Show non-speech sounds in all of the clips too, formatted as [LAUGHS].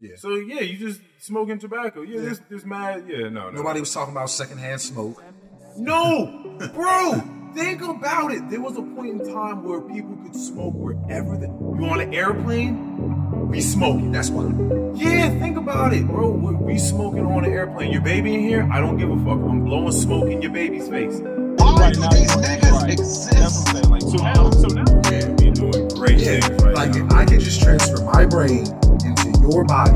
Yeah. So yeah, you just smoking tobacco. Yeah, this this mad. Yeah, no, no. Nobody was talking about secondhand smoke. No, [LAUGHS] bro. Think about it. There was a point in time where people could smoke wherever. The, you on an airplane? We smoking. That's why. Yeah, think about it, bro. We, we smoking on an airplane. Your baby in here? I don't give a fuck. I'm blowing smoke in your baby's face. Why do these niggas exist? So now, so now, yeah, we doing great Yeah, things right like now. I can just transfer my brain into your body,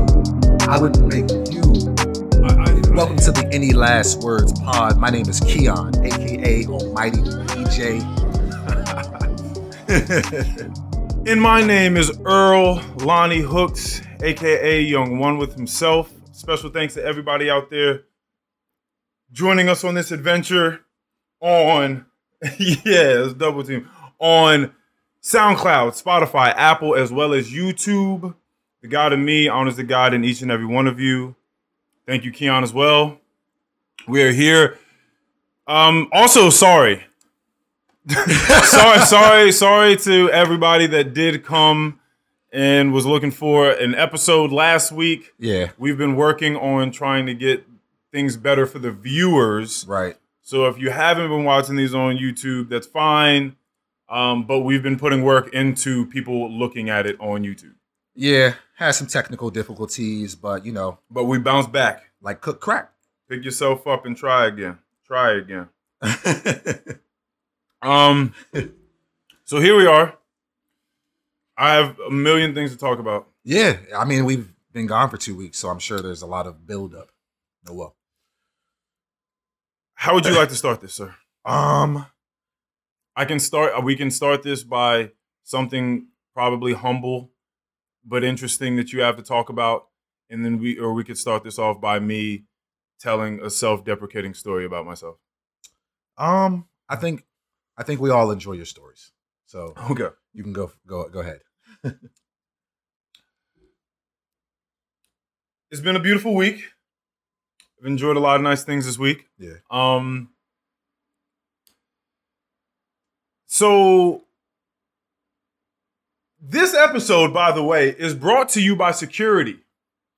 I would make you. I, I, Welcome to the Any Last Words Pod. My name is Keon, aka Almighty DJ. [LAUGHS] And my name is Earl Lonnie Hooks, aka Young One with himself. Special thanks to everybody out there joining us on this adventure on, [LAUGHS] yeah, it's double team, on SoundCloud, Spotify, Apple, as well as YouTube. The God in me honors the God in each and every one of you. Thank you, Keon, as well. We are here. Um, also, sorry [LAUGHS] sorry, sorry, sorry to everybody that did come and was looking for an episode last week. Yeah, We've been working on trying to get things better for the viewers. right. So if you haven't been watching these on YouTube, that's fine. Um, but we've been putting work into people looking at it on YouTube. Yeah, had some technical difficulties, but you know, But we bounce back. like cook crack. Pick yourself up and try again. Try again. [LAUGHS] Um, so here we are. I have a million things to talk about. yeah, I mean, we've been gone for two weeks, so I'm sure there's a lot of buildup. Oh well. How would you like to start this, sir? Um, I can start. We can start this by something probably humble, but interesting that you have to talk about, and then we, or we could start this off by me telling a self-deprecating story about myself. um, I think, I think we all enjoy your stories, so Okay. you can go, go, go ahead. [LAUGHS] It's been a beautiful week. I've enjoyed a lot of nice things this week. Yeah. Um. So, this episode, by the way, is brought to you by security.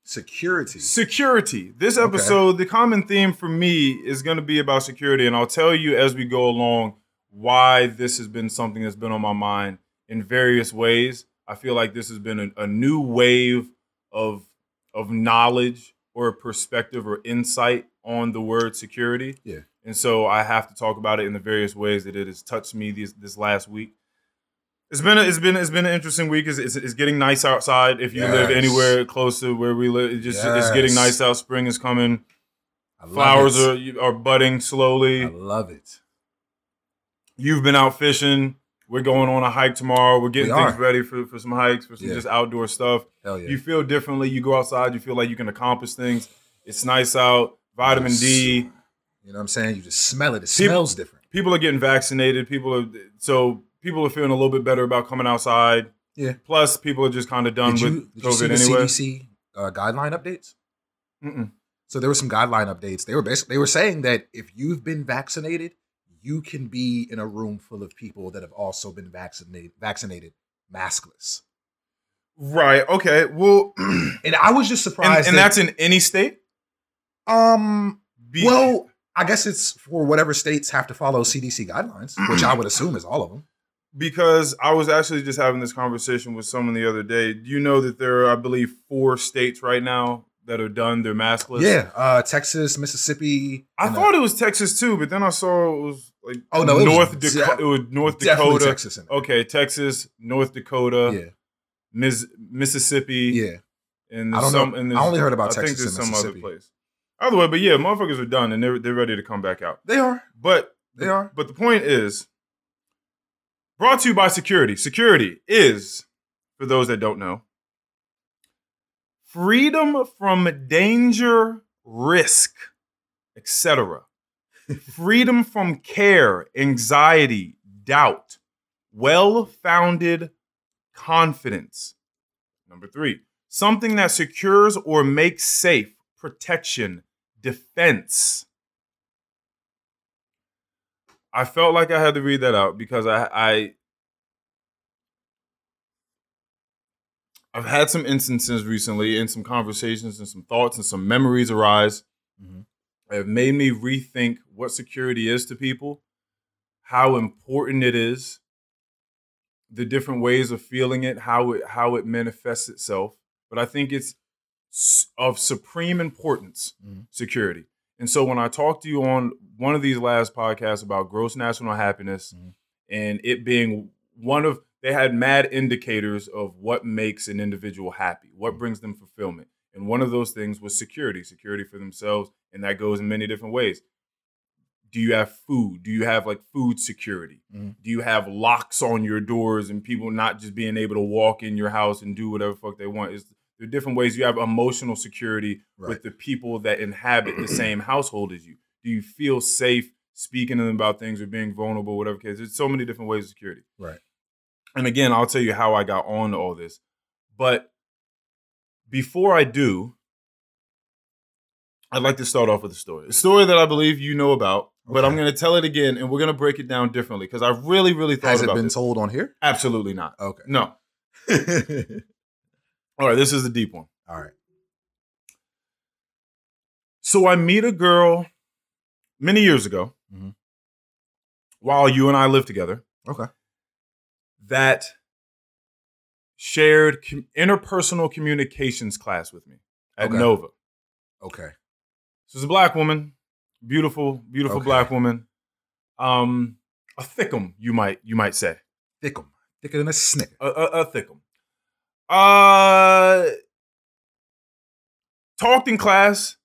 Security. Security. This Okay. episode, the common theme for me is going to be about security, and I'll tell you as we go along why this has been something that's been on my mind in various ways. I feel like this has been a, a new wave of of knowledge or perspective or insight on the word security. Yeah. And so I have to talk about it in the various ways that it has touched me this this last week. It's been a, it's been it's been an interesting week. It's, it's, it's getting nice outside. If you live anywhere close to where we live, it just it's getting nice out. Spring is coming. I love Flowers it. are are budding slowly. I love it. You've been out fishing. We're going on a hike tomorrow. We're getting We things ready for, for some hikes, for some Yeah. just outdoor stuff. Hell yeah. You feel differently. You go outside. You feel like you can accomplish things. It's nice out. Vitamin D. You know what I'm saying? You just smell it. It People- smells different. People are getting vaccinated. People are so people are feeling a little bit better about coming outside. Yeah. Plus, people are just kind of done Did you, with did you see COVID the. CDC uh, guideline updates? Mm-mm. So there were some guideline updates. They were basically they were saying that if you've been vaccinated, you can be in a room full of people that have also been vaccinated vaccinated maskless. Right. Okay. Well, [CLEARS THROAT] And I was just and, surprised. and that- that's in any state. um Be- well, I guess it's for whatever states have to follow CDC guidelines, which I would assume is all of them. Because I was actually just having this conversation with someone the other day. Do you know that there are, I believe, four states right now that are done their maskless? Yeah, uh, Texas, Mississippi. I uh, thought it was Texas too, but then I saw it was like Oh, no, it was North de- Dakota. It was North Dakota. Texas. Okay, Texas, North Dakota, yeah, Mis- Mississippi, yeah. and I don't some. know. And I only heard about I think Texas there's and some other place. Either way, but yeah, motherfuckers are done and they're they're ready to come back out. They are. But They are. But the point is, brought to you by security. Security is, for those that don't know, freedom from danger, risk, etc. [LAUGHS] freedom from care, anxiety, doubt, well-founded confidence. Number three, something that secures or makes safe, protection, defense. I felt like I had to read that out because I I I've had some instances recently and some conversations and some thoughts and some memories arise Mhm. that have made me rethink what security is to people, how important it is, the different ways of feeling it, how it how it manifests itself. But I think it's of supreme importance, Mhm. security. And so when I talked to you on one of these last podcasts about gross national happiness Mhm. and it being one of they had mad indicators of what makes an individual happy, what brings them fulfillment. And one of those things was security, security for themselves, and that goes in many different ways. Do you have food? Do you have like food security? Mhm. Do you have locks on your doors and people not just being able to walk in your house and do whatever fuck they want? Is there are different ways you have emotional security Right. with the people that inhabit the same household as you? Do you feel safe speaking to them about things or being vulnerable, whatever case? There's so many different ways of security. Right. And again, I'll tell you how I got on to all this. But before I do, I'd like to start off with a story. A story that I believe you know about, but I'm going to tell it again and we're going to break it down differently because I really, really thought Has it about been this. told on here? Absolutely not. Okay. No. [LAUGHS] All right, this is the deep one. All right. So I meet a girl many years ago Mhm. while you and I lived together Okay. that shared com- interpersonal communications class with me at Okay. Nova. Okay. This is a black woman, beautiful, beautiful Okay. black woman. Um, a thickum, you might you might say. Thick 'em. Thicker than a snicker. a, a, a thickum. Uh, talked in class,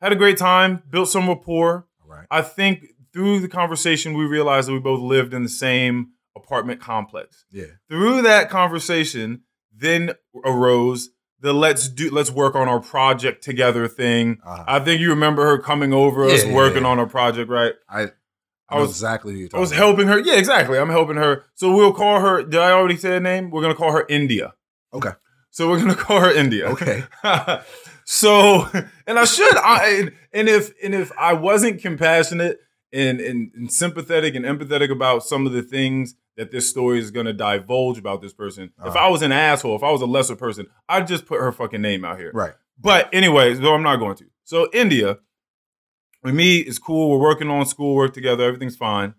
had a great time, built some rapport. All right. I think through the conversation, we realized that we both lived in the same apartment complex. Yeah. Through that conversation, then arose the let's do let's work on our project together thing. Uh, I think you remember her coming over us Yeah, yeah, working yeah. on our project, right? I, I, was- exactly who you're I was about. helping her. Yeah, exactly. I'm helping her. So we'll call her. Did I already say her name? We're gonna call her India. Okay. So we're gonna [LAUGHS] call her India. Okay. [LAUGHS] so, and I should. I and, if and if I wasn't compassionate and, and and sympathetic and empathetic about some of the things that this story is gonna divulge about this person, if Uh-huh. I was an asshole, if I was a lesser person, I'd just put her fucking name out here. Right. But anyways, though I'm not going to. So India, with me, it's cool. We're working on schoolwork together. Everything's fine.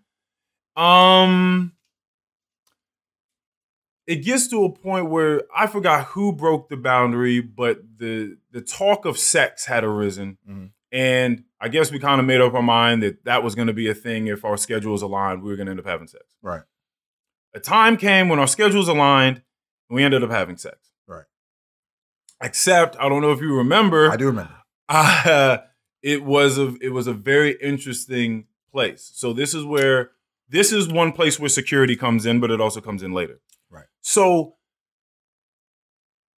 Um, it gets to a point where I forgot who broke the boundary, but the the talk of sex had arisen, Mhm. and I guess we kind of made up our mind that that was going to be a thing. If our schedules aligned, we were going to end up having sex. Right. A time came when our schedules aligned, and we ended up having sex. Right. Except, I don't know if you remember, I do remember. [LAUGHS] uh, it was a it was a very interesting place. So this is where this is one place where security comes in, but it also comes in later. Right. So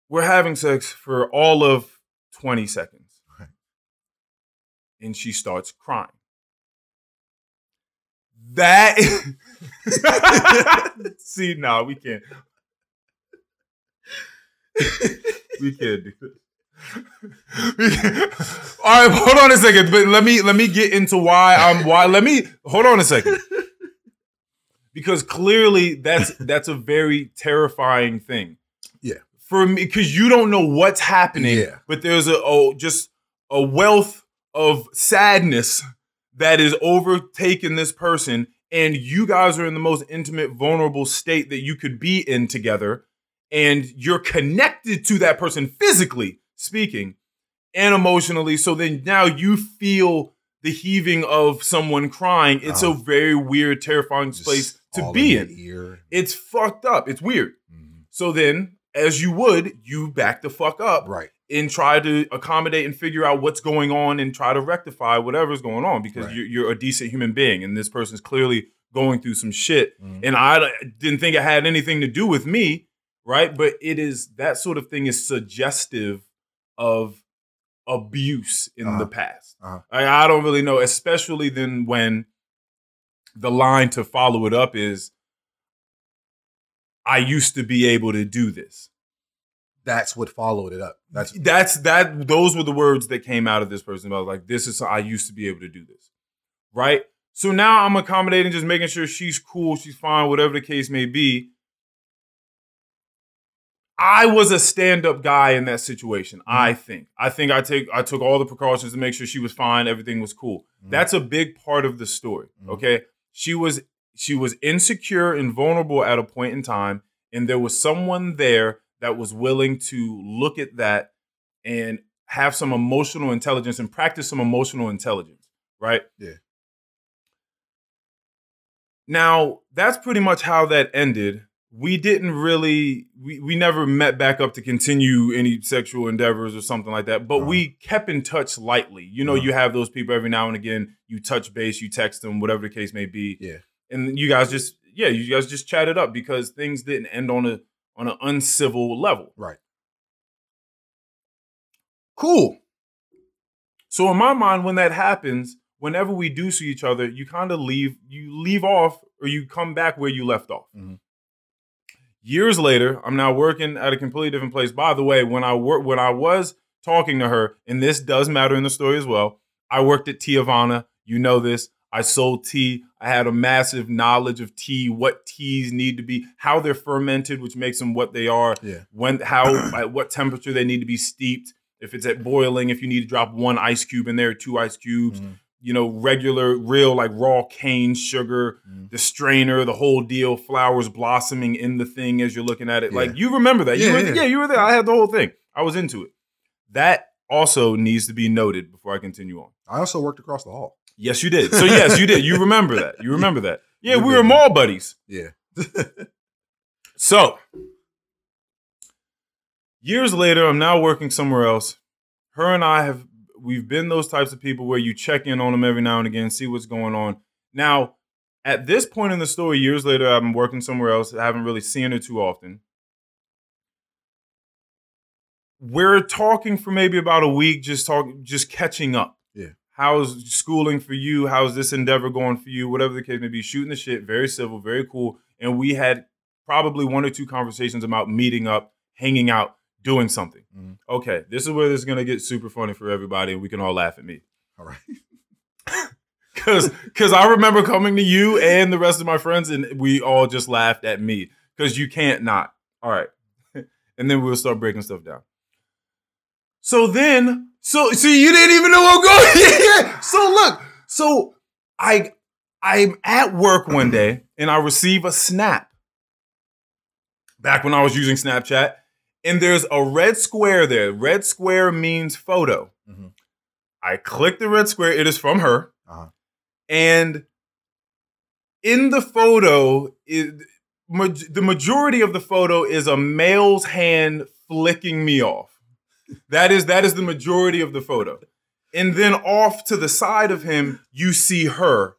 we're having sex for all of 20 seconds. Right. And she starts crying. That [LAUGHS] see, no, we can't. we can't do this. All right, hold on a second. But let me let me get into why I'm why. Let me hold on a second. Because clearly that's [LAUGHS] that's a very terrifying thing. Yeah. For me, because you don't know what's happening, Yeah. but there's a oh, just a wealth of sadness that is overtaking this person, and you guys are in the most intimate, vulnerable state that you could be in together, and you're connected to that person physically speaking and emotionally. So then now you feel the heaving of someone crying. It's a Uh-huh. very weird, terrifying Just place to all be in. Ear. It's fucked up. It's weird. Mhm. So then, as you would, you back the fuck up Right. and try to accommodate and figure out what's going on and try to rectify whatever's going on because Right. you're, you're a decent human being and this person's clearly going through some shit. Mhm. And I didn't think it had anything to do with me, right? But it is that sort of thing is suggestive of abuse in Uh-huh. the past. Uh-huh. I, I don't really know, especially then when the line to follow it up is I used to be able to do this. That's what followed it up. That's That's that those were the words that came out of this person. I was like, this is I used to be able to do this. Right? So now I'm accommodating, just making sure she's cool, she's fine, whatever the case may be. I was a stand-up guy in that situation. I think. I think I take I took all the precautions to make sure she was fine, everything was cool. Mhm. That's a big part of the story. Mhm. Okay? She was she was insecure and vulnerable at a point in time and there was someone there that was willing to look at that and have some emotional intelligence and practice some emotional intelligence, right? Yeah. Now, that's pretty much how that ended. We didn't really we, we never met back up to continue any sexual endeavors or something like that, but Uh-huh. we kept in touch lightly. You know, Uh-huh. you have those people every now and again, you touch base, you text them, whatever the case may be. Yeah. And you guys just yeah, you guys just chatted up because things didn't end on a on an uncivil level. Right. Cool. So in my mind, when that happens, whenever we do see each other, you kind of leave, you leave off or you come back where you left off. Mhm. Years later, I'm now working at a completely different place. By the way, when I work when I was talking to her, and this does matter in the story as well, I worked at Teavana. You know this. I sold tea. I had a massive knowledge of tea, what teas need to be, how they're fermented, which makes them what they are Yeah. when how [CLEARS THROAT] at what temperature they need to be steeped if it's at boiling if you need to drop one ice cube in there two ice cubes Mhm. You know regular real like raw cane sugar Mhm. the strainer the whole deal flowers blossoming in the thing as you're looking at it Yeah. like you remember that you Yeah, were, yeah. yeah you were there i had the whole thing i was into it that also needs to be noted before i continue on I also worked across the hall. yes you did so yes you did you remember that you remember that [LAUGHS] yeah we were mall buddies Yeah. [LAUGHS] So, years later, I'm now working somewhere else. Her and I have we've been those types of people where you check in on them every now and again, see what's going on. Now, at this point in the story, years later, I've been working somewhere else. I haven't really seen her too often. We're talking for maybe about a week, just talk, just catching up. Yeah. How's schooling for you? How's this endeavor going for you? Whatever the case may be, shooting the shit, very civil, very cool. And we had probably one or two conversations about meeting up, hanging out, doing something. Mhm. Okay, this is where this is gonna get super funny for everybody, and we can all laugh at me. All right. [LAUGHS] Cause cause I remember coming to you and the rest of my friends, and we all just laughed at me. Cause you can't not. All right. [LAUGHS] and then we'll start breaking stuff down. So then, so see, you didn't even know I'm going. [LAUGHS] yeah. So look, so I I'm at work one day and I receive a snap. Back when I was using Snapchat, and there's a red square there. Red square means photo. Mhm. I click the red square. It is from her. Uh-huh. And in the photo, it, ma- the majority of the photo is a male's hand flicking me off. That is that is the majority of the photo. And then off to the side of him, you see her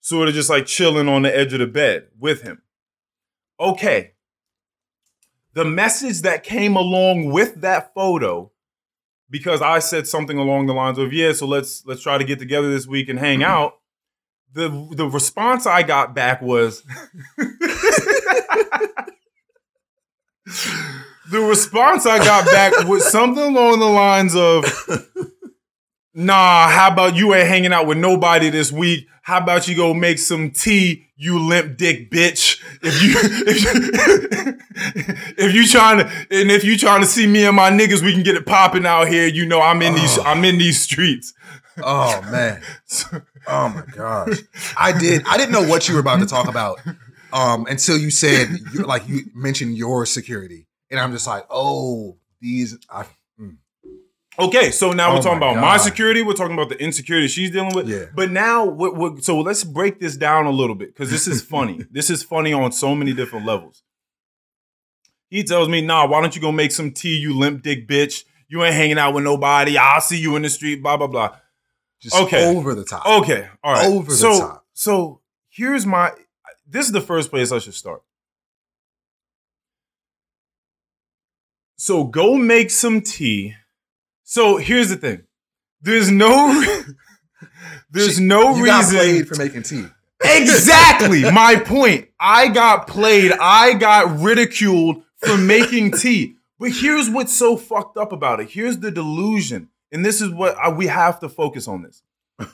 sort of just like chilling on the edge of the bed with him. Okay. The message that came along with that photo because I said something along the lines of, "Yeah, so let's let's try to get together this week and hang out." The the response I got back was [LAUGHS] The response I got back was something along the lines of, "Nah, how about you ain't hanging out with nobody this week? How about you go make some tea, you limp dick bitch? If you [LAUGHS] if you, [LAUGHS] if you trying to and if you trying to see me and my niggas, we can get it popping out here. You know, I'm in these Oh. I'm in these streets." Oh man. Oh my gosh. I did. I didn't know what you were about to talk about um, until you said, like, you mentioned your security, and I'm just like, oh, these. I, Okay, so now Oh we're talking my about my security. We're talking about the insecurity she's dealing with. Yeah. But now, what, what, so let's break this down a little bit because this is [LAUGHS] funny. this is funny on so many different levels. He tells me, "Nah, why don't you go make some tea, you limp dick bitch? You ain't hanging out with nobody. I'll see you in the street. Blah blah blah." just Okay. over the top. Okay, all right. Over the so, top. So here's my. This is the first place I should start. So go make some tea. So here's the thing. There's no. [LAUGHS] there's She- no reason. played for making tea. Exactly [LAUGHS] my point. I got played. I got ridiculed for making tea. But here's what's so fucked up about it. Here's the delusion, and this is what I, we have to focus on this. [LAUGHS]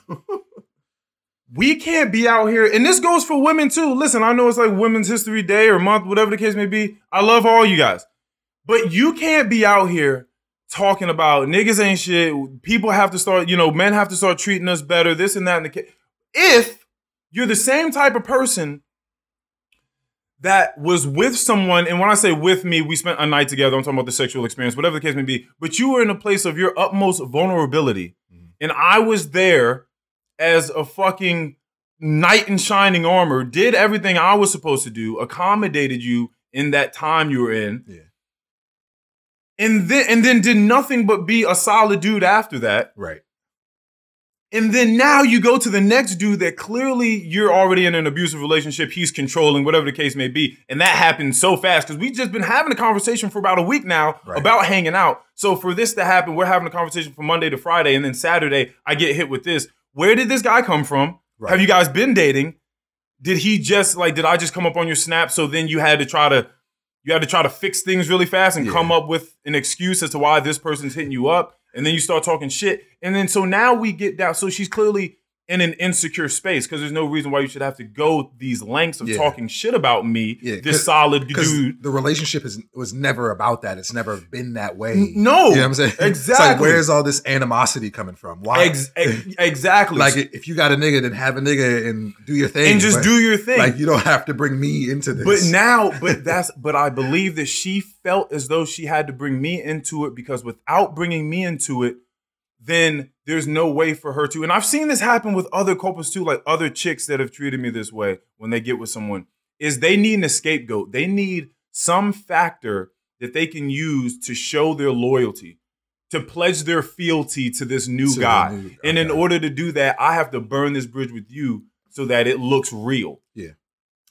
we can't be out here, and this goes for women too. Listen, I know it's like Women's History Day or month, whatever the case may be. I love all you guys. But you can't be out here talking about niggas ain't shit. People have to start, you know, men have to start treating us better, this and that. And the ca- if you're the same type of person that was with someone, and when I say with me, we spent a night together. I'm talking about the sexual experience, whatever the case may be. But you were in a place of your utmost vulnerability, Mhm. and I was there as a fucking knight in shining armor, did everything I was supposed to do, accommodated you in that time you were in, Yeah. And then and then did nothing but be a solid dude after that. Right. And then now you go to the next dude that clearly you're already in an abusive relationship. He's controlling, whatever the case may be. And that happened so fast because we've just been having a conversation for about a week now Right. about hanging out. So for this to happen, we're having a conversation from Monday to Friday. And then Saturday, I get hit with this. Where did this guy come from? Right. Have you guys been dating? Did he just like, did I just come up on your snap? So then you had to try to, you had to try to fix things really fast and Yeah. come up with an excuse as to why this person's hitting you up and then you start talking shit and then so now we get down so she's clearly in an insecure space because there's no reason why you should have to go these lengths of Yeah. talking shit about me Yeah, this solid dude the relationship is was never about that. It's never been that way. No You know what I'm saying? [LAUGHS] It's like, exactly where's all this animosity coming from? Why? Ex- ex- exactly like, if you got a nigga, then have a nigga and do your thing. and just but, do your thing Like, you don't have to bring me into this. But now, but that's, but I believe that she felt as though she had to bring me into it because without bringing me into it, then there's no way for her to. And I've seen this happen with other couples too, like other chicks that have treated me this way when they get with someone, is they need a scapegoat. They need some factor that they can use to show their loyalty, to pledge their fealty to this new To guy. new- And in order to do that, I have to burn this bridge with you so that it looks real. Yeah.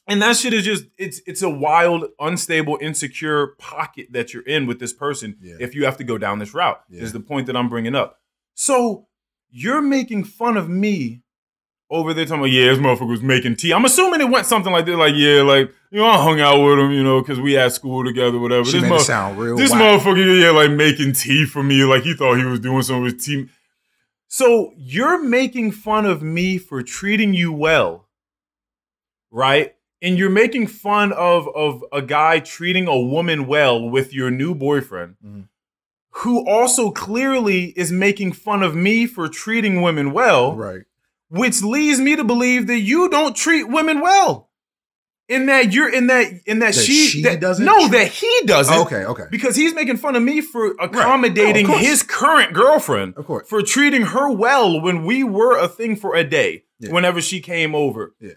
And that shit is just it's it's a wild, unstable, insecure pocket that you're in with this person Yeah. if you have to go down this route. Yeah. Is the point that I'm bringing up. So you're making fun of me over there talking about, yeah, this motherfucker was making tea. I'm assuming it went something like this, like, yeah, like, you know, I hung out with him, you know, because we at school together, whatever. she this made it sound real. this whack. motherfucker, yeah, like making tea for me, like he thought he was doing something with tea. So you're making fun of me for treating you well, right? And you're making fun of of a guy treating a woman well with your new boyfriend, Mhm. Who also clearly is making fun of me for treating women well Right. which leads me to believe that you don't treat women well. In that you're in that in that, That she, she that, doesn't no treat- that he doesn't Okay. Okay. because he's making fun of me for accommodating course. his current girlfriend Of course. for treating her well when we were a thing for a day Yeah. whenever she came over. Yeah.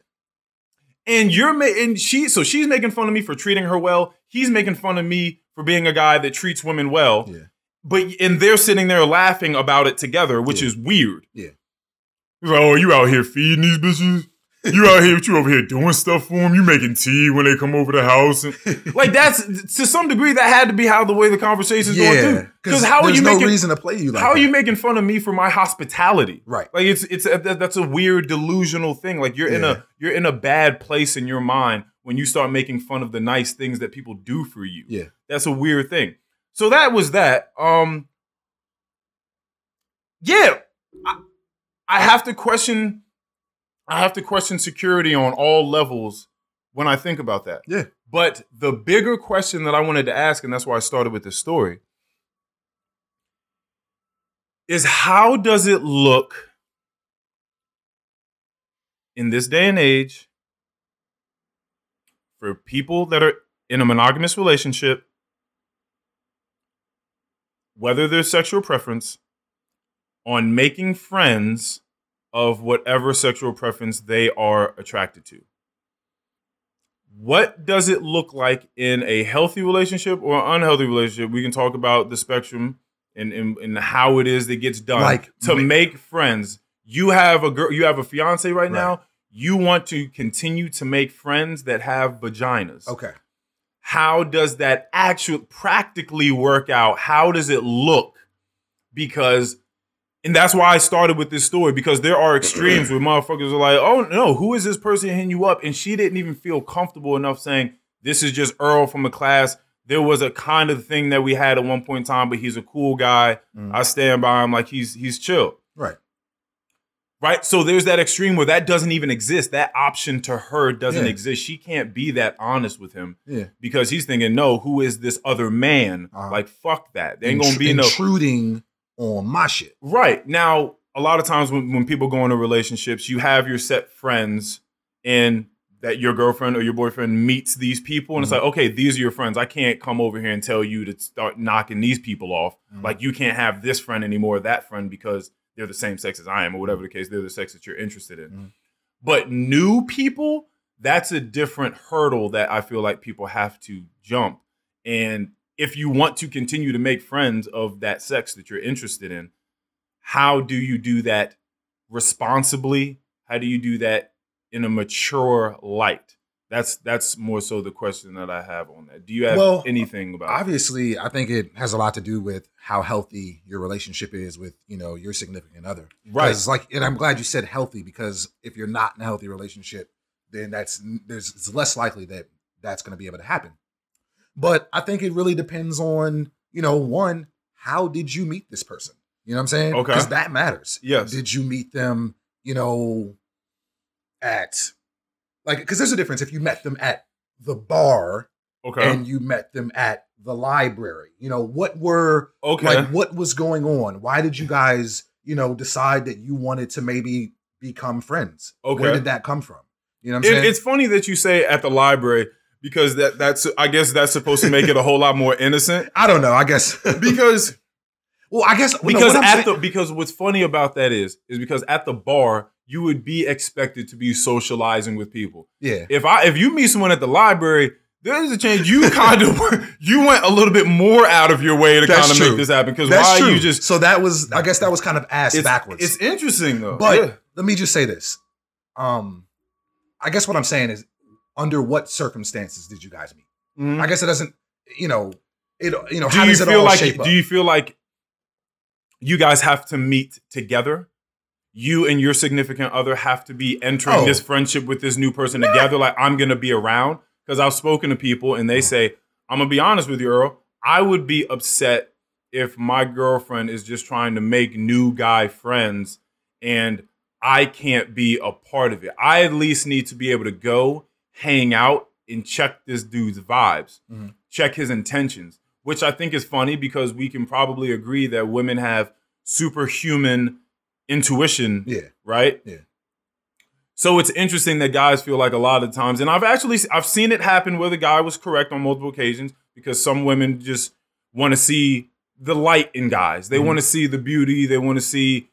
And you're making she so she's making fun of me for treating her well. He's making fun of me for being a guy that treats women well. Yeah. But and they're sitting there laughing about it together, which Yeah. is weird. Yeah. He's like, "Oh, you out here feeding these bitches? You out here? You over here doing stuff for them? You making tea when they come over the house? And, [LAUGHS] like that's to some degree that had to be how the way the conversation's going Yeah. through. Because how are you no making reason to play you like how are you making fun of me for my hospitality? Right. Like it's it's a, that's a weird delusional thing. Like you're in a you're in a bad place in your mind when you start making fun of the nice things that people do for you. Yeah. That's a weird thing. So that was that. Um Yeah. I, I have to question I have to question security on all levels when I think about that. Yeah. But the bigger question that I wanted to ask, and that's why I started with this story, is how does it look in this day and age for people that are in a monogamous relationship, whether their sexual preference, on making friends of whatever sexual preference they are attracted to? What does it look like in a healthy relationship or unhealthy relationship? We can talk about the spectrum and, and, and how it is that gets done Like, to ma- make friends. You have a girl, you have a fiance right, Right. now. You want to continue to make friends that have vaginas. Okay. How does that actually practically work out? How does it look? Because, and that's why I started with this story because there are extremes where motherfuckers are like, oh no, who is this person hitting you up? And she didn't even feel comfortable enough saying, this is just Earl from a class. There was a kind of thing that we had at one point in time, but he's a cool guy. Mm. I stand by him like he's he's chill. Right. So there's that extreme where that doesn't even exist. That option to her doesn't Yeah. exist. She can't be that honest with him Yeah. because he's thinking, no, who is this other man? Uh-huh. Like, fuck that. There ain't gonna be no intruding on my shit. Right. Now, a lot of times when, when people go into relationships, you have your set friends and that your girlfriend or your boyfriend meets these people and it's like, okay, these are your friends. I can't come over here and tell you to start knocking these people off. Mhm. Like you can't have this friend anymore, or that friend because they're the same sex as I am, or whatever the case, they're the sex that you're interested in. Mhm. But new people, that's a different hurdle that I feel like people have to jump. And if you want to continue to make friends of that sex that you're interested in, how do you do that responsibly? How do you do that in a mature light? That's that's more so the question that I have on that. Do you have Well, anything about? Obviously, I think it has a lot to do with how healthy your relationship is with, you know, your significant other. Right. 'Cause, like, and I'm glad you said healthy because if you're not in a healthy relationship, then that's there's it's less likely that that's going to be able to happen. But I think it really depends on, you know, one, how did you meet this person? You know what I'm saying? Okay. Because that matters. Yes. Did you meet them, you know, at like because there's a difference if you met them at the bar Okay. and you met them at the library. You know, what were okay. like what was going on? Why did you guys, you know, decide that you wanted to maybe become friends? Okay. Where did that come from? You know what It- I'm saying? it's funny that you say at the library because that that's I guess that's supposed to make it a whole lot more innocent. [LAUGHS] I don't know. I guess [LAUGHS] Because well, I guess well, no, because at saying- the because what's funny about that is is because at the bar you would be expected to be socializing with people. yeah. If I if you meet someone at the library, there's a chance you [LAUGHS] kind of you went a little bit more out of your way to That's kind of true. make this happen. Because why true. you just so that was I guess that was kind of ass it's, backwards. It's interesting though. But Yeah. let me just say this. Um, I guess what I'm saying is, under what circumstances did you guys meet? Mhm. I guess it doesn't, you know, it, you know, do how you does it all like shape up? do you feel like you guys have to meet together? You and your significant other have to be entering Oh. this friendship with this new person together. Like I'm gonna be around because I've spoken to people and they say, "I'm gonna be honest with you, Earl. I would be upset if my girlfriend is just trying to make new guy friends and I can't be a part of it. I at least need to be able to go hang out and check this dude's vibes, Mhm. check his intentions, which I think is funny because we can probably agree that women have superhuman intuition, yeah, right? Yeah. So it's interesting that guys feel like a lot of times, and I've actually I've seen it happen where the guy was correct on multiple occasions because some women just want to see the light in guys. They Mhm. want to see the beauty. They want to see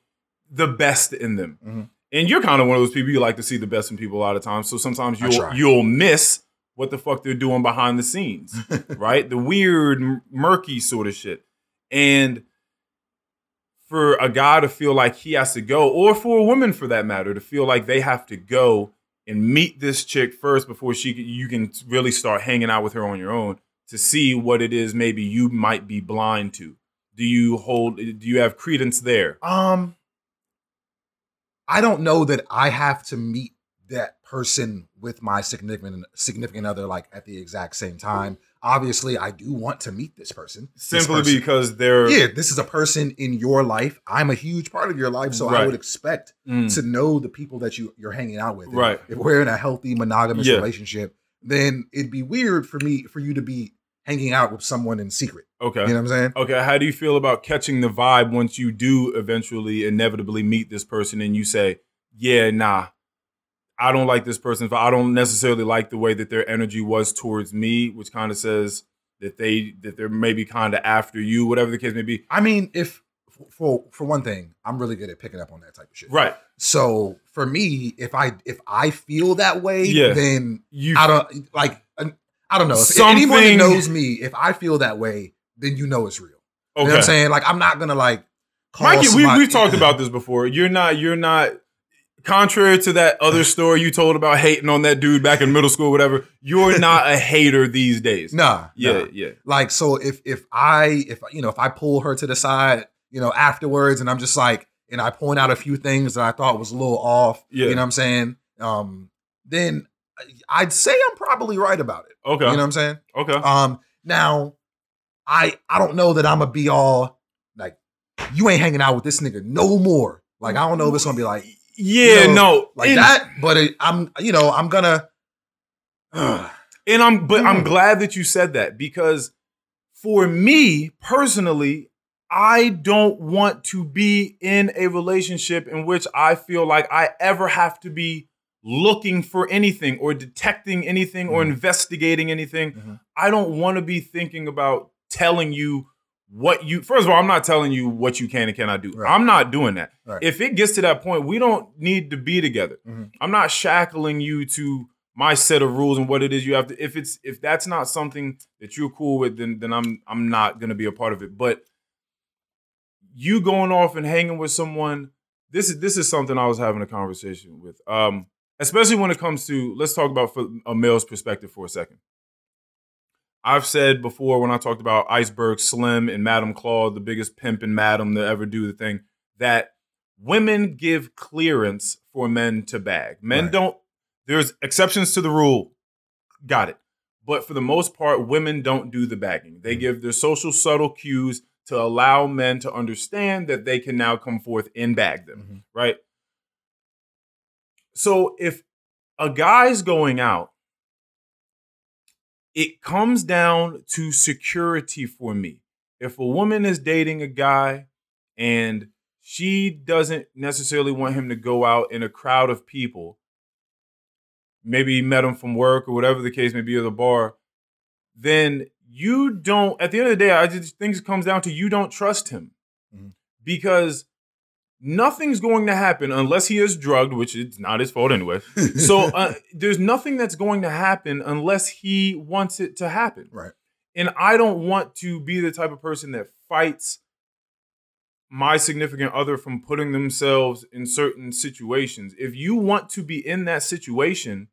the best in them. Mhm. And you're kind of one of those people you like to see the best in people a lot of times. So sometimes you'll you'll miss what the fuck they're doing behind the scenes, [LAUGHS] right? The weird, murky sort of shit. And for a guy to feel like he has to go, or for a woman for that matter, to feel like they have to go and meet this chick first before she you can really start hanging out with her on your own to see what it is maybe you might be blind to. Do you hold? Do you have credence there? Um, I don't know that I have to meet that person with my significant significant other like at the exact same time. Obviously, I do want to meet this person. This Simply person- because they're yeah, this is a person in your life. I'm a huge part of your life, so I would expect Mm. to know the people that you you're hanging out with. And Right. If we're in a healthy monogamous Yeah. relationship, then it'd be weird for me for you to be hanging out with someone in secret. okay. You know what I'm saying? Okay, how do you feel about catching the vibe once you do eventually inevitably meet this person and you say, "Yeah, nah, I don't like this person. But I don't necessarily like the way that their energy was towards me," which kind of says that they that they're maybe kind of after you, whatever the case may be. I mean, if for for one thing, I'm really good at picking up on that type of shit. Right. So for me, if I if I feel that way, Yeah. then You I don't like I don't know. If Something- anyone that knows me, if I feel that way, then you know it's real. You know what I'm saying? Like I'm not gonna like Mikey, we, we've talked about this before. You're not, you're not, contrary to that other [LAUGHS] story you told about hating on that dude back in middle school, whatever, you're not a hater these days. Nah, Yeah, nah. yeah. Like so if if I if you know if I pull her to the side, you know, afterwards and I'm just like and I point out a few things that I thought was a little off, Yeah. you know what I'm saying? Um then I'd say I'm probably right about it. Okay. You know what I'm saying? okay. Um now I I don't know that I'm gonna be all like you ain't hanging out with this nigga no more. Like I don't know if it's gonna be like Yeah, You know, no, like and, that. But it, I'm, you know, I'm gonna. And I'm, but I'm Hmm. glad that you said that because for me personally, I don't want to be in a relationship in which I feel like I ever have to be looking for anything or detecting anything or Mhm. investigating anything. Mhm. I don't want to be thinking about telling you what you first of all, I'm not telling you what you can and cannot do. Right. I'm not doing that. Right. If it gets to that point, we don't need to be together. Mhm. I'm not shackling you to my set of rules and what it is you have to if it's if that's not something that you're cool with, then then I'm I'm not gonna be a part of it. But you going off and hanging with someone, this is this is something I was having a conversation with. Um, especially when it comes to let's talk about from a male's perspective for a second. I've said before when I talked about Iceberg Slim and Madam Claude, the biggest pimp and Madam to ever do the thing, that women give clearance for men to bag. Men Right. don't, there's exceptions to the rule. Got it. But for the most part, women don't do the bagging. They Mhm. give their social subtle cues to allow men to understand that they can now come forth and bag them, Mhm. right? So if a guy's going out, it comes down to security for me. If a woman is dating a guy and she doesn't necessarily want him to go out in a crowd of people, maybe he met him from work or whatever the case may be at the bar, then you don't, at the end of the day, I just think it comes down to you don't trust him. Mhm. Because nothing's going to happen unless he is drugged, which is not his fault anyway. [LAUGHS] So uh, there's nothing that's going to happen unless he wants it to happen. right. And I don't want to be the type of person that fights my significant other from putting themselves in certain situations. If you want to be in that situation,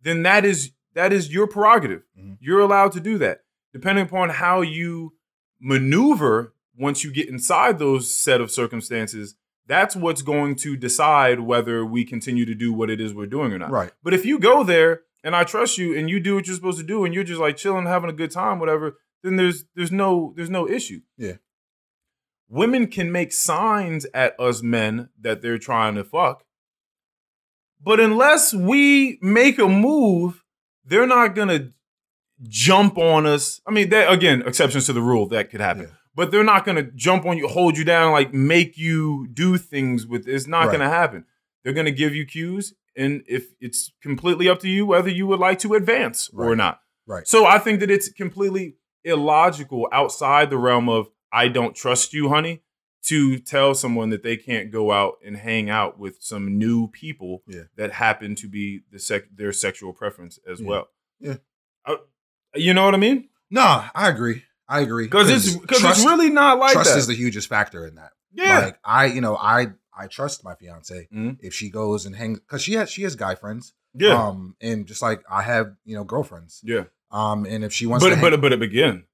then that is that is your prerogative. Mhm. You're allowed to do that. Depending upon how you maneuver once you get inside those set of circumstances, that's what's going to decide whether we continue to do what it is we're doing or not. Right. But if you go there and I trust you and you do what you're supposed to do and you're just like chilling, having a good time, whatever, then there's there's no there's no issue. Yeah. Women can make signs at us men that they're trying to fuck. But unless we make a move, they're not gonna jump on us. I mean, that again, exceptions to the rule that could happen. Yeah. But they're not gonna jump on you, hold you down, like make you do things with it's not Right. gonna happen. They're gonna give you cues, and if it's completely up to you whether you would like to advance or not. Right. So I think that it's completely illogical outside the realm of I don't trust you, honey, to tell someone that they can't go out and hang out with some new people Yeah. that happen to be the sec- their sexual preference as Yeah. well. Yeah. Uh, you know what I mean? No, I agree. I agree. Because it's because it's really not like trust that. is the hugest factor in that. yeah. Like I, you know, I I trust my fiance Mhm. if she goes and hangs because she has she has guy friends. yeah. Um, and just like I have, you know, girlfriends. yeah. Um, and if she wants But to, but hang- but but again,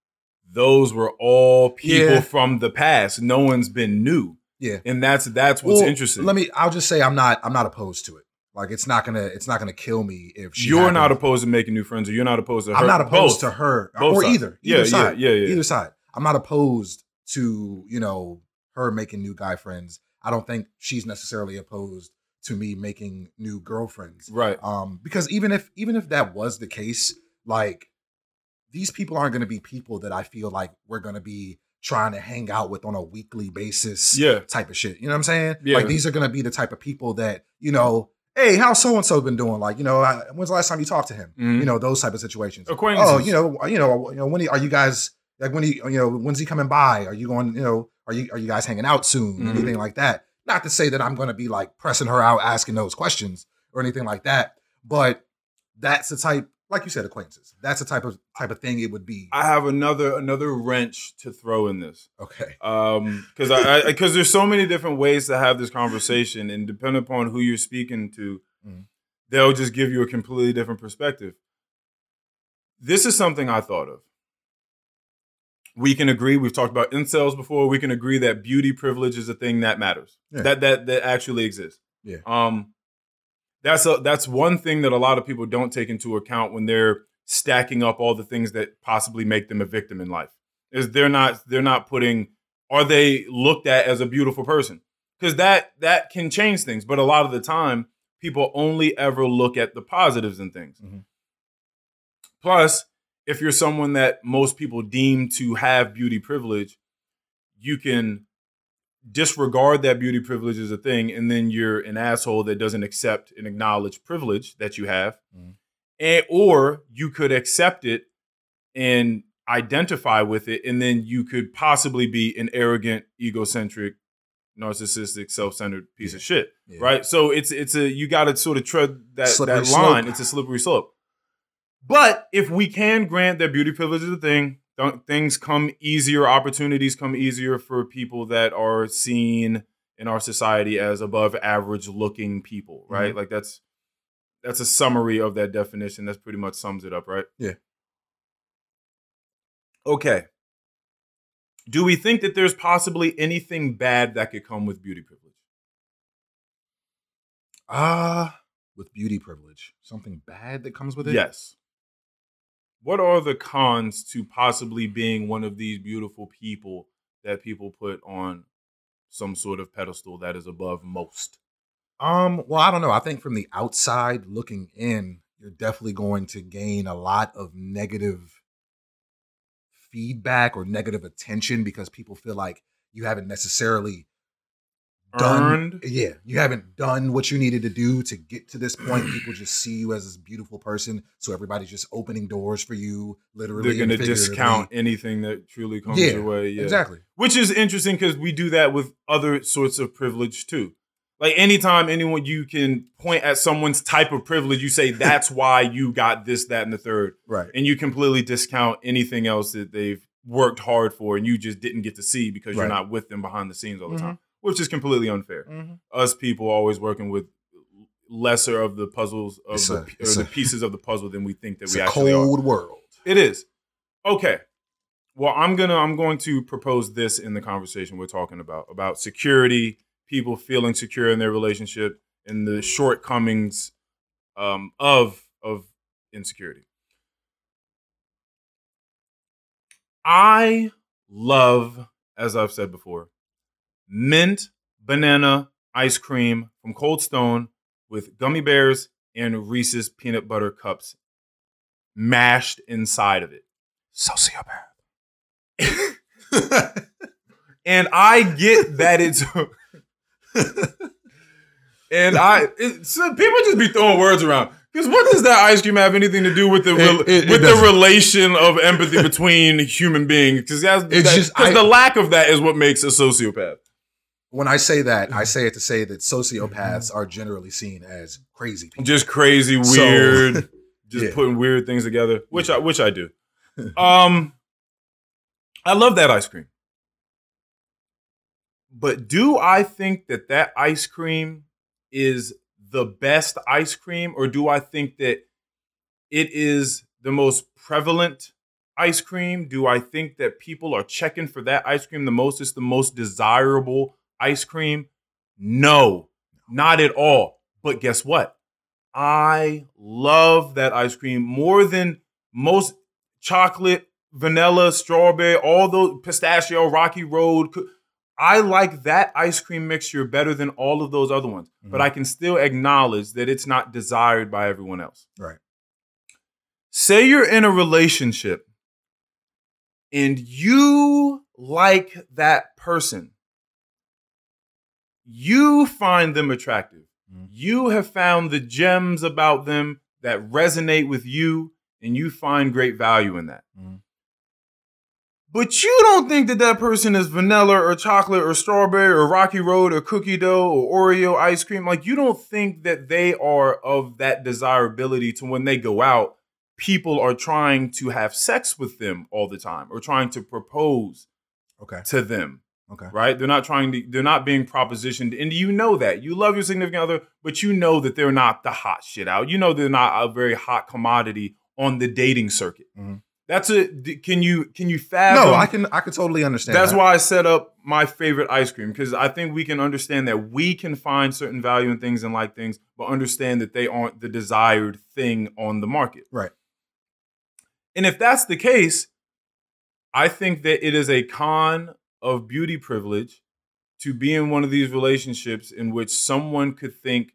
those were all people Yeah. from the past. No one's been new. Yeah. And that's that's what's Well, interesting. Let me. I'll just say I'm not. I'm not opposed to it. Like it's not gonna. It's not gonna kill me if she. you're not opposed to making new friends, or you're not opposed to her. I'm not opposed Both. to her Both or sides. either. Yeah, Either yeah, side. yeah, yeah. Either side. I'm not opposed to you know her making new guy friends. I don't think she's necessarily opposed to me making new girlfriends. Right. Um, because even if even if that was the case, like these people aren't going to be people that I feel like we're going to be trying to hang out with on a weekly basis. Yeah. type of shit. You know what I'm saying? Yeah. Like these are going to be the type of people that you know. Hey, how's so and so been doing? Like, you know, I, when's the last time you talked to him? Mhm. You know, those type of situations. Oh, you know, you know, you know, when he, are you guys like when he, you know, when's he coming by? Are you going, you know, are you are you guys hanging out soon? Mhm. Anything like that? Not to say that I'm going to be like pressing her out, asking those questions or anything like that, but that's the type, like you said, acquaintances. That's the type of type of thing it would be. I have another another wrench to throw in this. Okay. Um, because I because there's so many different ways to have this conversation, and depending upon who you're speaking to, Mhm. they'll just give you a completely different perspective. This is something I thought of. We can agree. We've talked about incels before. We can agree that beauty privilege is a thing that matters. Yeah. That that that actually exists. Yeah. Um, that's a that's one thing that a lot of people don't take into account when they're stacking up all the things that possibly make them a victim in life. Is they're not they're not putting are they looked at as a beautiful person? because that that can change things. But a lot of the time, people only ever look at the positives in things. Mhm. Plus, if you're someone that most people deem to have beauty privilege, you can disregard that beauty privilege as a thing, and then you're an asshole that doesn't accept and acknowledge privilege that you have, Mhm. and or you could accept it and identify with it, and then you could possibly be an arrogant, egocentric, narcissistic, self-centered piece of shit, Yeah. right? So it's it's a you got to sort of tread that Slippery that slope. line. It's a slippery slope. But if we can grant that beauty privilege is a thing, things come easier, opportunities come easier for people that are seen in our society as above average looking people, Mm-hmm. right? Like that's that's a summary of that definition. That's pretty much sums it up, right? Yeah. Okay. Do we think that there's possibly anything bad that could come with beauty privilege? Ah, with beauty privilege, something bad that comes with it. Yes. What are the cons to possibly being one of these beautiful people that people put on some sort of pedestal that is above most? Um, well, I don't know. I think from the outside looking in, you're definitely going to gain a lot of negative feedback or negative attention because people feel like you haven't necessarily done Earned? yeah, you haven't done what you needed to do to get to this point. People just see you as this beautiful person, so everybody's just opening doors for you, literally. They're going to discount anything that truly comes Yeah, your way. Yeah. Exactly. Which is interesting because we do that with other sorts of privilege too. Like anytime anyone you can point at someone's type of privilege, you say that's [LAUGHS] why you got this, that, and the third. Right. and you completely discount anything else that they've worked hard for and you just didn't get to see because you're not with them behind the scenes all the Mhm. time, which is completely unfair. Mm-hmm. Us people always working with lesser of the puzzles of the, a- or the a- pieces of the puzzle than we think that It's we a actually are. cold world. It is. Okay. Well, I'm gonna I'm going to propose this in the conversation we're talking about about security, people feeling secure in their relationship, and the shortcomings um, of of insecurity. I love, as I've said before, mint banana ice cream from Cold Stone with gummy bears and Reese's peanut butter cups mashed inside of it. Sociopath. [LAUGHS] And I get that it's and I it, so people just be throwing words around. Because what does that ice cream have anything to do with the It- it- it with the relation of empathy between human beings? Because It's just- I- the lack of that is what makes a sociopath. When I say that, I say it to say that sociopaths are generally seen as crazy people. Just crazy, So- weird, [LAUGHS] just Yeah. putting weird things together, which I which I do. [LAUGHS] Um, I love that ice cream, but do I think that that ice cream is the best ice cream, or do I think that it is the most prevalent ice cream? Do I think that people are checking for that ice cream the most? It's the most desirable ice cream? No, not at all. But guess what? I love that ice cream more than most chocolate, vanilla, strawberry, all those pistachio, Rocky Road. I like that ice cream mixture better than all of those other ones. But Mhm. I can still acknowledge that it's not desired by everyone else. Right. Say you're in a relationship and you like that person. You find them attractive. Mhm. You have found the gems about them that resonate with you, and you find great value in that. Mhm. But you don't think that that person is vanilla or chocolate or strawberry or Rocky Road or cookie dough or Oreo ice cream. Like, you don't think that they are of that desirability to when they go out, people are trying to have sex with them all the time or trying to propose Okay. to them Okay. right? They're not trying to, they're not being propositioned. And you know that. You love your significant other, but you know that they're not the hot shit out. You know they're not a very hot commodity on the dating circuit. Mhm. That's a can you, can you fathom? No, I can I can totally understand. That's that. why I set up my favorite ice cream because I think we can understand that we can find certain value in things and like things, but understand that they aren't the desired thing on the market. Right. And if that's the case, I think that it is a con of beauty privilege to be in one of these relationships in which someone could think,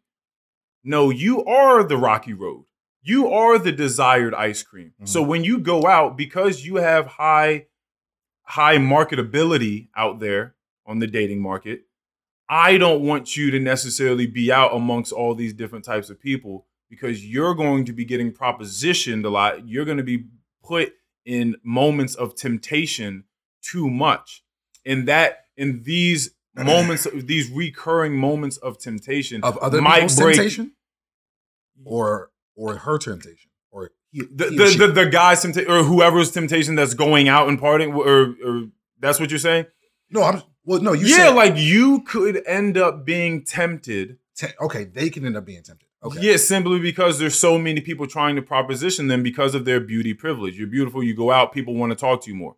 no, you are the rocky road. You are the desired ice cream. Mhm. So when you go out, because you have high, high marketability out there on the dating market, I don't want you to necessarily be out amongst all these different types of people because you're going to be getting propositioned a lot. You're going to be put in moments of temptation too much. And that in these moments, these recurring moments of temptation Of other might people's break temptation? Or or her temptation? Or he, the he the, the, the guy's temptation or whoever's temptation that's going out and partying or or that's what you're saying? No, I'm well no, you yeah, said like you could end up being tempted. te- okay, they can end up being tempted. Okay. Yeah, simply because there's so many people trying to proposition them because of their beauty privilege. You're beautiful, you go out, people want to talk to you more.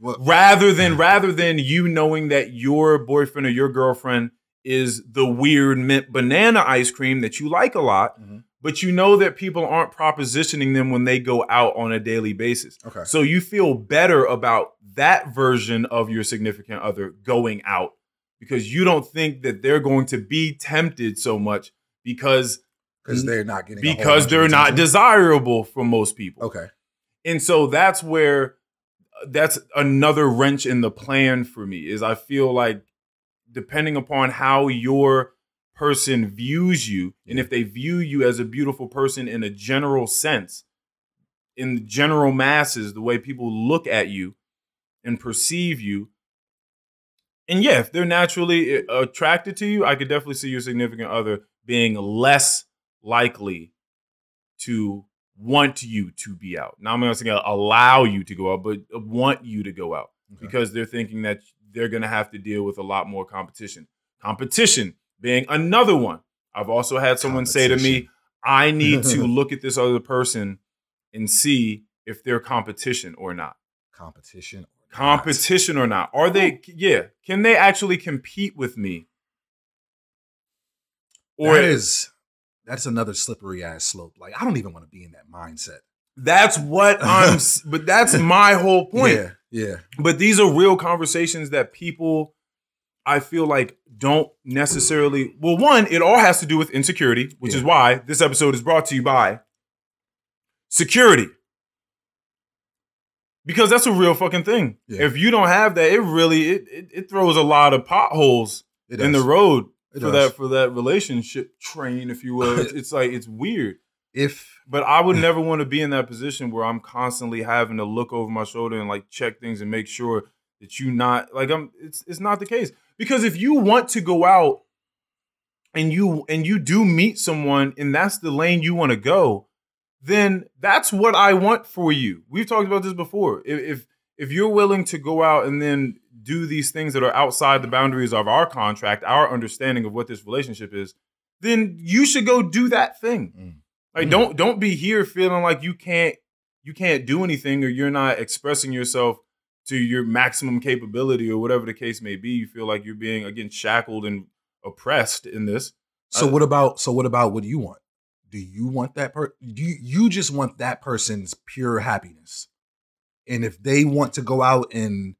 Well, Rather than rather than you knowing that your boyfriend or your girlfriend is the weird mint banana ice cream that you like a lot, Mhm. but you know that people aren't propositioning them when they go out on a daily basis. okay. So you feel better about that version of your significant other going out because you don't think that they're going to be tempted so much because Because they're not getting because they're not desirable for most people. Okay. And so that's where that's another wrench in the plan for me is I feel like depending upon how your person views you and if they view you as a beautiful person in a general sense in the general masses the way people look at you and perceive you and yeah if they're naturally uh, attracted to you I could definitely see your significant other being less likely to want you to be out. Now I'm not saying allow you to go out, but want you to go out Okay. because they're thinking that they're going to have to deal with a lot more competition. Competition being another one. I've also had someone say to me, I need to [LAUGHS] look at this other person and see if they're competition or not. competition. or not. Competition or not. Are they, yeah, can they actually compete with me? Or that is that's another slippery ass slope. Like I don't even want to be in that mindset. that's what [LAUGHS] I'm, but that's my whole point. Yeah, yeah. But these are real conversations that people, I feel like, don't necessarily. Well, one, it all has to do with insecurity, which is why this episode is brought to you by security. Because that's a real fucking thing. Yeah. If you don't have that, it really it, it, it throws a lot of potholes in the road It for does. that for that relationship train, if you will. It's, [LAUGHS] it's like it's weird. If But I would [LAUGHS] never want to be in that position where I'm constantly having to look over my shoulder and like check things and make sure that you not like I'm it's it's not the case. Because if you want to go out and you and you do meet someone and that's the lane you want to go, then that's what I want for you. We've talked about this before. If if if you're willing to go out and then do these things that are outside the boundaries of our contract, our understanding of what this relationship is, then you should go do that thing. Mm. Like Mm. don't don't be here feeling like you can't you can't do anything or you're not expressing yourself to your maximum capability or whatever the case may be. You feel like you're being again shackled and oppressed in this. so, Uh, what about so what about what do you want? Do you want that per? Do you, you just want that person's pure happiness? And if they want to go out and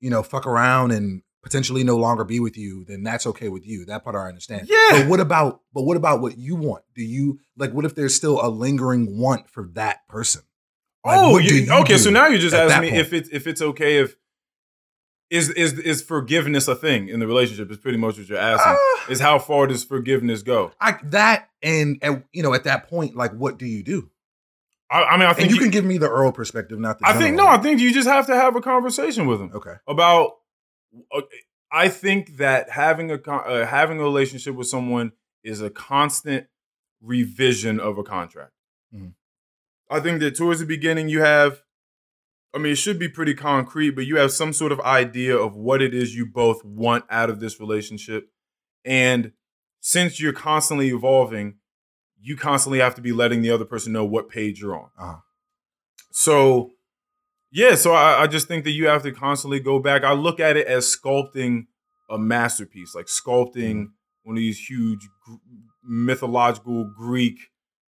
you know fuck around and potentially no longer be with you, then that's okay with you. That part I understand. Yeah. But what about but what about what you want? Do you like what if there's still a lingering want for that person? Like, oh, you- you okay. So now you're just asking me point? if it's if it's okay if is is is forgiveness a thing in the relationship? Is pretty much what you're asking. Ah, is how far does forgiveness go? I, that and, and you know at that point, like what do you do? I, I mean, I think you, you- can give me the Earl perspective, not the. I think no. I think you just have to have a conversation with them. Okay. about uh, I think that having a uh, having a relationship with someone is a constant revision of a contract. Mhm. I think that towards the beginning you have I mean it should be pretty concrete but you have some sort of idea of what it is you both want out of this relationship and since you're constantly evolving you constantly have to be letting the other person know what page you're on. Uh-huh. So, yeah, so I, I just think that you have to constantly go back. I look at it as sculpting a masterpiece, like sculpting one of these huge gr- mythological Greek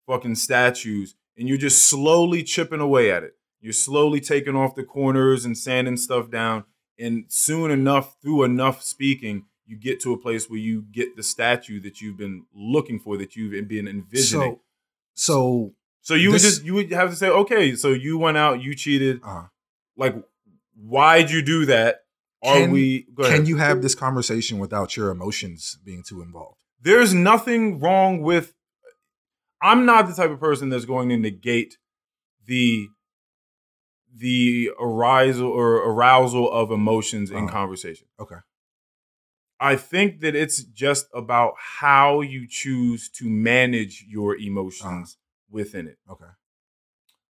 fucking statues, and you're just slowly chipping away at it. You're slowly taking off the corners and sanding stuff down, And soon enough, through enough speaking, you get to a place where you get the statue that you've been looking for, that you've been envisioning. So, so So, you would just you would have to say, okay, so you went out, you cheated. uh, Like, why'd you do that? Are Can- we? Can you have this conversation without your emotions being too involved? there's nothing wrong with i'm not the type of person that's going to negate the the arousal or arousal of emotions in Uh-huh. conversation Okay. I think that it's just about how you choose to manage your emotions within it Okay.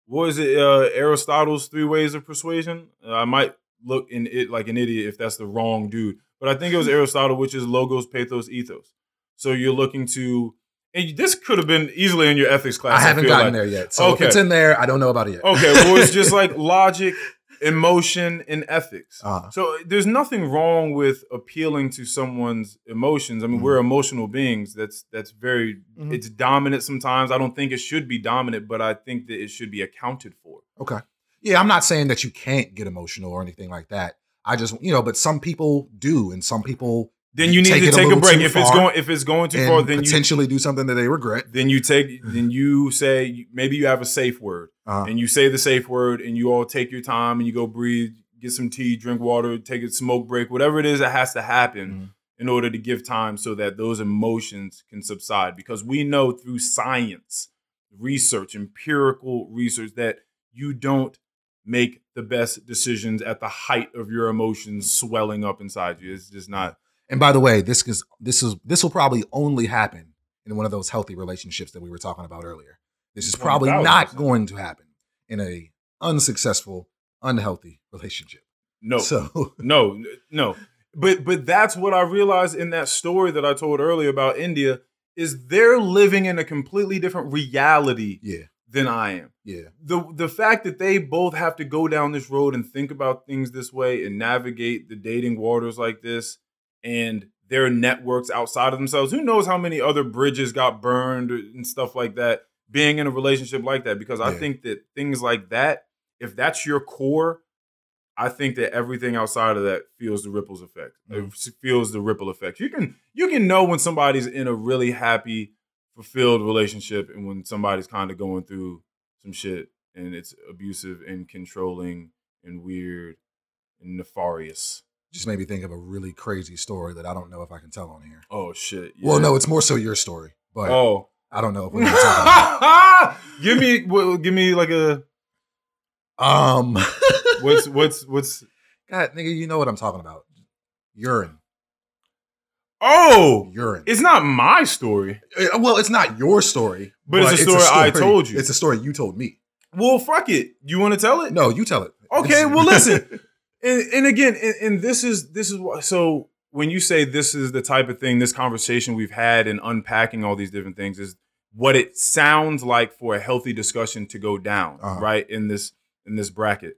what is it uh aristotle's three ways of persuasion Uh, i might look in it like an idiot if that's the wrong dude but i think it was [LAUGHS] aristotle which is logos pathos ethos so you're looking to and this could have been easily in your ethics class I haven't feel gotten like. there yet. So Okay. if it's in there, I don't know about it yet. okay well it's just like [LAUGHS] logic emotion and ethics Uh, so there's nothing wrong with appealing to someone's emotions. I mean, Mhm. we're emotional beings. That's that's very Mhm. it's dominant sometimes. I don't think it should be dominant, but I think that it should be accounted for. okay. Yeah, I'm not saying that you can't get emotional or anything like that. I just, you know, but some people do, and some people Then you need Take to it a take a, break. If it's going if it's going too far, then you potentially do something that they regret. then you take then you say maybe you have a safe word Uh, and you say the safe word and you all take your time and you go breathe, get some tea, drink water, take a smoke break, whatever it is that has to happen. Mhm. in order to give time so that those emotions can subside. Because we know through science, research, empirical research, that you don't make the best decisions at the height of your emotions swelling up inside you. It's just not. And by the way, this is this is this will probably only happen in one of those healthy relationships that we were talking about earlier. This is probably not going to happen in a unsuccessful, unhealthy relationship. No, So no, no. But but that's what I realized in that story that I told earlier about India is they're living in a completely different reality yeah, than I am. yeah, the the fact that they both have to go down this road and think about things this way and navigate the dating waters like this and their networks outside of themselves who knows how many other bridges got burned and stuff like that being in a relationship like that because i Yeah. think that things like that if that's your core i think that everything outside of that feels the ripples effect Mhm. it feels the ripple effect you can you can know when somebody's in a really happy fulfilled relationship and when somebody's kind of going through some shit and it's abusive and controlling and weird and nefarious. Just made me think of a really crazy story that I don't know if I can tell on here. Oh shit. Well, no, it's more so your story, but Oh. I don't know if [LAUGHS] we're gonna about. [LAUGHS] give me well, give me like a. Um, [LAUGHS] what's what's what's God, nigga, you know what I'm talking about? Urine, Oh, urine. it's not my story. Uh, well, it's not your story, But it's a story I told you. It's a story you told me. Well, fuck it. You want to tell it? No, you tell it. Okay, well, listen. And, and again, and, and this is this is what so when you say this is the type of thing, this conversation we've had and unpacking all these different things is what it sounds like for a healthy discussion to go down, Uh-huh. right? In this in this bracket.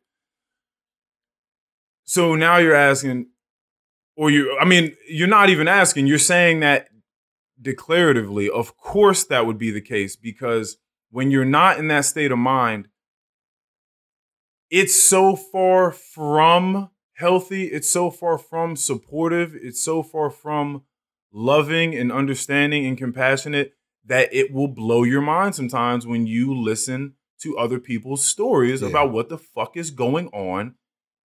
So now you're asking, or you I mean, you're not even asking, you're saying that declaratively. Of course that would be the case because when you're not in that state of mind, it's so far from healthy, it's so far from supportive, it's so far from loving and understanding and compassionate that it will blow your mind sometimes when you listen to other people's stories Yeah. about what the fuck is going on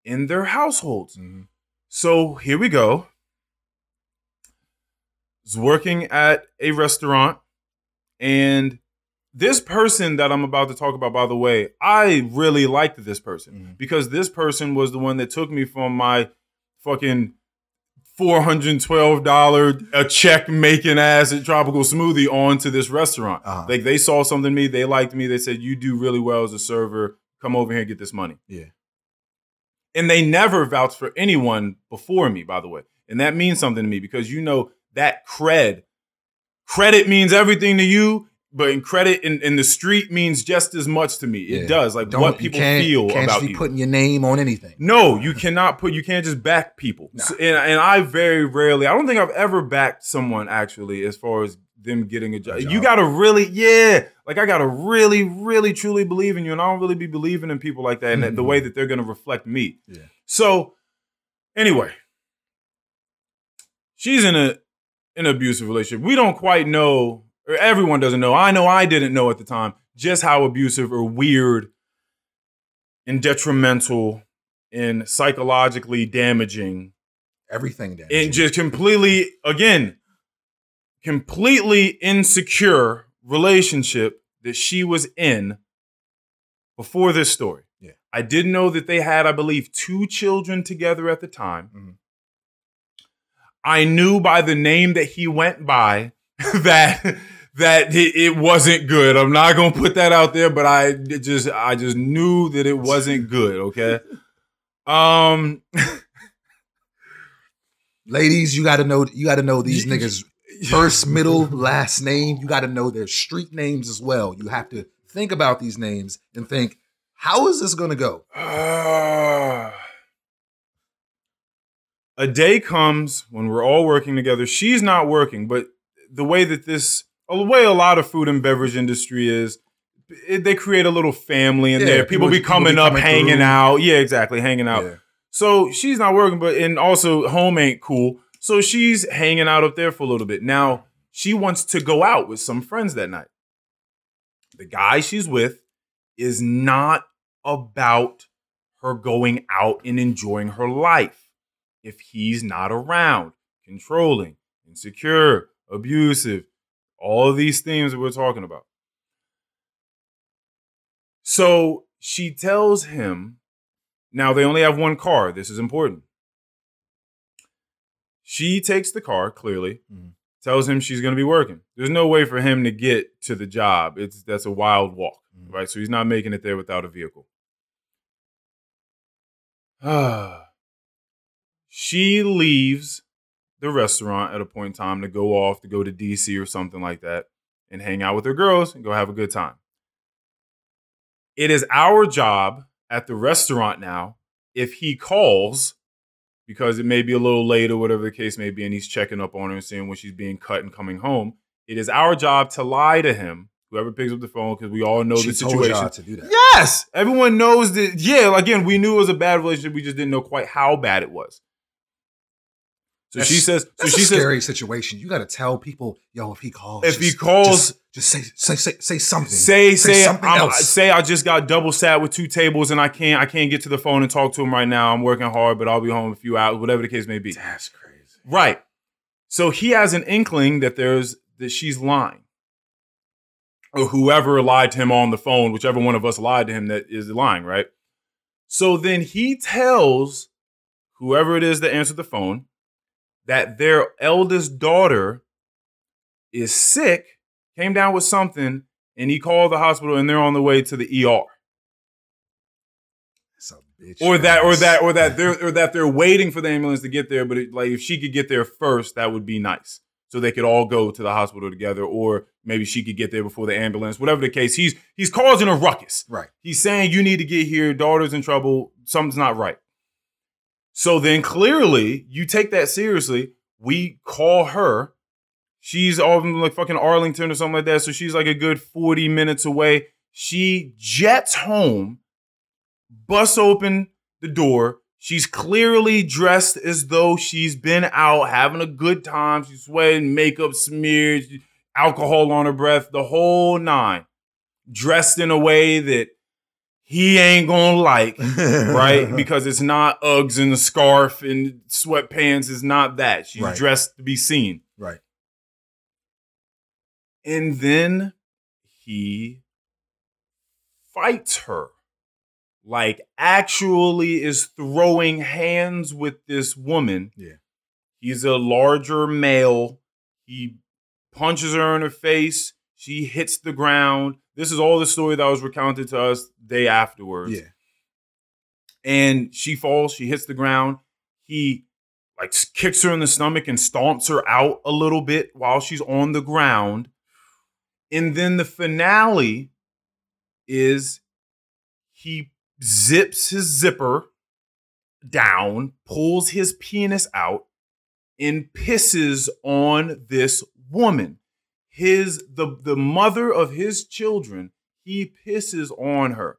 in their households. Mhm. So here we go. Was working at a restaurant, and this person that I'm about to talk about, by the way, I really liked this person Mhm. because this person was the one that took me from my fucking $412 a check making ass at tropical smoothie onto this restaurant. Uh-huh. Like they saw something in me, they liked me, they said, You do really well as a server. Come over here and get this money. Yeah. And they never vouched for anyone before me, by the way. And that means something to me because you know that cred. Credit means everything to you, but in credit in, in the street means just as much to me. It Yeah. does. Like Don't- what people can't- feel can't about you. putting your name on anything. No, you cannot put. You can't just back people. Nah. So- and and I very rarely. I don't think I've ever backed someone actually, as far as them getting a job. A You gotta really, yeah. Like I gotta really, really, truly believe in you, and I don't really be believing in people like that, and that the way mm-hmm. that they're gonna reflect me. Yeah. So Anyway, she's in a an abusive relationship. We don't quite know, or everyone doesn't know. I know I didn't know at the time just how abusive or weird and detrimental and psychologically damaging Everything damn. and just completely again completely insecure relationship that she was in before this story Yeah. i didn't know that they had i believe two children together at the time Mhm. i knew by the name that he went by [LAUGHS] that that it, wasn't good i'm not gonna put that out there but i just i just knew that it wasn't good okay um [LAUGHS] Ladies, you got to know. You got to know these niggas [LAUGHS] first, middle, last name. You got to know their street names as well. You have to think about these names and think, how is this going to go? [SIGHS] A day comes when we're all working together. She's not working, but the way that this, the way a lot of food and beverage industry is, it, they create a little family in Yeah, there. People, people- be people coming be up, coming hanging through. out. Yeah, exactly, hanging out. Yeah. So she's not working, but and also home ain't cool. So she's hanging out up there for a little bit. Now she wants to go out with some friends that night. The guy she's with is not about her going out and enjoying her life if he's not around, controlling, insecure, abusive, all of these things that we're talking about. So she tells him, now they only have one car. This is important. She takes the car, clearly, Mhm. tells him she's going to be working. There's no way for him to get to the job. It's that's a wild walk, Mhm. right? So he's not making it there without a vehicle. [SIGHS] she leaves the restaurant at a point in time to go off to go to DC or something like that and hang out with her girls and go have a good time. It is our job at the restaurant now if he calls because it may be a little late or whatever the case may be and he's checking up on her and seeing when she's being cut and coming home. It is our job to lie to him, whoever picks up the phone, because we all know she the situation. to do that. Yes, everyone knows that. Yeah, again, we knew it was a bad relationship. We just didn't know quite how bad it was. So That's- she says. So she a says. scary situation. You got to tell people, yo, if he calls, If he calls- just, just say, say, say, say something. Say say something I'm- else. say I just got double sat with two tables and I can't I can't get to the phone and talk to him right now. I'm working hard, but I'll be home in a few hours, whatever the case may be. That's crazy. Right. So he has an inkling that there's that she's lying. Or whoever lied to him on the phone, whichever one of us lied to him that is lying, right? So then he tells whoever it is that answered the phone that their eldest daughter is sick, came down with something, and he called the hospital and they're on the way to the ER bitch. or that or that or that they're or that they're waiting for the ambulance to get there but it, like if she could get there first that would be nice. So they could all go to the hospital together or maybe she could get there before the ambulance whatever the case. He's he's causing a ruckus. Right. he's saying you need to get here. Daughter's in trouble. Something's not right so then clearly you take that seriously we call her she's off in like fucking arlington or something like that so she's like a good 40 minutes away she jets home busts open the door. She's clearly dressed as though she's been out having a good time. She's sweating, makeup smeared, alcohol on her breath, the whole nine. Dressed in a way that he ain't gonna like, right? [LAUGHS] because it's not Uggs and a scarf and sweatpants. It's not that. She's Right. dressed to be seen. right. And then he fights her. Like, actually is throwing hands with this woman. Yeah. He's a larger male. He punches her in her face. She hits the ground. This is all the story that was recounted to us day afterwards Yeah. and she falls. She hits the ground. He like kicks her in the stomach and stomps her out a little bit while she's on the ground. And then the finale is he zips his zipper down, pulls his penis out, and pisses on this woman. His the the mother of his children, he pisses on her.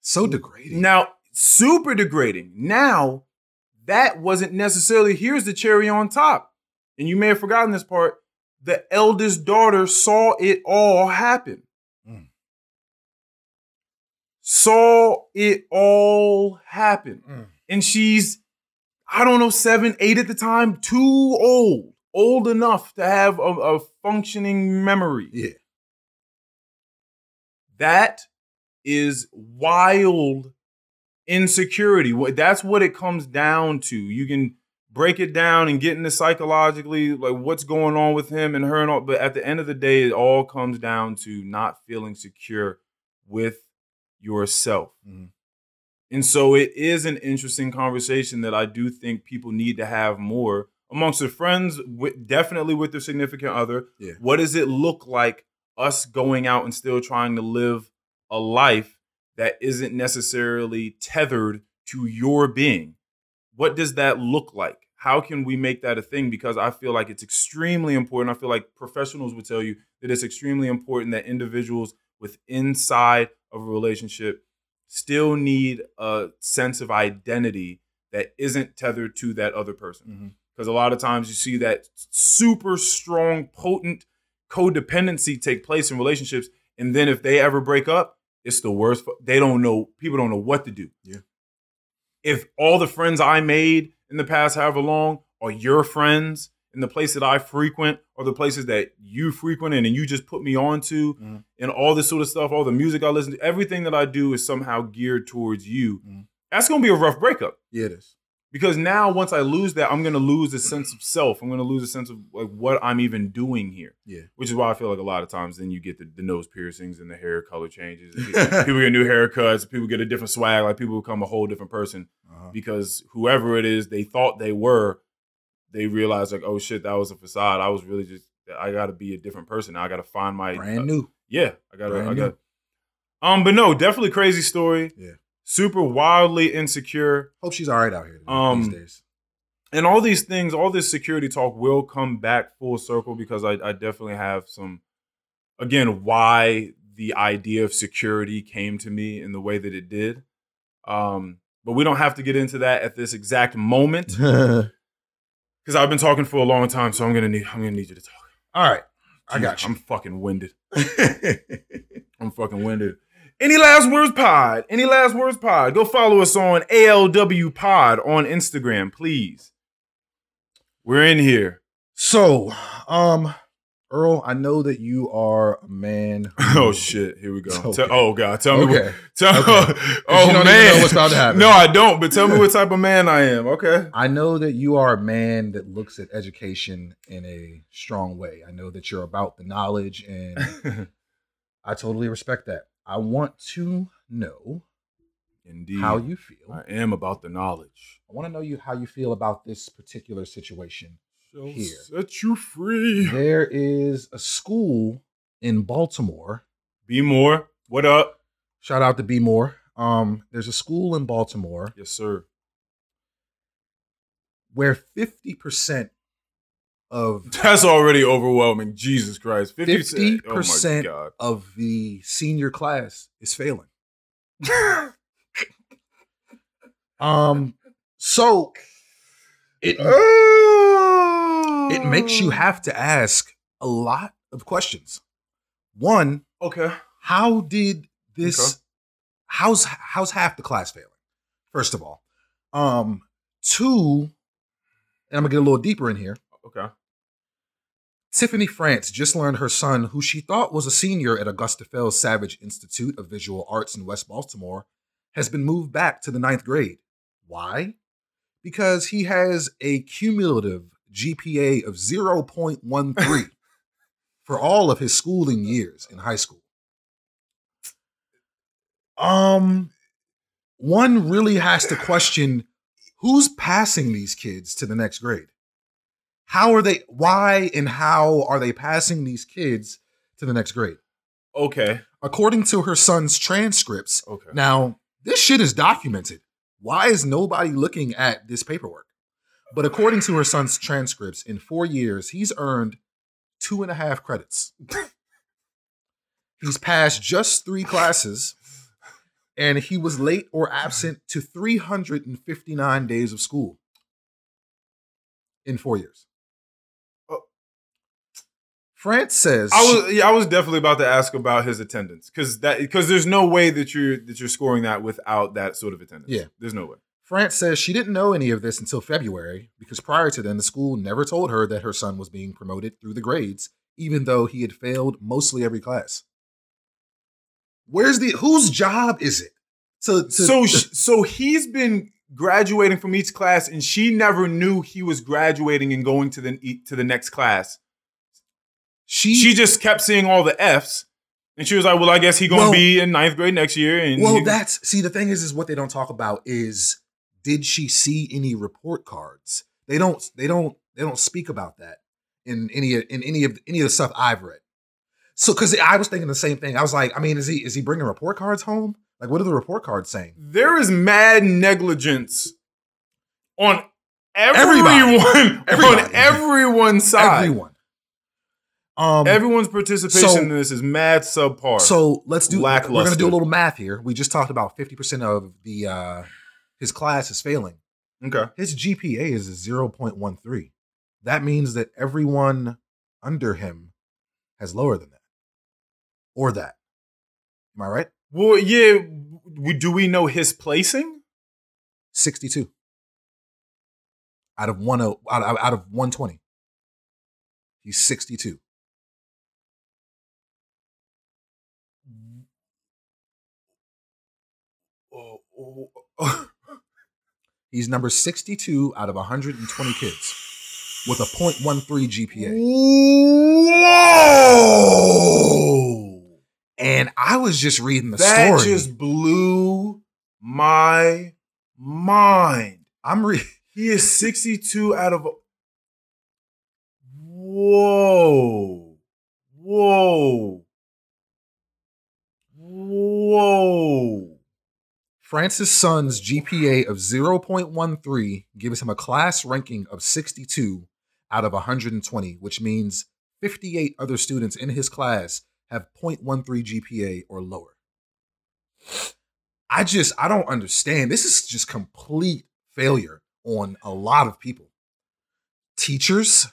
So degrading. Now, super degrading. Now, that wasn't necessarily here's the cherry on top. And you may have forgotten this part. The eldest daughter saw it all happen. Mm. Saw it all happen. Mm. And she's, I don't know, seven, eight at the time, too old, old enough to have a, a functioning memory. Yeah. That is wild insecurity. That's what it comes down to. You can break it down and get into psychologically like what's going on with him and her and all, but at the end of the day, it all comes down to not feeling secure with yourself. Mhm. And so it is an interesting conversation that I do think people need to have more amongst their friends, with, definitely with their significant other. Yeah. What does it look like us going out and still trying to live a life that isn't necessarily tethered to your being? What does that look like? How can we make that a thing? Because I feel like it's extremely important. I feel like professionals would tell you that it's extremely important that individuals with inside of a relationship still need a sense of identity that isn't tethered to that other person. Mhm. Because a lot of times you see that super strong, potent codependency take place in relationships. And then if they ever break up, it's the worst. They don't know, people don't know what to do. Yeah. If all the friends I made in the past, however long, are your friends, and the place that I frequent are the places that you frequent and you just put me on to, Mhm. and all this sort of stuff, all the music I listen to, everything that I do is somehow geared towards you. Mhm. That's gonna be a rough breakup Yeah, it is. Because now once I lose that, I'm gonna lose a sense of self. I'm gonna lose a sense of like what I'm even doing here. Yeah. Which is why I feel like a lot of times then you get the, the nose piercings and the hair color changes. people, people get new haircuts. People get a different swag. Like people become a whole different person Uh-huh. because whoever it is they thought they were, they realized like, oh shit, that was a facade. I was really just I got to be a different person. Now I got to find my Brand new. yeah, I got to Brand I new. got. Um, but no, definitely crazy story. Yeah. Super wildly insecure. Hope she's all right out here Um, these days. and all these things, all this security talk will come back full circle because I, I definitely have some, again, why the idea of security came to me in the way that it did. Um, but we don't have to get into that at this exact moment [LAUGHS] because I've been talking for a long time, so I'm gonna need I'm gonna need you to talk. all right. I got you. I'm fucking winded. [LAUGHS] I'm fucking winded. Any last words, pod? Any last words, pod? Go follow us on ALW Pod on Instagram, please. We're in here. so, um, Earl, I know that you are a man. [LAUGHS] Oh shit! Here we go. Okay. Tell- oh god! Tell me. What, Okay. tell, Okay. [LAUGHS] oh you don't man! know what's about to happen. No, I don't. But tell me what type of man I am. Okay. I know that you are a man that looks at education in a strong way. I know that you're about the knowledge, and [LAUGHS] I totally respect that. I want to know Indeed. how you feel. I am about the knowledge. I want to know you how you feel about this particular situation. Shall Here. set you free. There is a school in Baltimore. Be more. What up? Shout out to B More. Um, there's a school in Baltimore Yes, sir. where 50% of [LAUGHS] That's already overwhelming. Jesus Christ. 50%. Oh my 50% God. of the senior class is failing. [LAUGHS] Um, so it it makes you have to ask a lot of questions. One, Okay. how did this Okay. how's how's half the class failing? First of all. Um, two, and I'm gonna get a little deeper in here. Okay. Tiffany France just learned her son, who she thought was a senior at Augusta Fells Savage Institute of Visual Arts in West Baltimore, has been moved back to the ninth grade. Why? Because he has a cumulative GPA of 0.13 [LAUGHS] for all of his schooling years in high school. Um, one really has to question who's passing these kids to the next grade. How are they? Why and how are they passing these kids to the next grade? Okay. According to her son's transcripts, Okay. now this shit is documented. Why is nobody looking at this paperwork? But according to her son's transcripts, in four years, he's earned two and a half credits. he's passed just three classes, and he was late or absent to 359 days of school. in four years. France says I was yeah, I was definitely about to ask about his attendance because that because there's no way that you're that you're scoring that without that sort of attendance. Yeah. there's no way. France says she didn't know any of this until February because prior to then, the school never told her that her son was being promoted through the grades, even though he had failed mostly every class. Where's the whose job is it? To, to so so he's been graduating from each class, and she never knew he was graduating and going to the to the next class. She, She just kept seeing all the Fs, and she was like, "Well, I guess he gonna Well- be in ninth grade next year." And well, he- that's see the thing is, is what they don't talk about is did she see any report cards? They don't. They don't. They don't speak about that in any in any of any of the stuff I've read. So, because I was thinking the same thing. I was like, I mean, is he is he bringing report cards home? Like, what are the report cards saying? there is mad negligence on Everybody. everyone [LAUGHS] Everybody. on everyone's side. Everyone. Um. Everyone's participation So- in this is mad subpar. so let's do. We're gonna do a little math here. We just talked about fifty percent of the uh his class is failing. okay, His GPA is zero point one three. That means that everyone under him has lower than that, or that. Am I right? well, yeah. w- Do we know his placing? Sixty two. Out of one oh, out of one twenty. He's sixty two. Oh, oh, oh. [LAUGHS] He's number sixty two out of one hundred and twenty kids with a 0.13 GPA. Whoa! And I was just reading the That story. That just blew my mind. I'm re- He is 62 out of. Whoa. Whoa. Whoa. France's son's GPA of 0.13 gives him a class ranking of 62 out of 120, which means 58 other students in his class have 0.13 GPA or lower. I just, I don't understand. This is just complete failure on a lot of people. Teachers,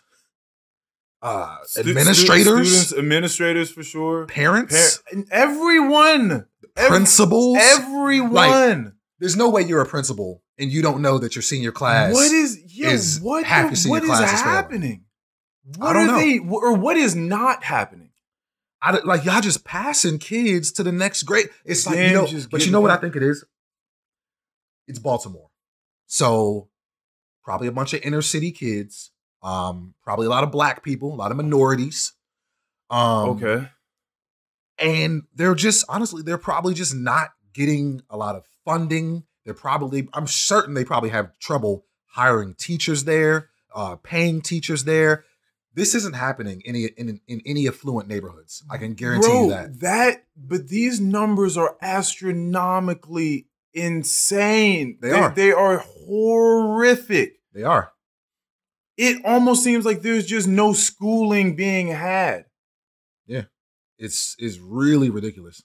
uh, administrators, students, administrators for sure. parents, Par- everyone. Ev- principals. Everyone. There's no way you're a principal and you don't know that your senior class. what is yeah, is what half the- what is class is failing. happening? What don't are know. they or what is not happening? I like y'all just passing kids to the next grade. It's like you know, but you know what I think it is. It's Baltimore, so probably a bunch of inner city kids. Um, probably a lot of black people, a lot of minorities. Um, okay. and they're just honestly, they're probably just not getting a lot of funding. They're probably, I'm certain they probably have trouble hiring teachers there, uh, paying teachers there. This isn't happening in, any- in in any affluent neighborhoods. I can guarantee Bro, you that. That but these numbers are astronomically insane. They are. They are horrific. They are. It almost seems like there's just no schooling being had. Yeah. It's it's really ridiculous.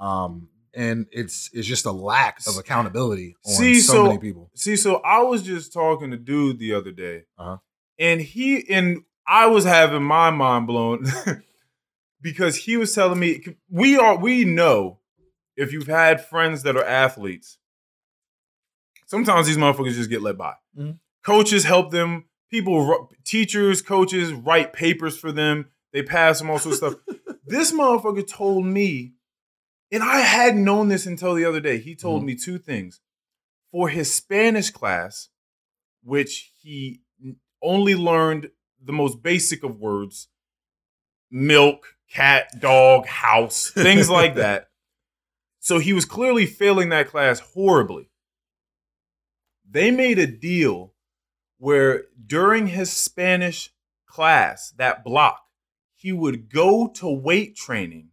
Um, and it's it's just a lack of accountability on See, so, so- many people. See, so I was just talking to dude the other day, Uh-huh. and he and I was having my mind blown [LAUGHS] because he was telling me we are we know if you've had friends that are athletes, sometimes these motherfuckers just get let by. Mhm. Coaches help them. People, teachers, coaches write papers for them. They pass them all sorts of stuff. [LAUGHS] This motherfucker told me, and I hadn't known this until the other day. He told Mhm. me two things. For his Spanish class, which he only learned the most basic of words milk, cat, dog, house, things like [LAUGHS] that. So he was clearly failing that class horribly. They made a deal where during his Spanish class, that block, he would go to weight training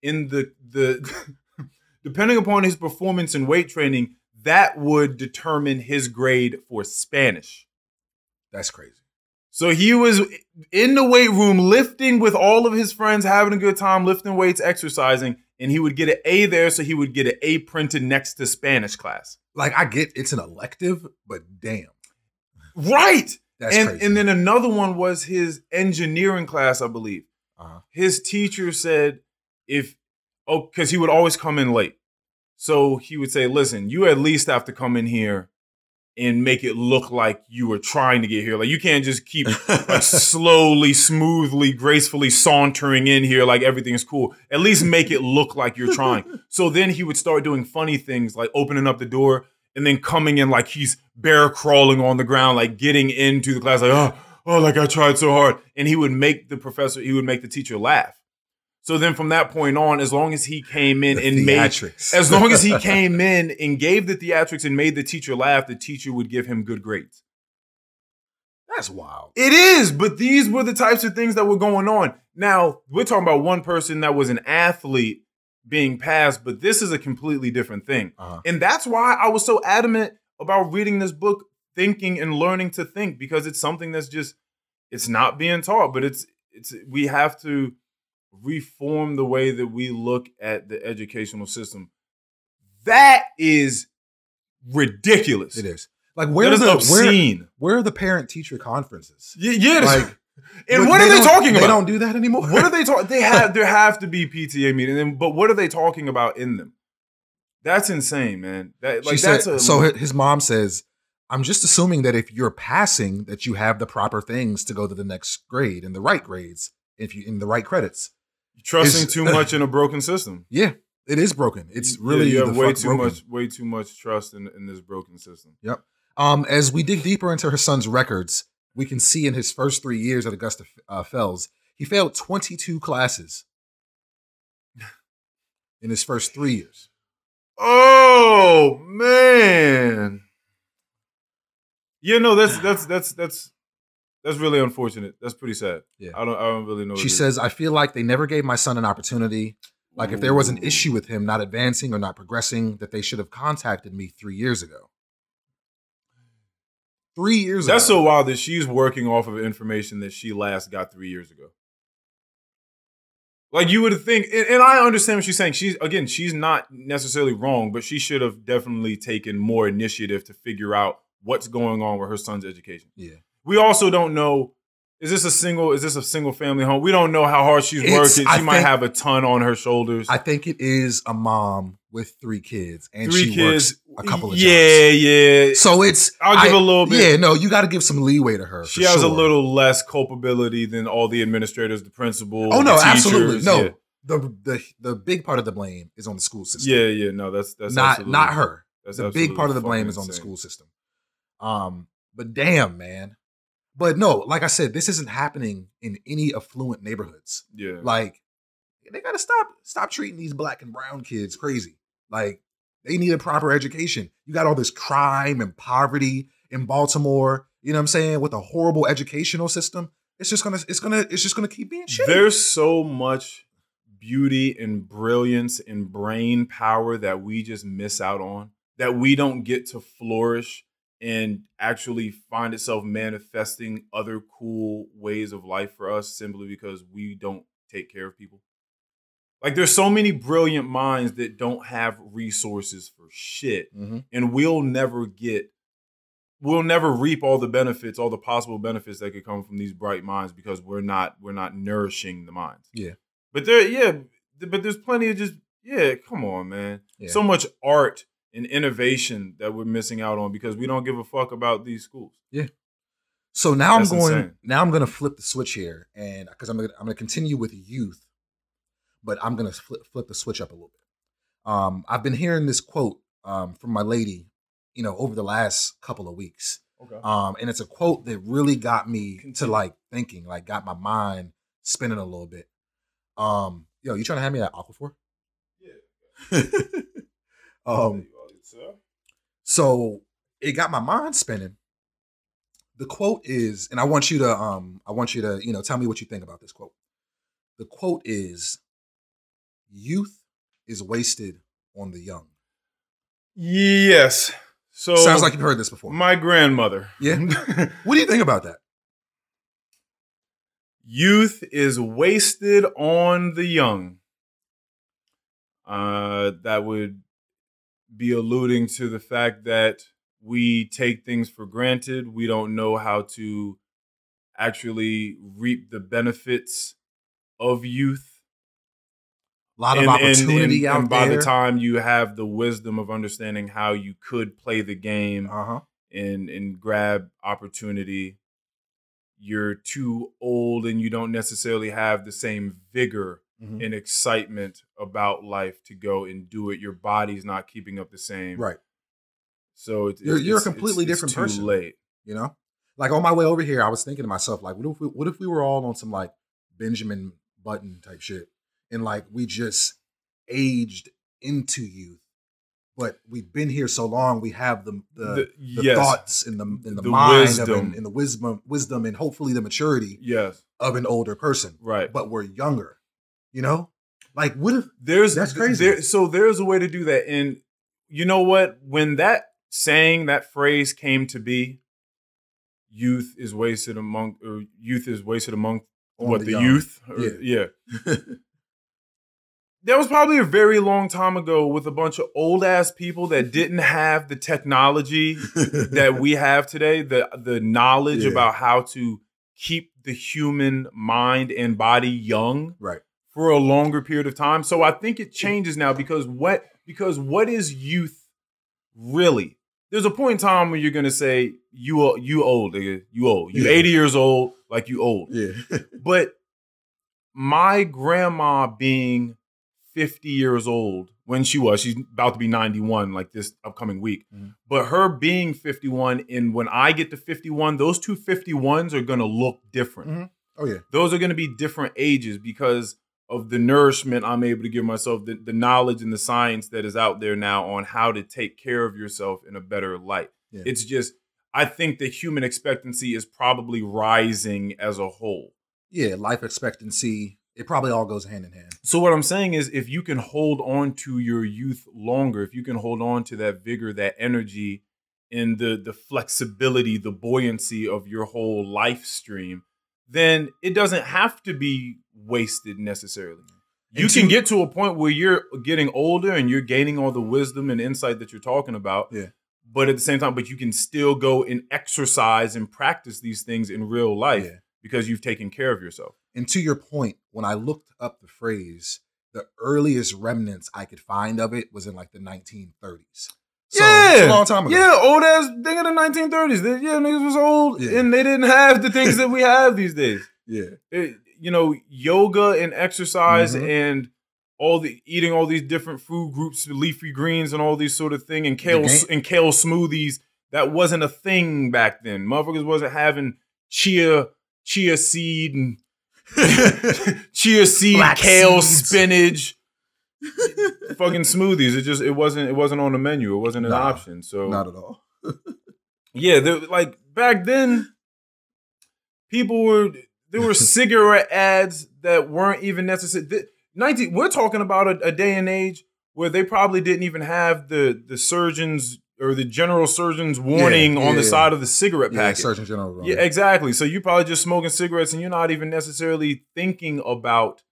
in the the [LAUGHS] depending upon his performance in weight training, that would determine his grade for Spanish. That's crazy. So he was in the weight room lifting with all of his friends, having a good time, lifting weights, exercising, and he would get an A there, so he would get an A printed next to Spanish class. Like I get it's an elective, but damn, Right. That's and crazy. and then another one was his engineering class, I believe. uh-huh. His teacher said if oh, because he would always come in late. So he would say, listen, you at least have to come in here and make it look like you were trying to get here. Like you can't just keep like [LAUGHS] slowly, smoothly, gracefully sauntering in here like everything's cool. At least make it look like you're trying. [LAUGHS] so then he would start doing funny things like opening up the door and then coming in like he's bear crawling on the ground, like getting into the class, like, oh, oh, like I tried so hard. And he would make the professor, he would make the teacher laugh. So then from that point on, as long as he came in The and made as long as he [LAUGHS] came in and gave the theatrics and made the teacher laugh, the teacher would give him good grades. That's wild. It is, but these were the types of things that were going on. Now, we're talking about one person that was an athlete being passed, but this is a completely different thing. Uh-huh. And that's why I was so adamant about reading this book, thinking and learning to think, because it's something that's just it's not being taught, but it's it's we have to reform the way that we look at the educational system. That is ridiculous. It is. Like That where is the where, where are the parent teacher conferences? Yeah, yeah. Like, and But what are they talking They don't do that anymore. what are they talking? They have [LAUGHS] there have to be PTA meetings, but what are they talking about in them? That's insane, man. That like said, a so his mom says, I'm just assuming that if you're passing, that you have the proper things to go to the next grade and the right grades, if you in the right credits. trusting too much in a [LAUGHS] broken system. Yeah, it is broken. It's Yeah, really have way too broken. much, way too much trust in, in this broken system. Yep. Um, as we dig deeper into her son's records, we can see in his first three years at Augusta uh, Fells, he failed 22 classes in his first three years. Oh man. Yeah, no, that's [SIGHS] that's that's that's that's really unfortunate. That's pretty sad. Yeah. I don't I don't really know. She says, I feel like they never gave my son an opportunity. Like if there was an issue with him not advancing or not progressing, that they should have contacted me three years ago. Three years That's so wild that she's working off of information that she last got three years ago. Like you would think, and, and I understand what she's saying. She's again, she's not necessarily wrong, but she should have definitely taken more initiative to figure out what's going on with her son's education. Yeah. We also don't know. Is this a single? Is this a single family home? We don't know how hard she's working. She I might think- have a ton on her shoulders. I think it is a mom with three kids and Three she kids. works a couple of yeah, jobs. yeah. Yeah. So it's I'll give I- a little bit- Yeah, no, you got to give some leeway to her. She has a little less culpability than all the administrators, the principal. Oh no, absolutely no. Yeah. The the the big part of the blame is on the school system. Yeah, yeah, no, that's that's not not her. That's the big part of the blame is on the school system. Um, but damn, man. But no, like I said, this isn't happening in any affluent neighborhoods. Yeah, Like they gotta stop stop treating these black and brown kids crazy. Like they need a proper education. You got all this crime and poverty in Baltimore. You know what I'm saying? With a horrible educational system, it's just gonna it's gonna it's just gonna keep being shit. there's so much beauty and brilliance and brain power that we just miss out on that we don't get to flourish and actually find itself manifesting other cool ways of life for us simply because we don't take care of people. Like there's so many brilliant minds that don't have resources for shit Mhm. and we'll never get we'll never reap all the benefits all the possible benefits that could come from these bright minds because we're not we're not nourishing the minds Yeah. but there yeah but there's plenty of just yeah come on man Yeah. so much art and innovation that we're missing out on because we don't give a fuck about these schools Yeah. So now That's I'm going. insane. Now I'm going to flip the switch here, and because I'm gonna, I'm going to continue with youth, but I'm going to flip, flip the switch up a little bit. Um, I've been hearing this quote um, from my lady, you know, over the last couple of weeks, okay um, and it's a quote that really got me to like thinking, like got my mind spinning a little bit. Um, yo, you trying to have me that Aquaphor? yeah [LAUGHS] um, so it got my mind spinning. The quote is, and I want you to um I want you to, you know, tell me what you think about this quote. The quote is youth is wasted on the young. yes so Sounds like you've heard this before. my grandmother Yeah. [LAUGHS] What do you think about that? Youth is wasted on the young. Uh, that would be alluding to the fact that we take things for granted. We don't know how to actually reap the benefits of youth. A lot of And- and- opportunity and- out and by there. the time you have the wisdom of understanding how you could play the game uh huh. and and grab opportunity, you're too old and you don't necessarily have the same vigor Mm-hmm. and excitement about life to go and do it. Your body's not keeping up the same. Right. So it's, You're- it's- you're a completely it's- it's different too person. late. You know, like on my way over here, I was thinking to myself, like, what if we, what if we were all on some like Benjamin Button type shit, and like we just aged into youth, but we've been here so long, we have the the, The- the yes. thoughts and the and the, The mind of wisdom. and, and the wisdom wisdom and hopefully the maturity Yes. of an older person, Right. but we're younger. You know, like what if There's That's crazy. There, so there's a way to do that. And you know what? When that saying, that phrase came to be, youth is wasted among or youth is wasted among on what the, young- youth? Or- Yeah. yeah. [LAUGHS] That was probably a very long time ago with a bunch of old ass people that [LAUGHS] didn't have the technology that we [LAUGHS] have today, the the knowledge Yeah. about how to keep the human mind and body young right. For a longer period of time. So I think it changes now because what because what is youth really? There's a point in time when you're gonna say you o- you old, nigga, you old, you Yeah. 80 years old, like you old. Yeah. [LAUGHS] But my grandma being 50 years old when she was, she's about to be 91 like this upcoming week. Mhm. But her being 51, and when I get to 51, those two 51s are gonna look different. Mhm. oh yeah. Those are gonna be different ages because of the nourishment I'm able to give myself, the, the knowledge and the science that is out there now on how to take care of yourself in a better light. Yeah. It's just, I think the human expectancy is probably rising as a whole. Yeah, life expectancy. It probably all goes hand in hand. So what I'm saying is if you can hold on to your youth longer, if you can hold on to that vigor, that energy, and the the flexibility, the buoyancy of your whole life stream, then it doesn't have to be wasted necessarily. You can get to a point where you're getting older and you're gaining all the wisdom and insight that you're talking about. Yeah. But at the same time, but you can still go and exercise and practice these things in real life Yeah. because you've taken care of yourself. And to your point, when I looked up the phrase, the earliest remnants I could find of it was in like the 1930s. So it's a long time ago. Yeah, old ass thing in the 1930s. They, yeah, niggas was old Yeah. and they didn't have the things that we have these days. [LAUGHS] Yeah. It- you know, yoga and exercise Mhm. and all the eating all these different food groups, leafy greens and all these sort of thing, and kale game- and kale smoothies. That wasn't a thing back then. Motherfuckers wasn't having chia chia seed and [LAUGHS] chia seed, Black kale, seeds. spinach, [LAUGHS] fucking smoothies. It just it wasn't it wasn't on the menu. It wasn't an Nah, option. So Not at all. [LAUGHS] yeah, like back then, people were there were [LAUGHS] cigarette ads that weren't even necessary. The- Nineteen, we're talking about a, a day and age where they probably didn't even have the the surgeons or the general surgeon's warning yeah, on the yeah. side of the cigarette Yeah, packet. Surgeon General. Yeah, exactly. So you're probably just smoking cigarettes and you're not even necessarily thinking about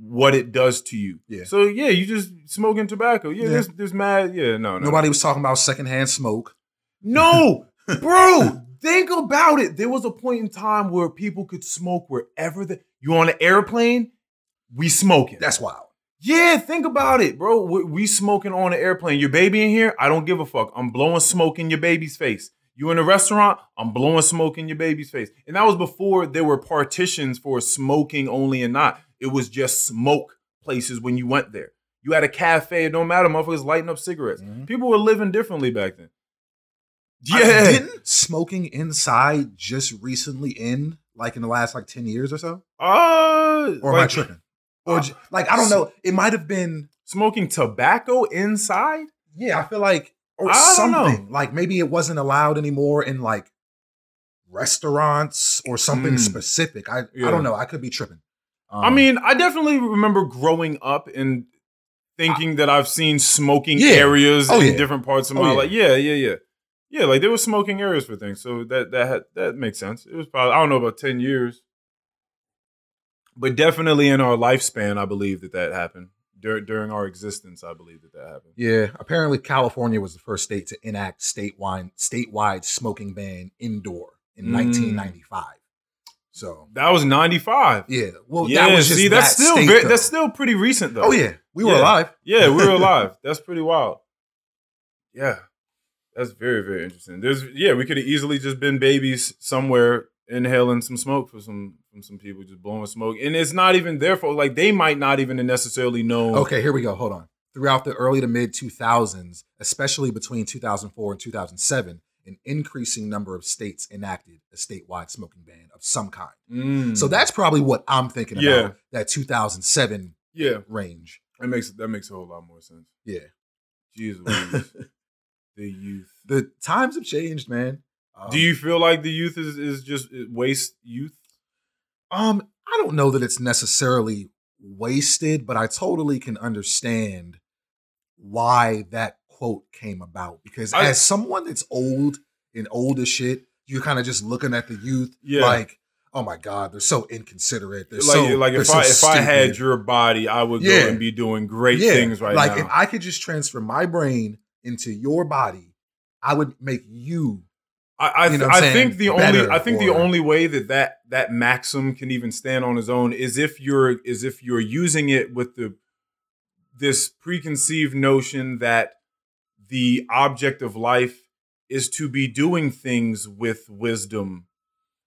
what it does to you. Yeah. So yeah, you just smoking tobacco. Yeah, Yeah. There's, there's mad. Yeah, no, no. Nobody was talking about secondhand smoke. No, [LAUGHS] bro. Think about it. There was a point in time where people could smoke wherever the you on an airplane, we smoking. That's wild. yeah, think about it, bro. We, we smoking on an airplane. Your baby in here, I don't give a fuck. I'm blowing smoke in your baby's face. You in a restaurant, I'm blowing smoke in your baby's face. And that was before there were partitions for smoking only and not. It was just smoke places when you went there. You had a cafe, it don't matter, motherfuckers lighting up cigarettes. Mhm. People were living differently back then. I- Yeah. didn't smoking inside just recently end, like in the last like 10 years or so? Uh, Or am I tripping? Or Uh, j- like I don't know. It might have been smoking tobacco inside? yeah, I feel like or I don't know. something. Like maybe it wasn't allowed anymore in like restaurants or something Mm. specific. I Yeah. I don't know. I could be tripping. I Um, mean, I definitely remember growing up and thinking that I've seen smoking Yeah. areas Oh, in yeah. different parts of Oh, my life. Yeah, yeah, yeah. Yeah, like there were smoking areas for things. So that that had, that makes sense. It was probably I don't know about 10 years. But definitely in our lifespan, I believe that that happened dur- during our existence. I believe that that happened. Yeah, apparently California was the first state to enact statewide statewide smoking ban indoor in Mm. 1995. So That was ninety five. yeah, well yeah, that was just see, that's that still state, very, that's still pretty recent though. oh yeah, we were Yeah. alive. Yeah, we were [LAUGHS] alive. That's pretty wild. Yeah. That's very, very interesting. There's yeah, we could have easily just been babies somewhere inhaling some smoke for some from some people, just blowing smoke. And it's not even their fault. Like they might not even necessarily know Okay, here we go. Hold on. Throughout the early to mid 2000s, especially between 2004 and 2007, an increasing number of states enacted a statewide smoking ban of some kind. Mm. So that's probably what I'm thinking about. That 2007 yeah. range. That makes that makes a whole lot more sense. Yeah. Jesus. [LAUGHS] the youth. the times have changed, man. Um, Do you feel like the youth is, is just waste youth? Um, I don't know that it's necessarily wasted, but I totally can understand why that quote came about. Because I- as someone that's old and old as shit, you're kind of just looking at the youth Yeah. like, oh my God, they're so inconsiderate. They're Like, so like if so I if I had your body, I would Yeah. go and be doing great Yeah, things right like now. Like if I could just transfer my brain into your body, I would make you I, I, You know I think the only I think the only way that, that that maxim can even stand on its own is if you're is if you're using it with the this preconceived notion that the object of life is to be doing things with wisdom.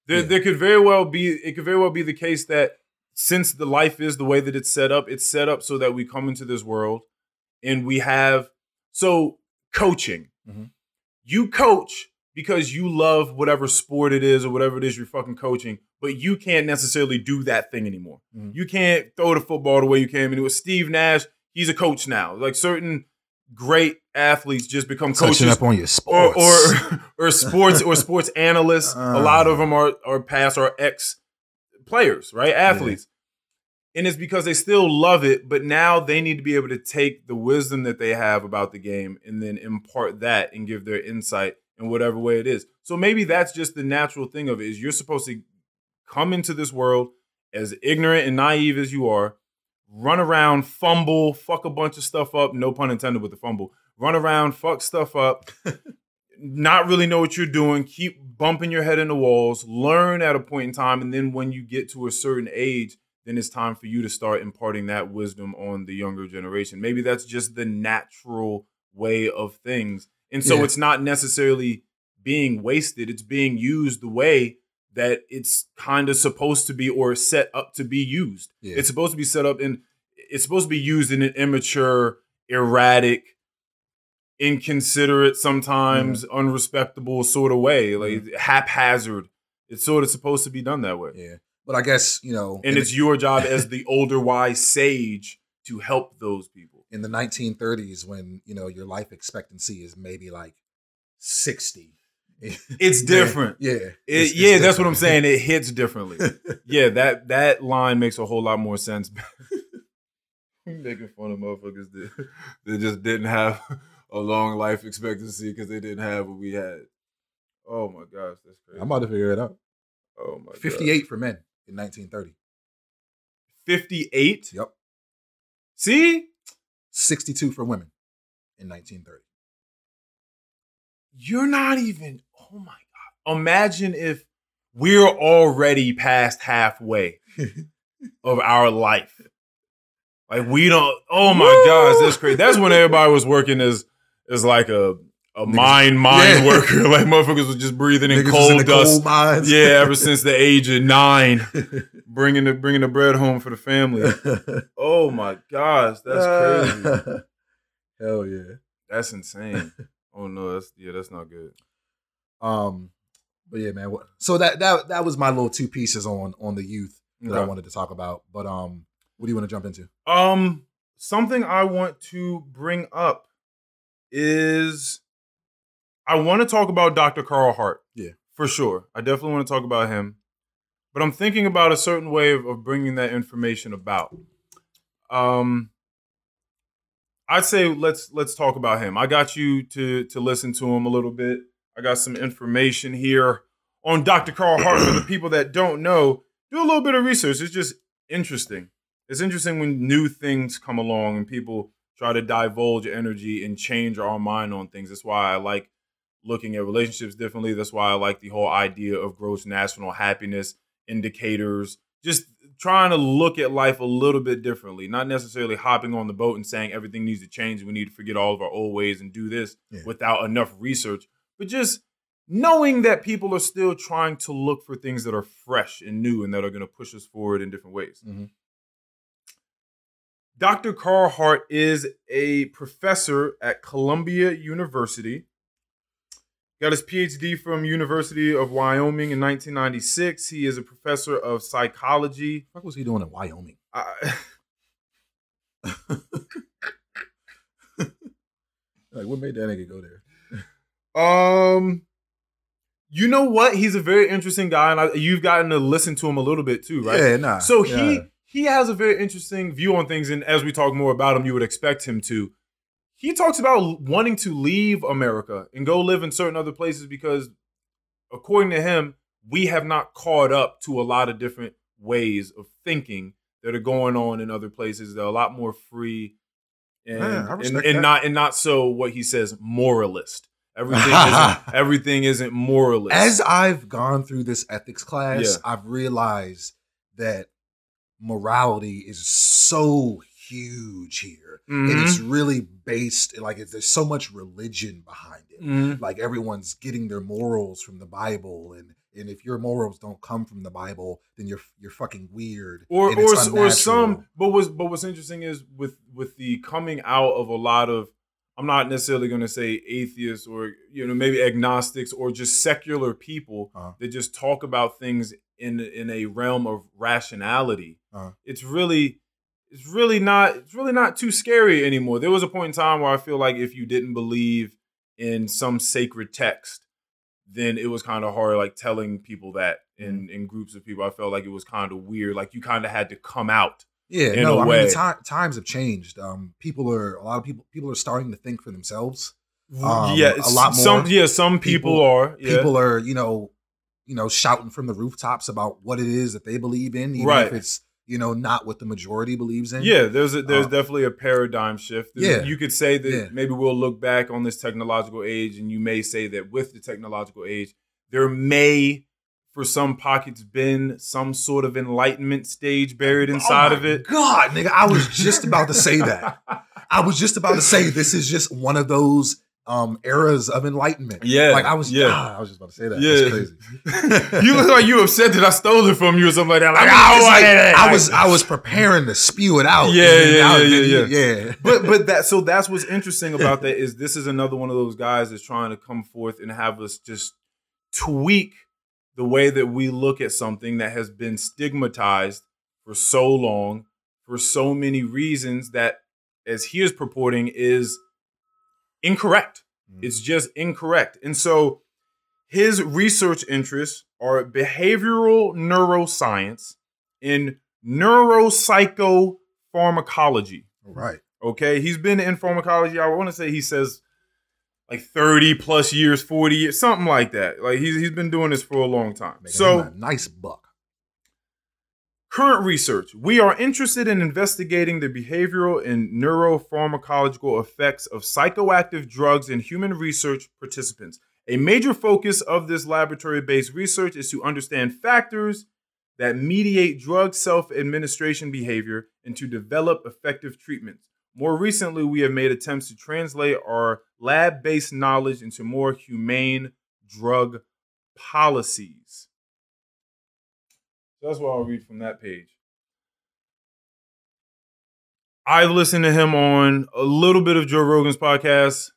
There, Yeah. there could very well be it could very well be the case that since the life is the way that it's set up, it's set up so that we come into this world and we have so coaching. Mhm. You coach because you love whatever sport it is or whatever it is you're fucking coaching, but you can't necessarily do that thing anymore. Mhm. You can't throw the football the way you came And it Steve Nash. He's a coach now. Like certain great athletes just become touching coaches up on your or sports. or [LAUGHS] or sports or sports [LAUGHS] analysts. a lot of them are are past or ex players, right? Athletes. And it's because they still love it, but now they need to be able to take the wisdom that they have about the game and then impart that and give their insight in whatever way it is. So maybe that's just the natural thing of it is you're supposed to come into this world as ignorant and naive as you are, run around, fumble, fuck a bunch of stuff up, no pun intended with the fumble. Run around, fuck stuff up, [LAUGHS] not really know what you're doing, keep bumping your head in the walls, learn at a point in time, and then when you get to a certain age, then it's time for you to start imparting that wisdom on the younger generation. Maybe that's just the natural way of things. And so Yeah. it's not necessarily being wasted, it's being used the way that it's kind of supposed to be or set up to be used. Yeah. It's supposed to be set up in it's supposed to be used in an immature, erratic, inconsiderate, sometimes mm-hmm. unrespectable sort of way, like mm-hmm. haphazard. It's sort of supposed to be done that way. yeah. But I guess, you know, And it's your job as [LAUGHS] the older wise sage to help those people. in the 1930s when, you know, your life expectancy is maybe like 60. It's [LAUGHS] different. Yeah. It, It's- it's yeah, that's what I'm saying. It hits differently. [LAUGHS] yeah, that that line makes a whole lot more sense. Making fun of motherfuckers that, that just didn't have a long life expectancy because they didn't have what we had. Oh my gosh, that's crazy. I'm about to figure it out. oh my 58 for men in 1930. 58? Yep. See? 62 for women in 1930. You're not even, oh my God. Imagine if we're already past halfway [LAUGHS] of our life. Like we don't, oh my Woo! gosh, that's crazy. That's when [LAUGHS] everybody was working as as like a a Niggas- mine mine Yeah. worker. [LAUGHS] Like motherfuckers was just breathing in Niggas coal in dust. coal. Yeah, ever since the age of nine, [LAUGHS] bringing the bringing the bread home for the family. [LAUGHS] Oh my gosh, that's crazy. Hell yeah. That's insane. Oh no, that's yeah, that's not good. Um, but yeah, man. So that that that was my little two pieces on on the youth that I wanted to talk about. But um, what do you want to jump into? Um, something I want to bring up is I want to talk about Dr. Carl Hart. Yeah. For sure. I definitely want to talk about him. But I'm thinking about a certain way of, of bringing that information about. Um I'd say let's let's talk about him. I got you to to listen to him a little bit. I got some information here on Dr. Carl Hart for the [CLEARS THROAT] people that don't know. Do a little bit of research. It's just interesting. it's interesting when new things come along and people try to divulge energy and change our mind on things. That's why I like looking at relationships differently. That's why I like the whole idea of gross national happiness indicators, just trying to look at life a little bit differently, not necessarily hopping on the boat and saying everything needs to change. We need to forget all of our old ways and do this Yeah. without enough research, but just knowing that people are still trying to look for things that are fresh and new and that are going to push us forward in different ways. Mhm. Dr. Carl Hart is a professor at Columbia University. Got his PhD from University of Wyoming in 1996. He is a professor of psychology. What was he doing in Wyoming? I, [LAUGHS] Like, what made that nigga go there? um, you know what? He's a very interesting guy, and I, you've gotten to listen to him a little bit too, right? Yeah, nah. So yeah. he he has a very interesting view on things, and as we talk more about him, you would expect him to. He talks about wanting to leave America and go live in certain other places because, according to him, we have not caught up to a lot of different ways of thinking that are going on in other places. They're a lot more free and I and, and not and not so what he says moralist. Everything isn't [LAUGHS] everything isn't moralist. As I've gone through this ethics class, Yeah. I've realized that morality is so huge here. And Mhm. it's really based, like, there's so much religion behind it. Mhm. Like, everyone's getting their morals from the Bible. And, and if your morals don't come from the Bible, then you're you're fucking weird. or or or some but was but what's interesting is with with the coming out of a lot of I'm not necessarily going to say atheists or you know maybe agnostics or just secular people Uh-huh. that just talk about things in in a realm of rationality. Uh-huh. It's really it's really not it's really not too scary anymore. There was a point in time where I feel like if you didn't believe in some sacred text, then it was kind of hard like telling people that in Mm-hmm. in groups of people. I felt like it was kind of weird. Like you kind of had to come out. Yeah, in no, a I way. mean, ti- times have changed. Um, people are a lot of people. People are starting to think for themselves. Um, yeah, a lot Some more. yeah, some people, People- are. Yeah. People are, you know, you know, shouting from the rooftops about what it is that they believe in, even Right. if it's you know not what the majority believes in. Yeah, there's a, there's Uh, definitely a paradigm shift. There's- Yeah. you could say that Yeah. maybe we'll look back on this technological age, and you may say that with the technological age, there may, for some pockets, been some sort of enlightenment stage buried inside Oh of it. God, nigga, I was just about to say that. [LAUGHS] I was just about to say this is just one of those um eras of enlightenment. Yeah, like I was. yeah. Yeah, I was just about to say that. Yeah. That's crazy. [LAUGHS] you look like you upset that I stole it from you or something like that. Like, Like, I was wanted it. I was I was preparing to spew it out. Yeah, then yeah, yeah, yeah, yeah. [LAUGHS] but but that so that's what's interesting about that is this is another one of those guys that's trying to come forth and have us just tweak the way that we look at something that has been stigmatized for so long for so many reasons that as he is purporting is incorrect Mhm. it's just incorrect and so his research interests are behavioral neuroscience and neuropsychopharmacology Right. Okay, he's been in pharmacology. I want to say he says like thirty plus years, forty years, something like that. Like he's he's been doing this for a long time. Making So a nice buck. Current research, we are interested in investigating the behavioral and neuropharmacological effects of psychoactive drugs in human research participants. A major focus of this laboratory-based research is to understand factors that mediate drug self-administration behavior and to develop effective treatments. More recently, we have made attempts to translate our lab-based knowledge into more humane drug policies. So that's what I'll read from that page. I've listened to him on a little bit of Joe Rogan's podcast.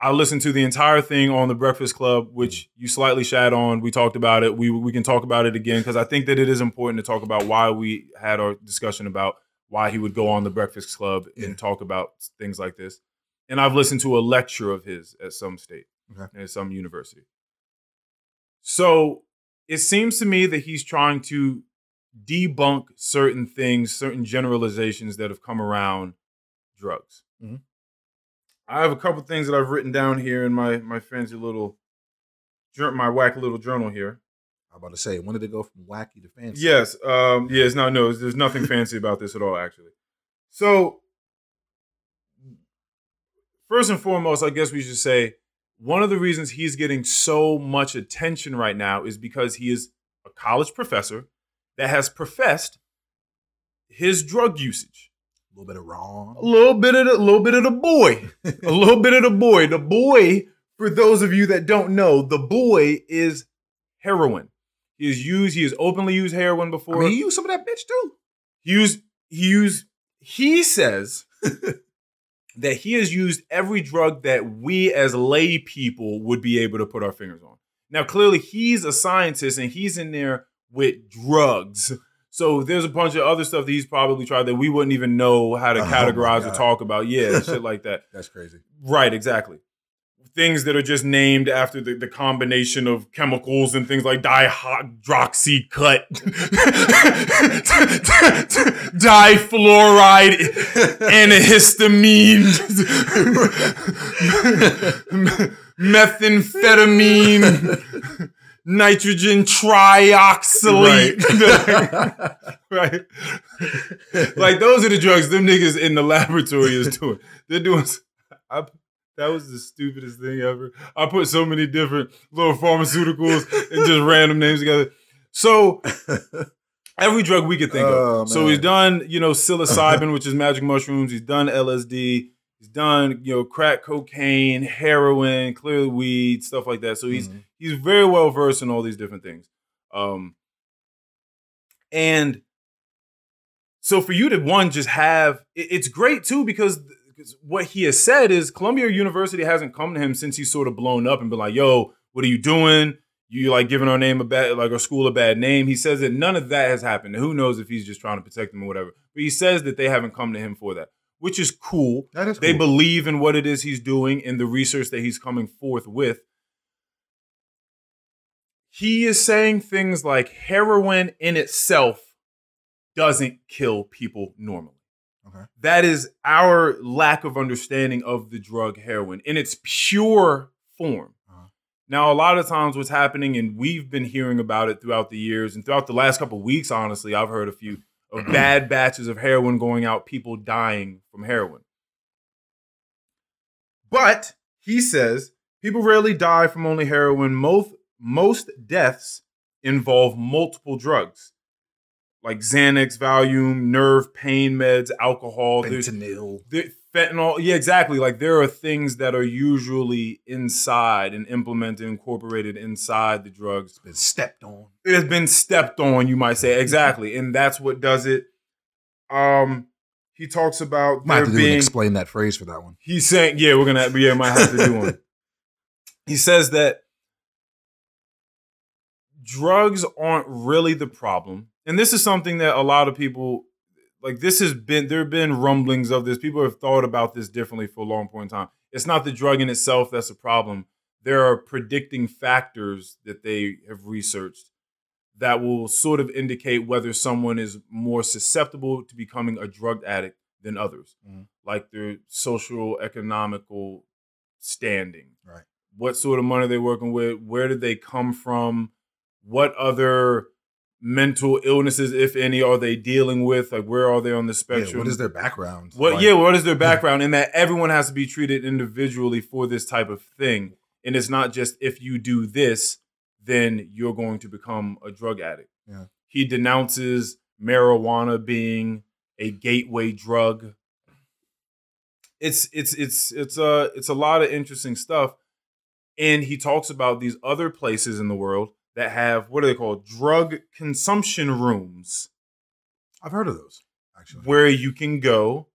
I listened to the entire thing on the Breakfast Club, which you slightly shat on. We talked about it. We we can talk about it again because I think that it is important to talk about why we had our discussion about why he would go on the Breakfast Club Yeah. and talk about things like this. And I've listened to a lecture of his at some state, Okay. at some university. So it seems to me that he's trying to debunk certain things, certain generalizations that have come around drugs. Mhm. I have a couple things that I've written down here in my my fancy little my whack little journal here. I'm about to say, when did it go from wacky to fancy? Yes. Um, yes. No. No. There's nothing fancy about this at all. Actually. So, first and foremost, I guess we should say one of the reasons he's getting so much attention right now is because he is a college professor that has professed his drug usage. A little bit of wrong. A little bit of the, little bit of the boy, a [LAUGHS] little bit of the boy. The boy, for those of you that don't know, the boy is heroin. He has used, he has openly used heroin I before. mean, he used some of that bitch too. he used, he used, he says [LAUGHS] that he has used every drug that we as lay people would be able to put our fingers on. Now, clearly, he's a scientist and he's in there with drugs. So there's a bunch of other stuff that he's probably tried that we wouldn't even know how to Oh categorize or talk about. Yeah, shit [LAUGHS] like that. That's crazy. Right, exactly. Things that are just named after the, the combination of chemicals and things like dihydroxy cut, [LAUGHS] difluoride, antihistamine, methamphetamine, nitrogen trioxylate. [LAUGHS] right? like those are the drugs them niggas in the laboratory is doing. They're doing. I, that was the stupidest thing ever. I put so many different little pharmaceuticals and just [LAUGHS] random names together. So [LAUGHS] every drug we could think Oh, of. So he's done, you know, psilocybin, [LAUGHS] which is magic mushrooms. He's done LSD. He's done, you know, crack cocaine, heroin, clearly weed, stuff like that. So he's Mhm. he's very well versed in all these different things. Um, and so for you to one just have it's great too because, because what he has said is Columbia University hasn't come to him since he's sort of blown up and been like, "Yo, what are you doing? You like giving our name a bad like our school a bad name." He says that none of that has happened. Who knows if he's just trying to protect them or whatever. But he says that they haven't come to him for that, which is cool. That is They cool. believe in what it is he's doing and the research that he's coming forth with. He is saying things like heroin in itself doesn't kill people normally. Okay. That is our lack of understanding of the drug heroin in its pure form. Uh-huh. Now, a lot of times, what's happening, and we've been hearing about it throughout the years and throughout the last couple of weeks, honestly, I've heard a few of [CLEARS THROAT] bad batches of heroin going out, people dying from heroin. But he says people rarely die from only heroin. Most most deaths involve multiple drugs, like Xanax, Valium, nerve pain meds, alcohol. Fentanyl. fentanyl. Yeah, exactly. Like there are things that are usually inside and implemented, incorporated inside the drugs Been stepped on. it has been stepped on, you might say. Exactly. And that's what does it. Um, he talks about Might there have to being explain that phrase for that one. he's saying, yeah, we're gonna yeah, might have to do one. [LAUGHS] he says that drugs aren't really the problem. And this is something that a lot of people like this has been there have been rumblings of this. People have thought about this differently for a long point in time. It's not the drug in itself that's a problem. There are predicting factors that they have researched that will sort of indicate whether someone is more susceptible to becoming a drug addict than others, Mhm. like their social economical standing. Right. What sort of money are they're working with? Where did they come from? What other mental illnesses, if any, are they dealing with? Like, where are they on the Yeah, spectrum? what is their background? What? Like, yeah, what is their [LAUGHS] background? And that everyone has to be treated individually for this type of thing. And it's not just if you do this, then you're going to become a drug addict. Yeah. He denounces marijuana being a gateway drug. It's it's it's it's a it's a lot of interesting stuff. And he talks about these other places in the world that have what are they called? Drug consumption rooms I've heard of those, actually. where you can go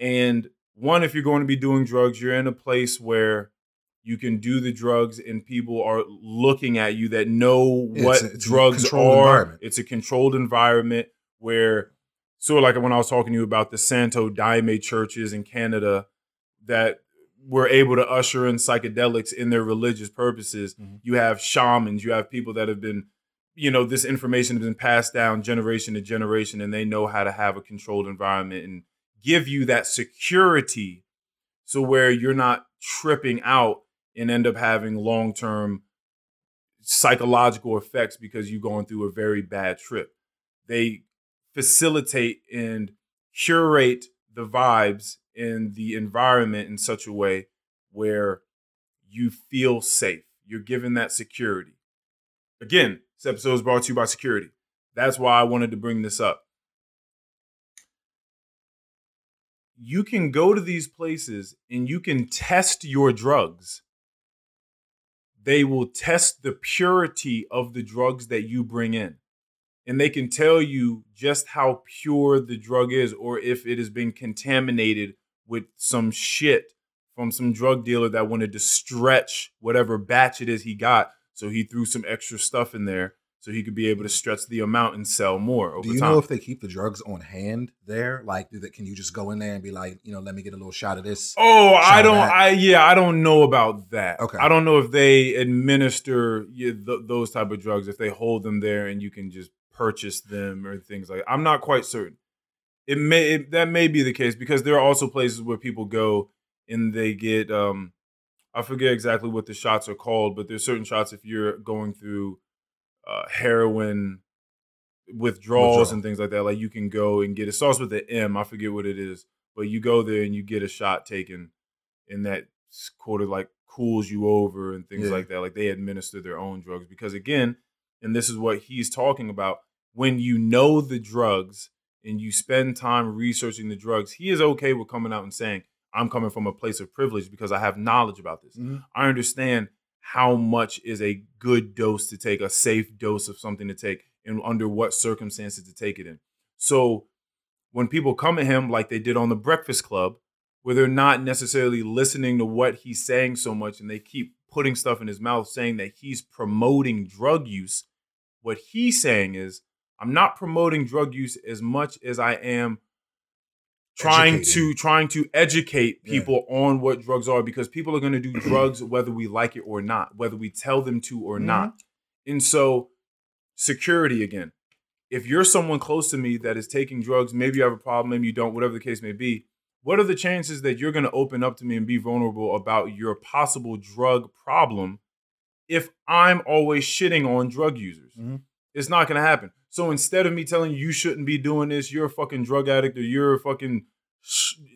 and one if you're going to be doing drugs you're in a place where you can do the drugs and people are looking at you that know what it's a- it's a drugs controlled are environment. it's a controlled environment where sort of like when I was talking to you about the Santo Daime churches in Canada that were able to usher in psychedelics in their religious purposes Mhm. you have shamans you have people that have been you know this information has been passed down generation to generation and they know how to have a controlled environment and give you that security so where you're not tripping out and end up having long-term psychological effects because you're going through a very bad trip. They facilitate and curate the vibes in the environment in such a way where you feel safe. You're given that security. Again, this episode is brought to you by security. That's why I wanted to bring this up. You can go to these places and you can test your drugs. They will test the purity of the drugs that you bring in. And they can tell you just how pure the drug is or if it has been contaminated with some shit from some drug dealer that wanted to stretch whatever batch it is he got. So he threw some extra stuff in there so he could be able to stretch the amount and sell more over Do you time. know if they keep the drugs on hand there? Like, do can you just go in there and be like, you know, let me get a little shot of this? Oh, I don't. I yeah, I don't know about that. Okay. I don't know if they administer yeah, th- those type of drugs. If they hold them there and you can just purchase them or things like. I'm not quite certain. It may it, that may be the case because there are also places where people go and they get. um I forget exactly what the shots are called, but there's certain shots if you're going through uh, heroin withdrawals Withdrawal. and things like that. Like you can go and get it starts with the M. I forget what it is, but you go there and you get a shot taken, and that sort of like cools you over and things Yeah. like that. Like they administer their own drugs because again, and this is what he's talking about. When you know the drugs and you spend time researching the drugs, he is okay with coming out and saying, "I'm coming from a place of privilege because I have knowledge about this." Mhm. I understand how much is a good dose to take, a safe dose of something to take, and under what circumstances to take it in. So when people come at him like they did on the Breakfast Club, where they're not necessarily listening to what he's saying so much and they keep putting stuff in his mouth saying that he's promoting drug use, what he's saying is, I'm not promoting drug use as much as I am trying Educating. to trying to educate Yeah. people on what drugs are because people are going to do drugs whether we like it or not, whether we tell them to or Mhm. not. And so security again. If you're someone close to me that is taking drugs, maybe you have a problem, maybe you don't, whatever the case may be, what are the chances that you're going to open up to me and be vulnerable about your possible drug problem if I'm always shitting on drug users? Mhm. It's not to happen. So instead of me telling you you shouldn't be doing this, you're a fucking drug addict or you're a fucking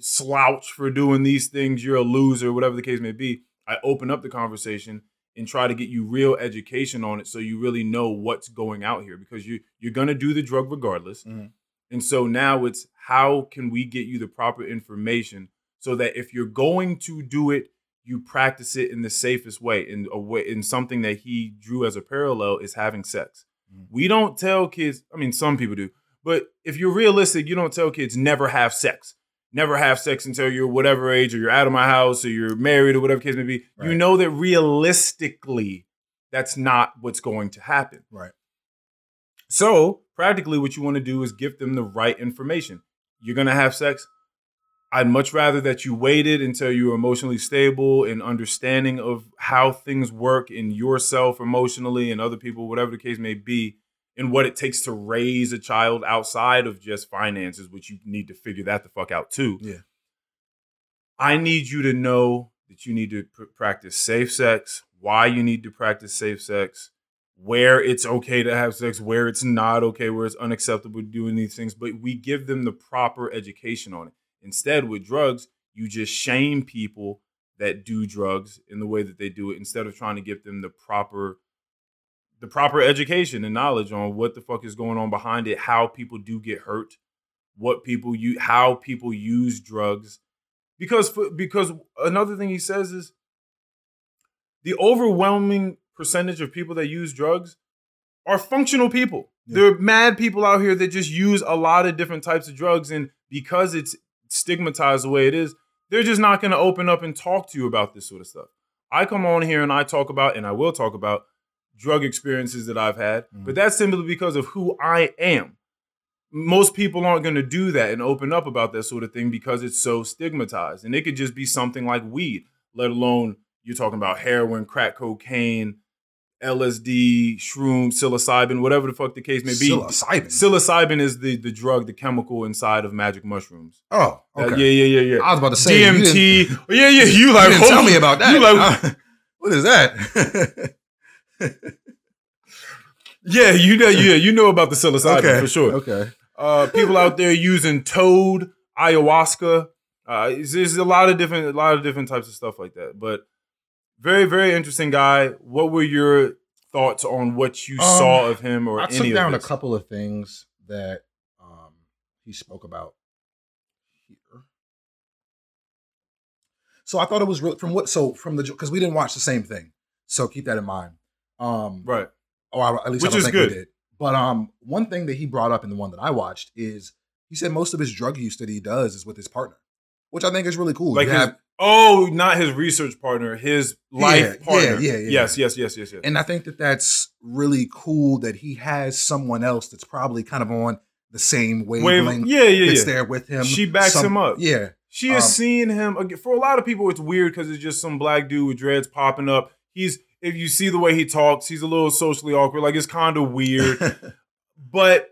slouch for doing these things, you're a loser, whatever the case may be, I open up the conversation and try to get you real education on it so you really know what's going out here because you you're going to do the drug regardless. Mhm. And so now it's how can we get you the proper information so that if you're going to do it, you practice it in the safest way. In a way, in something that he drew as a parallel is having sex. Mhm. We don't tell kids. I mean, some people do, but if you're realistic, you don't tell kids never have sex. Never have sex until you're whatever age, or you're out of my house, or you're married, or whatever case may be. You know that realistically, that's not what's going to happen. Right. So, practically, what you want to do is give them the right information. You're going to have sex. I'd much rather that you waited until you're emotionally stable and understanding of how things work in yourself emotionally and other people, whatever the case may be, and what it takes to raise a child outside of just finances, which you need to figure that the fuck out too. Yeah. I need you to know that you need to pr- practice safe sex, why you need to practice safe sex, where it's okay to have sex, where it's not okay, where it's unacceptable doing these things, but we give them the proper education on it. Instead, with drugs, you just shame people that do drugs in the way that they do it instead of trying to give them the proper the proper education and knowledge on what the fuck is going on behind it, how people do get hurt, what people use, how people use drugs. Because because another thing he says is the overwhelming percentage of people that use drugs are functional people. Yeah. There are mad people out here that just use a lot of different types of drugs, and because it's stigmatized the way it is, they're just not going to open up and talk to you about this sort of stuff. I come on here and I talk about, and I will talk about drug experiences that I've had, Mhm. but that's simply because of who I am. Most people aren't going to do that and open up about that sort of thing because it's so stigmatized. And it could just be something like weed, let alone you're talking about heroin, crack cocaine, LSD, shroom, psilocybin, whatever the fuck the case may be. Psilocybin. Psilocybin is the, the drug, the chemical inside of magic mushrooms. oh, Uh, yeah, yeah, yeah, yeah. I was about to say DMT. Oh, yeah, yeah. You like you tell oh, me about that. You like Uh, [LAUGHS] what is that? [LAUGHS] Yeah, you know, yeah, you know about the psilocybin for sure. Okay. Uh, people out there using toad, ayahuasca. Uh, there's a lot of different, a lot of different types of stuff like that. But very, very interesting guy. What were your thoughts on what you Um, saw of him or I took down a couple of things that um, he spoke about here. So I thought it was real from what so from the because we didn't watch the same thing. So keep that in mind. Um, Right. or at least Which I don't is think good. we did. But um, one thing that he brought up in the one that I watched is he said most of his drug use that he does is with his partner, which I think is really cool. Like You his, have- oh, not his research partner, his life Yeah, partner. yeah, yeah, yeah. Yes, yes, yes, yes, yes. and I think that that's really cool that he has someone else that's probably kind of on the same Wave, wavelength yeah, yeah, that's yeah. there with him. She backs Some- him up. Yeah, She has Um, seen him again. For a lot of people, it's weird because it's just some black dude with dreads popping up. He's if you see the way he talks, he's a little socially awkward. Like it's kind of weird. [LAUGHS] but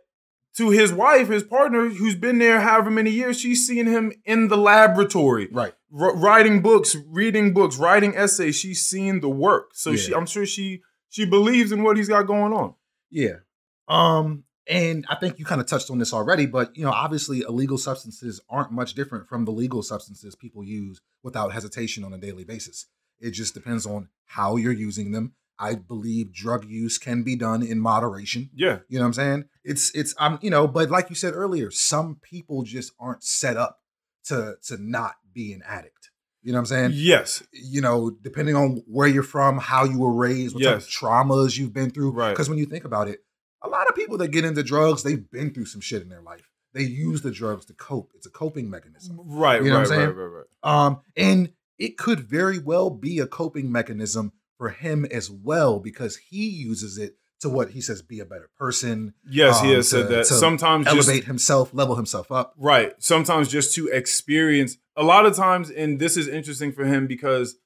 to his wife, his partner, who's been there however many years, she's seen him in the laboratory, right. r- writing books, reading books, writing essays. She's seen the work, so she, I'm sure she she believes in what he's got going on. Yeah. Um, and I think you kind of touched on this already, but you know, obviously illegal substances aren't much different from the legal substances people use without hesitation on a daily basis. It just depends on how you're using them. I believe drug use can be done in moderation. Yeah, You know what I'm saying? It's it's um, you know, but like you said earlier, some people just aren't set up to to not be an addict. You know what I'm saying? yes, you know, depending on where you're from, how you were raised, what type of traumas you've been through. Right. Because when you think about it, a lot of people that get into drugs, they've been through some shit in their life. They use the drugs to cope. It's a coping mechanism. right, You know right, what I'm saying? right, right, right. Um, and it could very well be a coping mechanism for him as well because he uses it to what he says be a better person, Yes, he um, has said that. to Sometimes just elevate himself, level himself up. Right. Sometimes just to experience a lot of times, and this is interesting for him because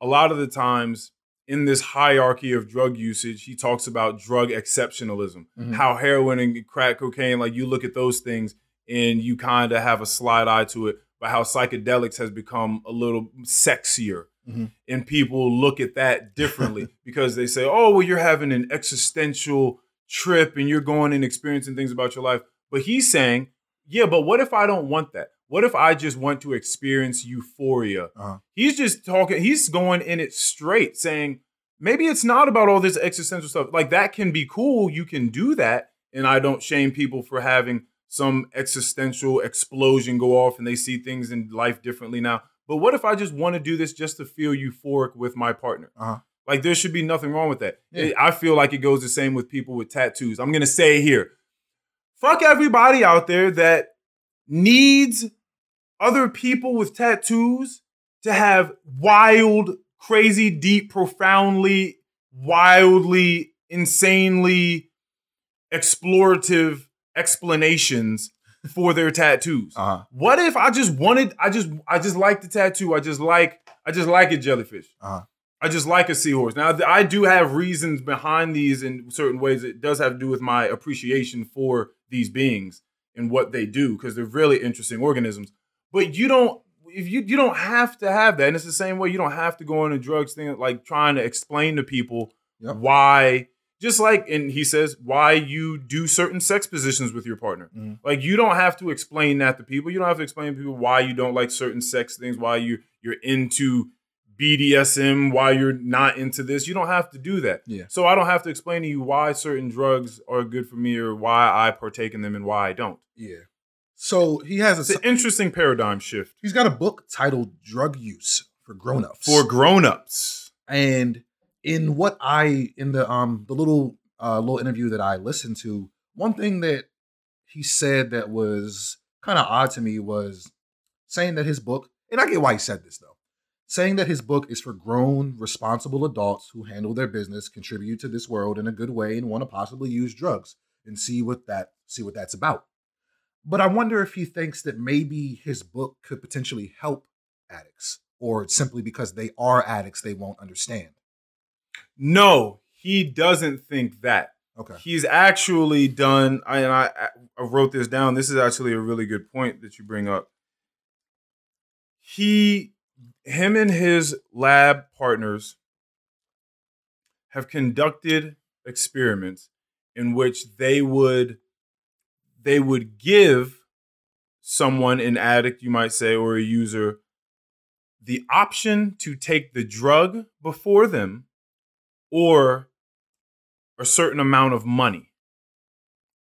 a lot of the times in this hierarchy of drug usage, he talks about drug exceptionalism. Mhm. How heroin and crack cocaine, like you look at those things and you kind of have a slight eye to it, but how psychedelics has become a little sexier. Mhm. And people look at that differently [LAUGHS] because they say, oh, well, you're having an existential trip and you're going and experiencing things about your life. But he's saying, yeah, but what if I don't want that? What if I just want to experience euphoria? Uh-huh. He's just talking, he's going in it straight, saying, maybe it's not about all this existential stuff. Like that can be cool. You can do that. And I don't shame people for having some existential explosion go off and they see things in life differently now. But what if I just want to do this just to feel euphoric with my partner? Uh-huh. Like there should be nothing wrong with that. Yeah. It- I feel like it goes the same with people with tattoos. I'm gonna say here, fuck everybody out there that needs other people with tattoos to have wild, crazy, deep, profoundly, wildly, insanely explorative explanations for their tattoos. Uh-huh. What if I just wanted, I just, I just like the tattoo. I just like, I just like a jellyfish. Uh-huh. I just like a seahorse. Now, I do have reasons behind these in certain ways. It does have to do with my appreciation for these beings and what they do because they're really interesting organisms. But you don't, if you you don't have to have that, and it's the same way you don't have to go into drugs thing like trying to explain to people Yep. why. Just like, and he says why you do certain sex positions with your partner. Mhm. Like you don't have to explain that to people. You don't have to explain to people why you don't like certain sex things, why you you're into BDSM, why you're not into this. You don't have to do that. Yeah. So I don't have to explain to you why certain drugs are good for me or why I partake in them and why I don't. Yeah. So he has It's an interesting paradigm shift he's got a book titled Drug Use for Grown-ups. for grown-ups. and in what I in the um the little uh little interview that I listened to, one thing that he said that was kind of odd to me was saying that his book, and I get why he said this though, saying that his book is for grown, responsible adults who handle their business, contribute to this world in a good way, and want to possibly use drugs and see what that see what that's about. But I wonder if he thinks that maybe his book could potentially help addicts, or simply because they are addicts, they won't understand. No, he doesn't think that. Okay. He's actually done, I- and I, I wrote this down. This is actually a really good point that you bring up. He, him and his lab partners have conducted experiments in which they would they would give someone an addict, you might say, or a user, the option to take the drug before them or a certain amount of money,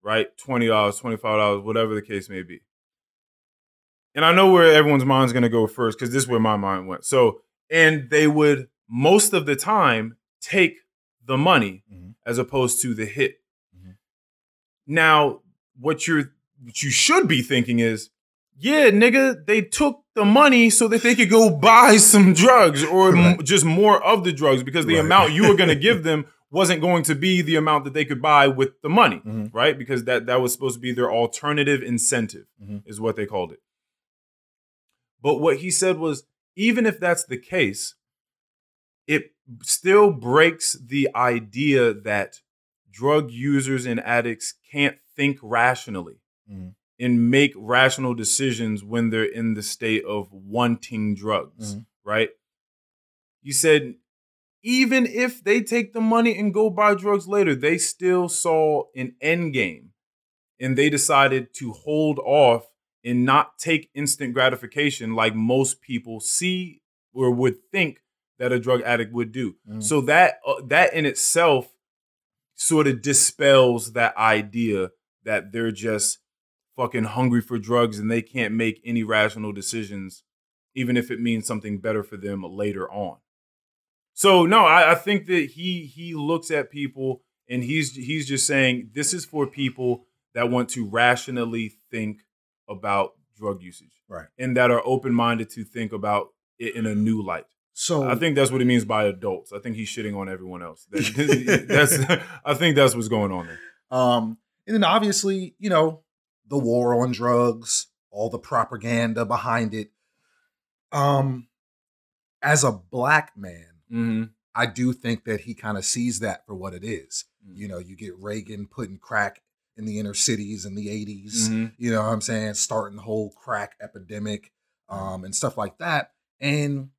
right? $20, $25, whatever the case may be. And I know where everyone's mind's going to go first because this is where my mind went. So, and they would most of the time take the money Mhm. as opposed to the hit. Mhm. Now, what you're what you should be thinking is, yeah, nigga, they took the money so that they could go buy some drugs or m- just more of the drugs because the Right. amount you were going to give [LAUGHS] them wasn't going to be the amount that they could buy with the money, Mhm. right? Because that that was supposed to be their alternative incentive Mhm. is what they called it. But what he said was even if that's the case, it still breaks the idea that drug users and addicts can't think rationally Mhm. And make rational decisions when they're in the state of wanting drugs, Mhm. right? You said even if they take the money and go buy drugs later, they still saw an end game and they decided to hold off and not take instant gratification like most people see or would think that a drug addict would do. Mhm. So that uh, that in itself sort of dispels that idea that they're just fucking hungry for drugs and they can't make any rational decisions even if it means something better for them later on. So no, I, I think that he he looks at people and he's he's just saying this is for people that want to rationally think about drug usage Right. and that are open minded to think about it in a new light. So I think that's what he means by adults. I think he's shitting on everyone else. That- [LAUGHS] [LAUGHS] that's I think that's what's going on there. Um, and then obviously, you know, the war on drugs, all the propaganda behind it. Um, as a black man, Mm-hmm. I do think that he kind of sees that for what it is. Mm. You know, you get Reagan putting crack in the inner cities in the 80s, Mhm. you know what I'm saying, starting the whole crack epidemic um, and stuff like that. And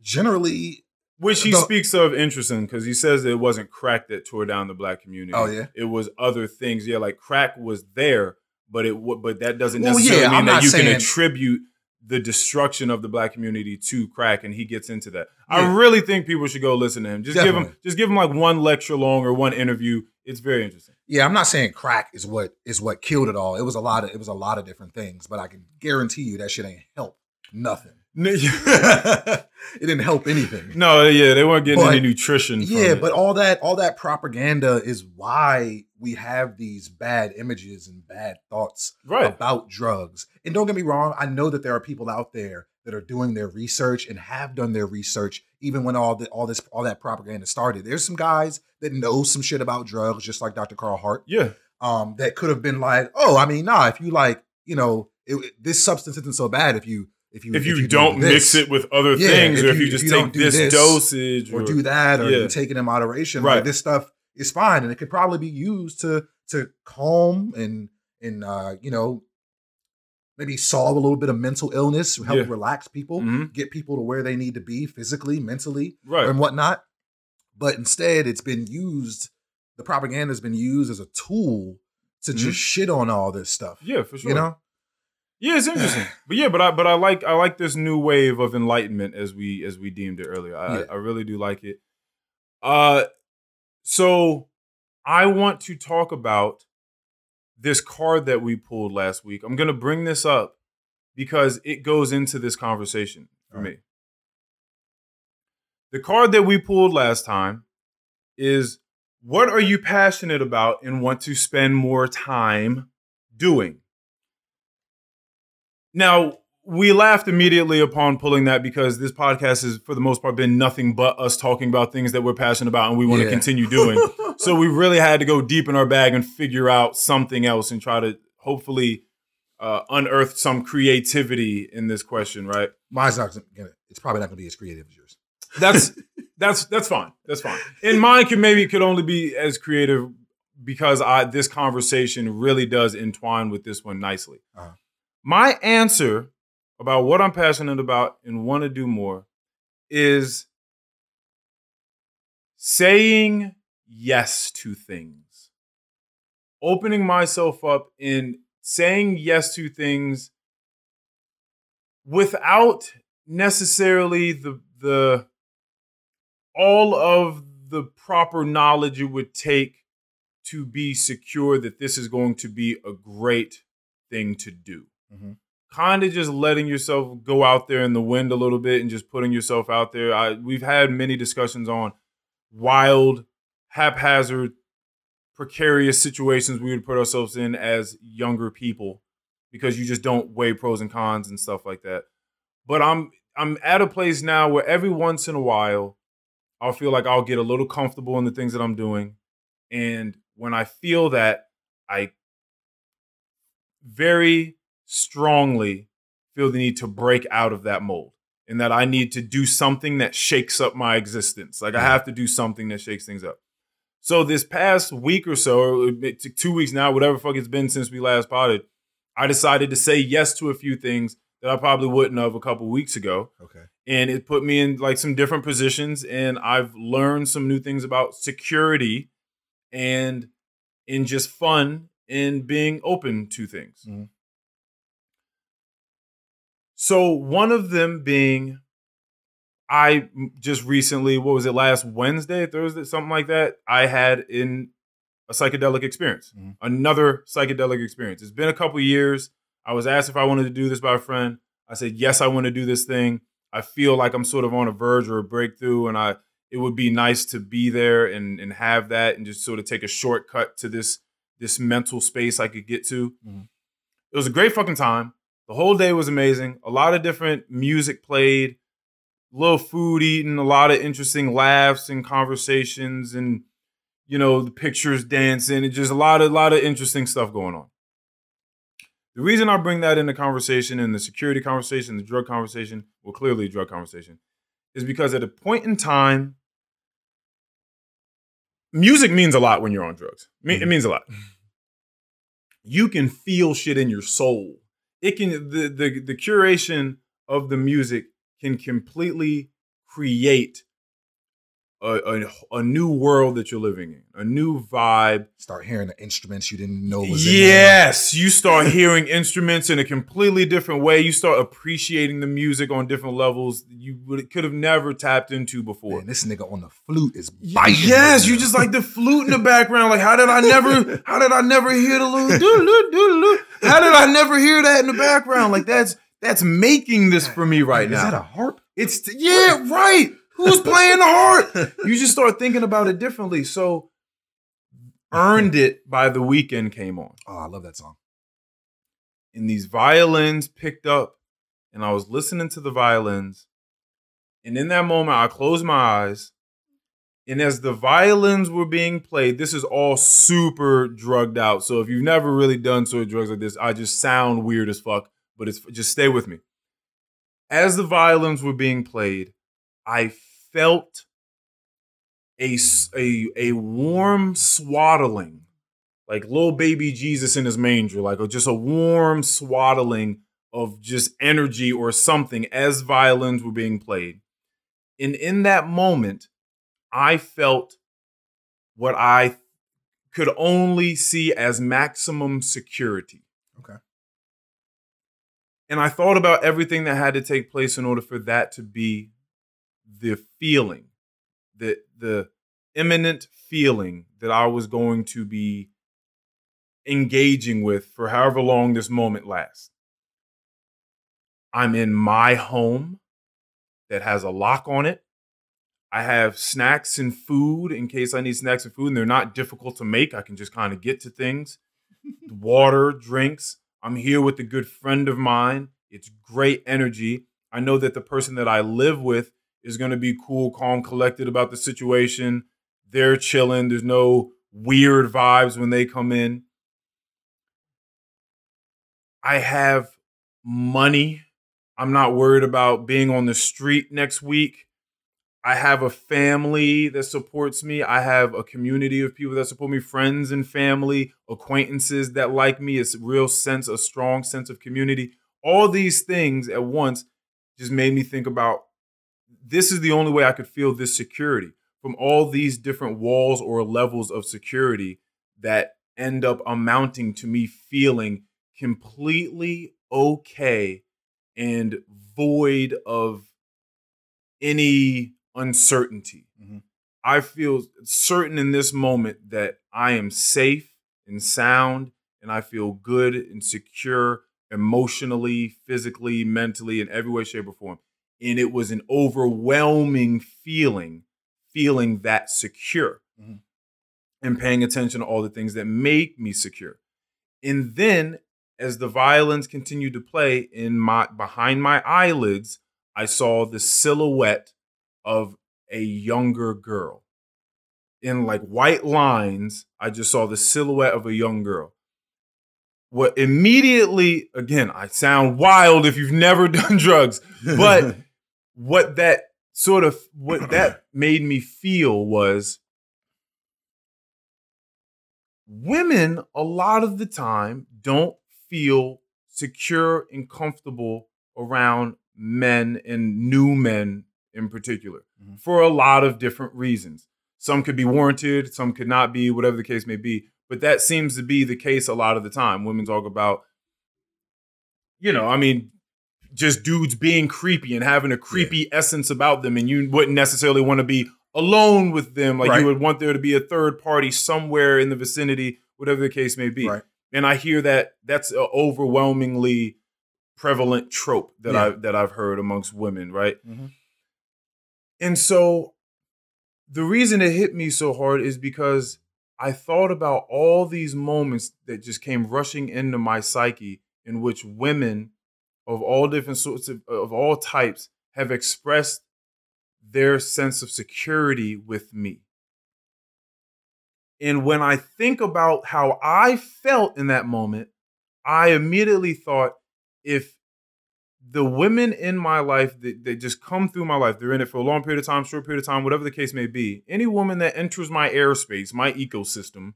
generally, Which he speaks of interesting because he says it wasn't crack that tore down the black community. Oh, yeah? it was other things. Yeah, like crack was there, but it but that doesn't Well, necessarily yeah, mean I'm that you can attribute the destruction of the black community to crack. And he gets into that. I really think people should go listen to him. Just give him just give him like one lecture long or one interview. It's very interesting. yeah, I'm not saying crack is what is what killed it all. It was a lot of it was a lot of different things, but I can guarantee you that shit ain't help nothing. [LAUGHS] it didn't help anything. No, yeah, they weren't getting But- any nutrition. From Yeah, but all that all that propaganda is why we have these bad images and bad thoughts right, about drugs. And don't get me wrong, I know that there are people out there that are doing their research and have done their research even when all the all this all that propaganda started. There's some guys that know some shit about drugs, just like Dr. Carl Hart, yeah, um, that could have been like, oh, I mean, nah, if you like, you know, it, this substance isn't so bad if you if you if you, do don't mix it with other Yeah, things, if or if you- you if just you take this, this dosage, or do that or yeah. you take it in moderation. Right. Like this stuff is fine and it could probably be used to to calm and and uh, you know maybe solve a little bit of mental illness, help Yeah. relax people, Mhm. get people to where they need to be physically, mentally, right. and whatnot. But instead, it's been used. The propaganda has been used as a tool to Mhm. just shit on all this stuff. Yeah, for sure. You know, Yeah, it's interesting. [LAUGHS] but yeah, but I but I like I like this new wave of enlightenment as we as we deemed it earlier. I, Yeah. I really do like it. Uh so I want to talk about this card that we pulled last week. I'm gonna bring this up because it goes into this conversation for All me. The card that we pulled last time is what are you passionate about and want to spend more time doing? Now, we laughed immediately upon pulling that because this podcast has, for the most part, been nothing but us talking about things that we're passionate about and we want to continue doing. [LAUGHS] so we really had to go deep in our bag and figure out something else and try to hopefully uh, unearth some creativity in this question, right? mine's not gonna. It's probably not gonna be as creative as yours. That's [LAUGHS] that's that's fine. That's fine. And mine could maybe could only be as creative because I this conversation really does entwine with this one nicely. Uh-huh. My answer about what I'm passionate about and want to do more is saying yes to things. opening myself up in saying yes to things without necessarily the the all of the proper knowledge it would take to be secure that this is going to be a great thing to do. Mhm. Kind of just letting yourself go out there in the wind a little bit and just putting yourself out there. I, we've had many discussions on wild, haphazard, precarious situations we would put ourselves in as younger people because you just don't weigh pros and cons and stuff like that. But I'm I'm at a place now where every once in a while I'll feel like I'll get a little comfortable in the things that I'm doing. And when I feel that, I very strongly feel the need to break out of that mold and that I need to do something that shakes up my existence. Like I have to do something that shakes things up. So this past week or so, or two weeks now, whatever fuck it's been since we last potted, I decided to say yes to a few things that I probably wouldn't have a couple weeks ago Okay. and it put me in like some different positions and i've learned some new things about security and in just fun and being open to things Mhm. So one of them being I just recently what was it last wednesday thursday something like that i had in a psychedelic experience Mhm. another psychedelic experience it's been a couple years i was asked if i wanted to do this by a friend i said yes i want to do this thing I feel like I'm sort of on a verge or a breakthrough, and I it would be nice to be there and and have that, and just sort of take a shortcut to this this mental space I could get to. Mhm. It was a great fucking time. The whole day was amazing. A lot of different music played, little food eaten, a lot of interesting laughs and conversations, and you know the pictures dancing, and just a lot of lot of interesting stuff going on. The reason I bring that into conversation, in the security conversation, the drug conversation, well, clearly drug conversation, is because at a point in time, music means a lot when you're on drugs. It Mhm. means a lot. [LAUGHS] You can feel shit in your soul. It can the the the curation of the music can completely create a, a, a new world that you're living in, a new vibe, Start hearing the instruments you didn't know was in. Yes, you start hearing instruments in a completely different way. You start appreciating the music on different levels you would, could have never tapped into before. Man, this nigga on the flute is biting. yes, you just like the flute in the background. Like, how did I never? How did I never hear the little doodle doodle? How did I never hear that in the background? Like that's that's making this for me right now. Is that a harp? It's yeah, right. Who's playing the heart? [LAUGHS] You just start thinking about it differently. So, earned it by the Weeknd came on. Oh, I love that song. and these violins picked up and I was listening to the violins. And in that moment, I closed my eyes. And as the violins were being played, this is all super drugged out. So if you've never really done sort of drugs like this, I just sound weird as fuck, but it's just stay with me. As the violins were being played, I felt a, a, a warm swaddling like little baby Jesus in his manger, like a, just a warm swaddling of just energy or something as violins were being played. And in that moment, I felt what I could only see as maximum security. Okay. And I thought about everything that had to take place in order for that to be the feeling, the the imminent feeling that I was going to be engaging with for however long this moment lasts. I'm in my home that has a lock on it. I have snacks and food in case I need snacks and food, and they're not difficult to make. I can just kind of get to things. [LAUGHS] Water, drinks. I'm here with a good friend of mine. It's great energy. I know that the person that I live with is going to be cool, calm, collected about the situation. They're chilling. There's no weird vibes when they come in. I have money. I'm not worried about being on the street next week. I have a family that supports me. I have a community of people that support me, friends and family, acquaintances that like me. It's a real sense, a strong sense of community. All these things at once just made me think about this is the only way I could feel this security from all these different walls or levels of security that end up amounting to me feeling completely okay and void of any uncertainty. Mhm. I feel certain in this moment that I am safe and sound, and I feel good and secure emotionally, physically, mentally, in every way, shape, or form. And it was an overwhelming feeling, feeling that secure Mhm. and paying attention to all the things that make me secure. And then as the violins continued to play in my behind my eyelids, I saw the silhouette of a younger girl. In like white lines, I just saw the silhouette of a young girl. What immediately, again, I sound wild if you've never [LAUGHS] done drugs, but [LAUGHS] what that sort of what that made me feel was women a lot of the time don't feel secure and comfortable around men and new men in particular Mhm. for a lot of different reasons. Some could be warranted, some could not be, whatever the case may be. But that seems to be the case a lot of the time. Women talk about, you know, I mean, just dudes being creepy and having a creepy essence about them, and you wouldn't necessarily want to be alone with them. Like Right. you would want there to be a third party somewhere in the vicinity, whatever the case may be. Right. And I hear that that's an overwhelmingly prevalent trope that Yeah. I that I've heard amongst women, right? Mhm. And so the reason it hit me so hard is because I thought about all these moments that just came rushing into my psyche in which women of all different sorts of, of all types have expressed their sense of security with me. And when I think about how I felt in that moment, I immediately thought if the women in my life that, that just come through my life, they're in it for a long period of time, short period of time, whatever the case may be, any woman that enters my airspace, my ecosystem,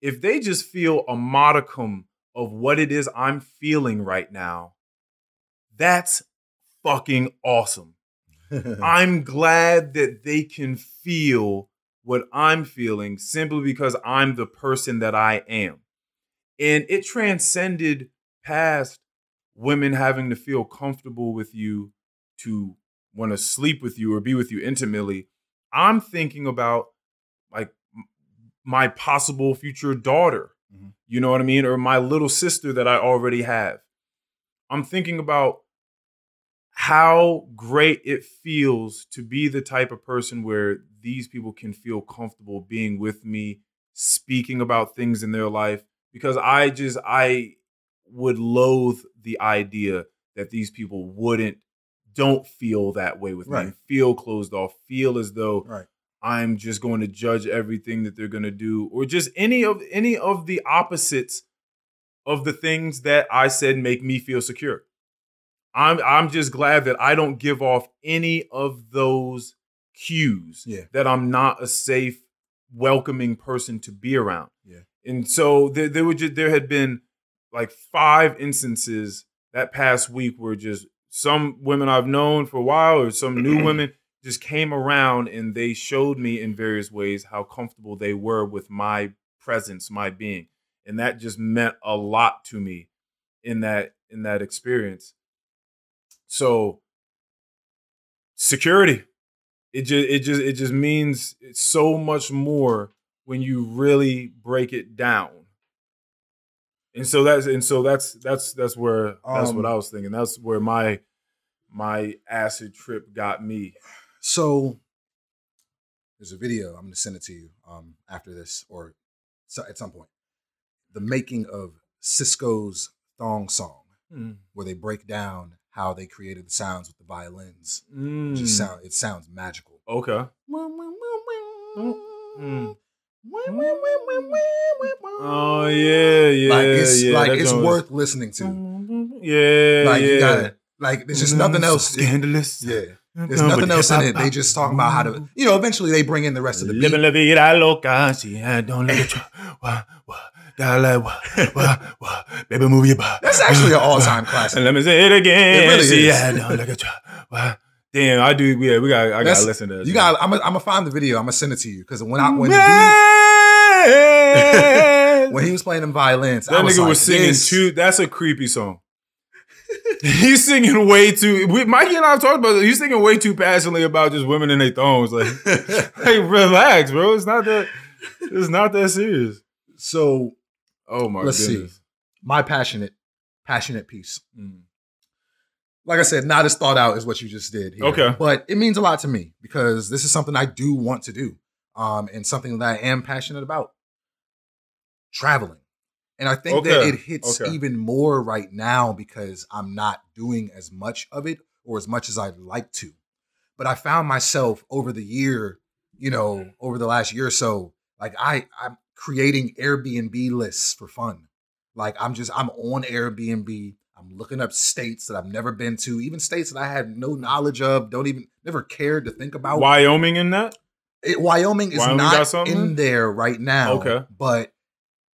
if they just feel a modicum of what it is I'm feeling right now, that's fucking awesome. [LAUGHS] I'm glad that they can feel what I'm feeling simply because I'm the person that I am. And it transcended past women having to feel comfortable with you to want to sleep with you or be with you intimately. I'm thinking about like my possible future daughter, Mhm. you know what I mean? Or my little sister that I already have. I'm thinking about how great it feels to be the type of person where these people can feel comfortable being with me, speaking about things in their life. Because I just, I would loathe the idea that these people wouldn't, don't feel that way with Right. me, feel closed off, feel as though right. I'm just going to judge everything that they're going to do, or just any of any of the opposites of the things that I said make me feel secure. I'm I'm just glad that I don't give off any of those cues Yeah. that I'm not a safe, welcoming person to be around. Yeah. And so there, there were just there had been like five instances that past week where just some women I've known for a while or some new [CLEARS THROAT] women just came around and they showed me in various ways how comfortable they were with my presence, my being. And that just meant a lot to me in that in that experience. So security. It just it just it just means it's so much more when you really break it down. And so that's and so that's that's that's where that's what Um, I was thinking. That's where my my acid trip got me. So there's a video. I'm gonna send it to you um, after this or at some point. The making of Sisqó's thong song, Mm. where they break down how they created the sounds with the violins. It Mm. just sound it sounds magical. Okay. Mm. Oh yeah, yeah. like it's yeah, like it's was- worth listening to. Yeah, Like yeah. you got it. Like there's just nothing else. Scandalous. Yeah. There's nothing else in it. They just talking about how to, you know, eventually they bring in the rest of the beat. Living la vida loca, she had don't let it [COUGHS] wah, wah, gotta let wah, wah, wah, baby move your butt. That's actually an all-time classic. And let me say it again. It really she is. had don't let it wah. Damn, I do. Yeah, we got. I That's- gotta listen to this. You got. I'm. gonna I'm gonna find the video. I'm gonna send it to you because when I when the dude, [LAUGHS] when he was playing them violins, That I was nigga like, was singing this- too. That's a creepy song. [LAUGHS] he's singing way too. We, Mikey and I have talked about it. He's singing way too passionately about just women and their thongs. Like, [LAUGHS] hey, relax, bro. It's not that. It's not that serious. So Oh my Let's see. my passionate, passionate piece. Mm. Like I said, not as thought out as what you just did. Here, Okay. but it means a lot to me because this is something I do want to do, um, and something that I am passionate about. Traveling, and I think that it hits Okay. even more right now because I'm not doing as much of it or as much as I'd like to. But I found myself over the year, you know, over the last year or so, like I I'm creating Airbnb lists for fun. Like I'm just I'm on Airbnb. I'm looking up states that I've never been to, even states that I had no knowledge of, don't even never cared to think about. Wyoming in that? It- Wyoming is Wyoming not in there right now. Okay. but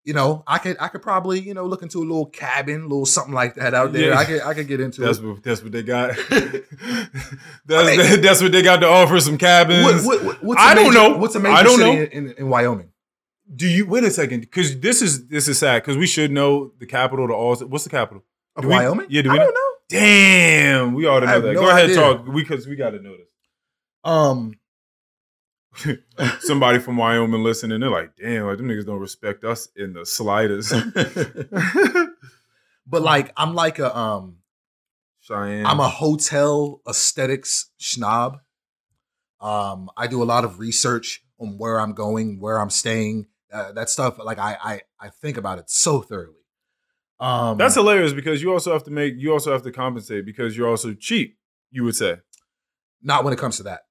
you know, I could I could probably you know look into a little cabin, little something like that out there. Yeah. I could I could get into That's it. what that's what they got. [LAUGHS] [LAUGHS] that's [LAUGHS] that's what they got to offer. Some cabins. What, what, what- what's a I don't know. What's a major I don't city know. In, in, in Wyoming? Do you wait a second? Because this is this is sad. Because we should know the capital to all. What's the capital? Of Do we- Wyoming? yeah, do we I know? don't know. Damn, we ought to know that. no Go ahead, idea. talk because we got to know this. Um, [LAUGHS] Somebody from Wyoming listening, they're like, "Damn, like them niggas don't respect us in the slightest." [LAUGHS] but like I'm like a um Cheyenne, I'm a hotel aesthetics snob. Um, I do a lot of research on where I'm going, where I'm staying. Uh, that stuff, like I, I, I think about it so thoroughly. Um, That's hilarious because you also have to make you also have to compensate because you're also cheap. You would say. not when it comes to that.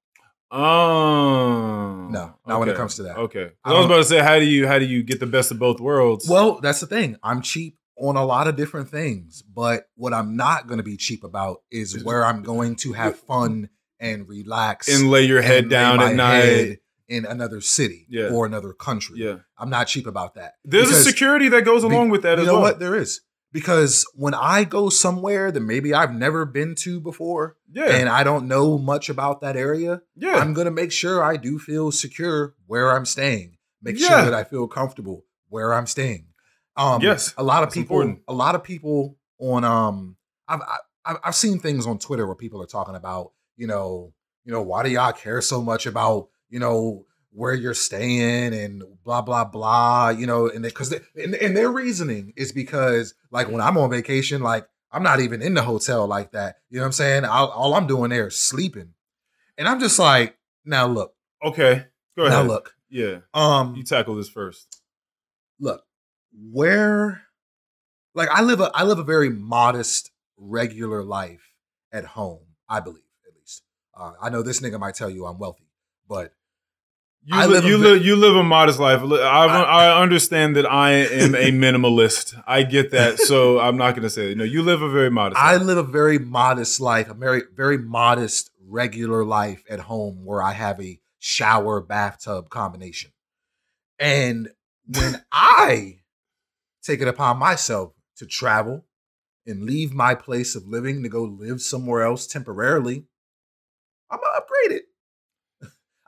Oh No, not when it comes to that. Okay, I I was about to say, how do you how do you get the best of both worlds? Well, that's the thing. I'm cheap on a lot of different things, but what I'm not going to be cheap about is where I'm going to have fun and relax and lay your head down at night. In another city Yeah. or another country. Yeah, I'm not cheap about that. there's Because- a security that goes be- along with that you know well. what? There is. Because when I go somewhere that maybe I've never been to before Yeah, and I don't know much about that area, yeah, I'm going to make sure I do feel secure where I'm staying. Make Yeah. sure that I feel comfortable where I'm staying. Um, Yes, a lot of people, important. a lot of people on, um, I've, I've, I've seen things on Twitter where people are talking about, you know, you know, why do y'all care so much about, you know, where you're staying and blah blah blah, you know, and because and, and their reasoning is because like when I'm on vacation, like I'm not even in the hotel like that. You know what I'm saying? All, all I'm doing there is sleeping, and I'm just like, now look, okay. Go now ahead. look, Yeah, um, you tackle this first. look where like i live a i live a very modest regular life at home i believe at least uh, i know this nigga might tell you i'm wealthy but You, I li- live a you, live you live a modest life. I, I, understand that I am a minimalist. I get that, so I'm not going to say it. No, you live a very modest. i life. live a very modest life a very very modest regular life at home where i have a shower bathtub combination and when [LAUGHS] i take it upon myself to travel and leave my place of living to go live somewhere else temporarily i'm gonna upgrade it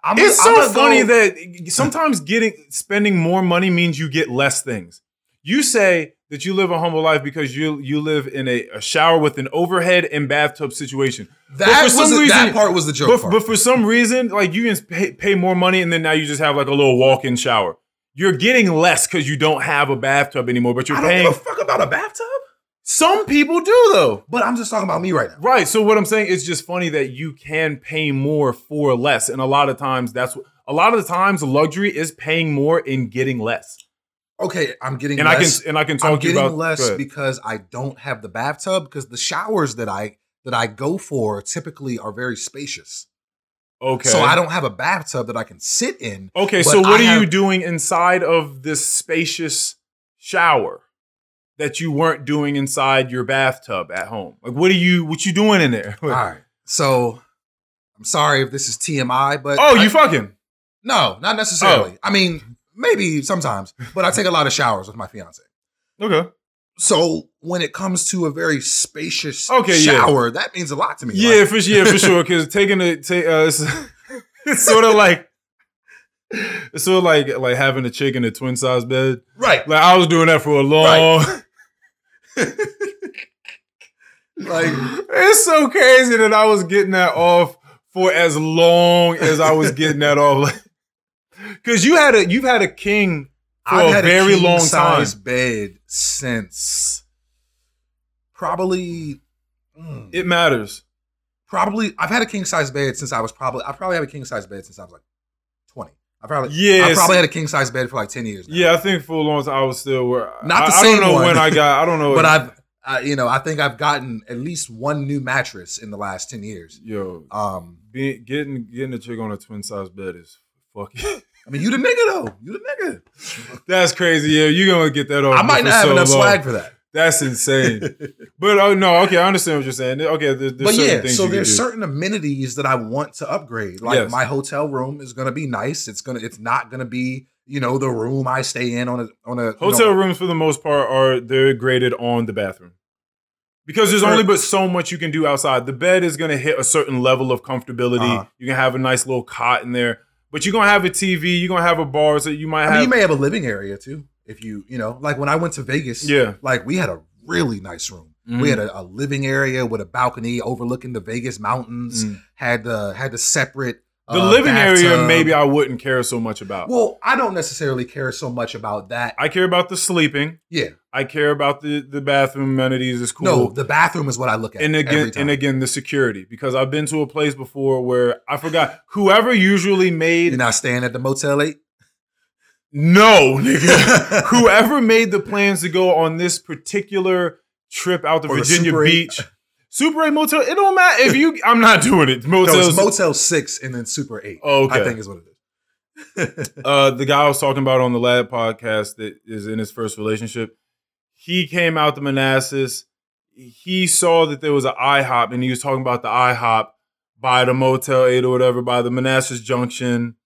I'm It's I'm so funny that sometimes getting spending more money means you get less things. You say that you live a humble life because you you live in a, a shower with an overhead and bathtub situation. that, for some reason- that part was the joke But, part. but for some reason, like you can pay, pay more money and then now you just have like a little walk-in shower. You're getting less because you don't have a bathtub anymore, but you're I don't paying. give a fuck about a bathtub Some people do though. but i'm just talking about me right now Right. So what I'm saying is just funny that you can pay more for less, and a lot of times that's what- a lot of the times luxury is paying more and getting less. okay i'm getting And less. I can and I can talk I'm to you getting about less because I don't have the bathtub because the showers that I that I go for typically are very spacious. okay. So I don't have a bathtub that I can sit in. Okay. So what I are you doing inside of this spacious shower that you weren't doing inside your bathtub at home? Like what are you what you doing in there? All right. So I'm sorry if this is TMI, but oh, I- you fucking no, not necessarily. Oh. I mean, maybe sometimes, but I take a lot of showers with my fiance. okay. So when it comes to a very spacious Okay, yeah. shower, that means a lot to me. Yeah, Like, for yeah, for sure. Because taking a take, uh, it's, [LAUGHS] it's sort of like It's sort of like like having a chick in a twin size bed. Right. Like I was doing that for a long. Like it's so crazy that I was getting that off for as long as I was getting that off. Because you had a you've had a king for I've a had very king long time. size bed since probably mm, It matters. probably I've had a king size bed since I was probably I probably had a king size bed since I was like 20. I probably Yeah, I probably had a king size bed for like 10 years. now. Yeah, I think for a long time I was still where Not the I, I same don't know one. when I got. I don't know. [LAUGHS] But I've I, you know, I think I've gotten at least one new mattress in the last 10 years. yo Um being, getting getting a chick on a twin size bed is fucking. [LAUGHS] I mean, you the nigga though. You the nigga. That's crazy. Yeah, you're gonna get that off. I might not have so enough long. swag for that. That's insane. [LAUGHS] but oh no, okay, I understand what you're saying. Okay, there, there's but yeah, so you there's certain amenities that I want to upgrade. Like Yes. my hotel room is gonna be nice. It's gonna it's not gonna be, you know, the room I stay in on a on a you Hotel know, rooms, for the most part, are they're graded on the bathroom because there's only but so much you can do outside. The bed is going to hit a certain level of comfortability. Uh-huh. You can have a nice little cot in there, but you're gonna have a TV. You're gonna have a bar, so you might I have. mean, you may have a living area too. If you, you know, like when I went to Vegas, yeah, like we had a really nice room. Mhm. We had a, a living area with a balcony overlooking the Vegas mountains. Mm. Had the had the separate the uh, living area bathtub. maybe I wouldn't care so much about. Well, I don't necessarily care so much about that. I care about the sleeping. yeah, I care about the the bathroom amenities. Is cool. no, the bathroom is what I look at. and again and again the security because I've been to a place before where I forgot whoever usually made you're not staying at the Motel Eight. No nigga [LAUGHS] whoever made the plans to go on this particular trip out to Or Virginia Super 8. Beach Super 8 motel it don't matter if you I'm not doing it No, it's Motel Six and then Super Eight. Oh, okay. I think is what it is. [LAUGHS] uh, the guy I was talking about on the Lab podcast that is in his first relationship, he came out to Manassas. He saw that there was an IHOP, and he was talking about the IHOP by the Motel 8 or whatever, by the Manassas Junction.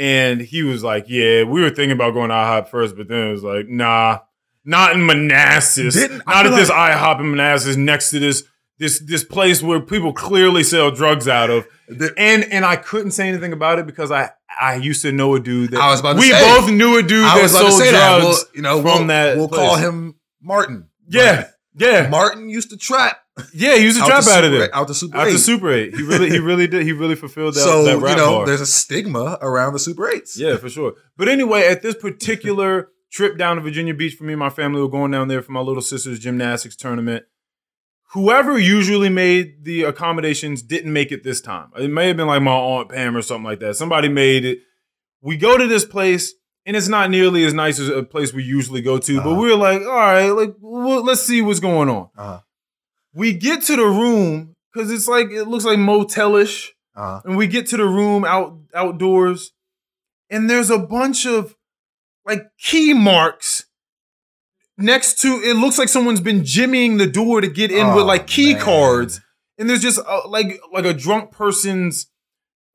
And he was like, Yeah, we were thinking about going to IHOP first, but then it was like, Nah, not in Manassas. Didn't- not at this like- IHOP in Manassas next to this. This, this place where people clearly sell drugs out of, and and I couldn't say anything about it because I I used to know a dude that I was about to we say. both knew a dude I that was about to sold say that. drugs. Well, you know, from we'll, that we'll place. call him Martin. yeah, yeah, Martin used to trap. Yeah. He used to out trap out of there. Out the Super Out the Eight. Super Eight, he really, he really did. He really fulfilled that. so that you know, bar. there's a stigma around the Super Eights. Yeah, for sure. But anyway, at this particular trip down to Virginia Beach for me and my family, we're going down there for my little sister's gymnastics tournament. Whoever usually made the accommodations didn't make it this time. It may have been like my aunt Pam or something like that. Somebody made it. We go to this place, and it's not nearly as nice as a place we usually go to. But Uh-huh. we were like, all right, like well, let's see what's going on. Uh-huh. We get to the room because it's like it looks like motelish Uh, and we get to the room out outdoors and there's a bunch of like key marks next to it looks like someone's been jimmying the door to get in with oh, like key man. cards and there's just uh, like like a drunk person's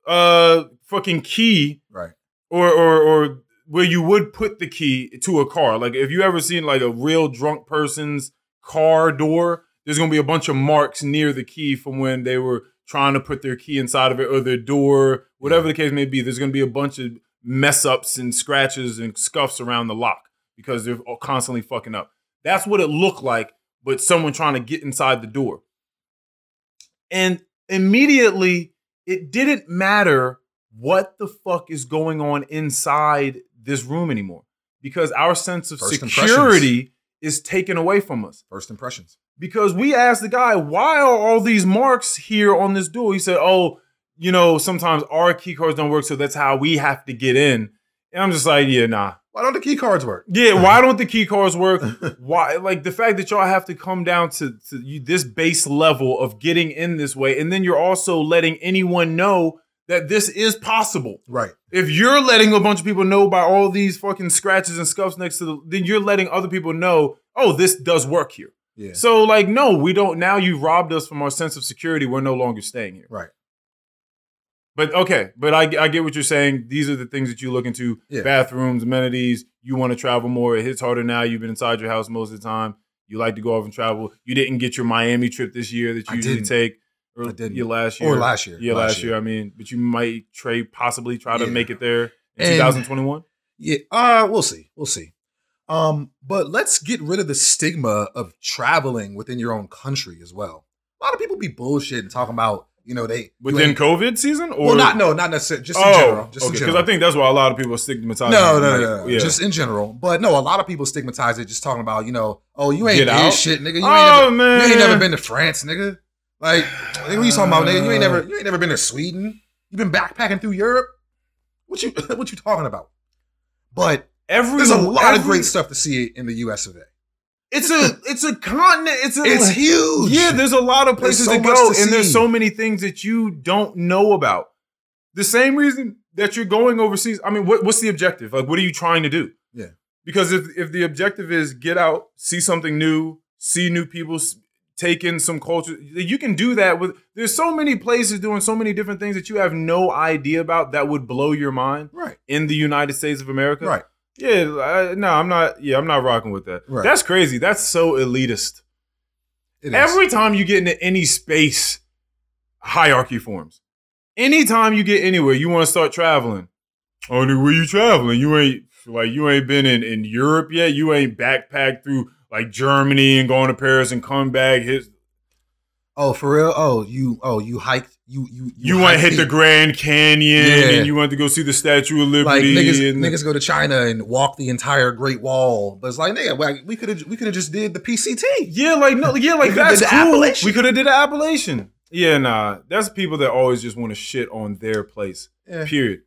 uh fucking key Right. or or or where you would put the key to a car like if you ever seen like a real drunk person's car door there's gonna be a bunch of marks near the key from when they were trying to put their key inside of it or their door, whatever the case may be. There's gonna be a bunch of mess ups and scratches and scuffs around the lock because they're all constantly fucking up. That's what it looked like, but someone trying to get inside the door. And immediately, it didn't matter what the fuck is going on inside this room anymore because our sense of First security is taken away from us First impressions. Because we asked the guy, why are all these marks here on this door? He said, oh, you know, sometimes our key cards don't work, so that's how we have to get in. And I'm just like, yeah, nah. Why don't the key cards work? Yeah, [LAUGHS] why don't the key cards work? [LAUGHS] Why, like the fact that y'all have to come down to, to you, this base level of getting in this way, and then you're also letting anyone know that this is possible. Right. If you're letting a bunch of people know by all these fucking scratches and scuffs next to the, then you're letting other people know, oh, this does work here. Yeah. So, like, no, we don't. Now you've robbed us from our sense of security. We're no longer staying here. Right. But okay, but I, I get what you're saying. These are the things that you look into Yeah. bathrooms, amenities. You want to travel more. It hits harder now. You've been inside your house most of the time. You like to go off and travel. You didn't get your Miami trip this year that you I usually didn't. take. Or I didn't. Your last year. Or last year. Yeah, last, year. I mean, but you might trade possibly try to Yeah. make it there. in And- 2021. Yeah, uh, we'll see. We'll see. Um, but let's get rid of the stigma of traveling within your own country as well. A lot of people be bullshitting talking about, you know, they Within COVID season, or well, not no, not necessarily, just in oh, general, just okay, in because. I think that's why a lot of people stigmatize no, no, no, no, yeah. just in general. But no, a lot of people stigmatize it, just talking about, you know, oh, you ain't did shit, nigga. You ain't, oh never, man, you ain't never been to France, nigga. Like, nigga, what you talking about, nigga? You ain't never, you ain't never been to Sweden. You been backpacking through Europe. What you, [LAUGHS] what you talking about? But Every there's a lot of great stuff to see in the U.S. of A. It's a it's a continent. It's a It's huge. Yeah, there's a lot of places so to go, to and there's so many things that you don't know about. The same reason that you're going overseas. I mean, what, what's the objective? Like, what are you trying to do? Yeah. Because if if the objective is get out, see something new, see new people, take in some culture, you can do that with. There's so many places doing so many different things that you have no idea about that would blow your mind right, in the United States of America. right. Yeah, I, no, I'm not. Yeah, I'm not rocking with that. Right. That's crazy. That's so elitist. It is. Every time you get into any space, hierarchy forms. Anytime you get anywhere, you want to start traveling. Oh, nigga, where you traveling? You ain't like you ain't been in, in Europe yet. You ain't backpacked through like Germany and going to Paris and come back. His, oh, for real? Oh, you, oh, you hiked. You, you, you went hiked hit the Grand Canyon Yeah. and you want to go see the Statue of like Liberty. niggas, and, niggas go to China and walk the entire Great Wall, but it's like nigga, like, we could have we could have just did the PCT. Yeah, like no, yeah, like that's the cool. Appalachian. We could have did the Appalachian. Yeah, nah, that's people that always just want to shit on their place. Yeah. Period.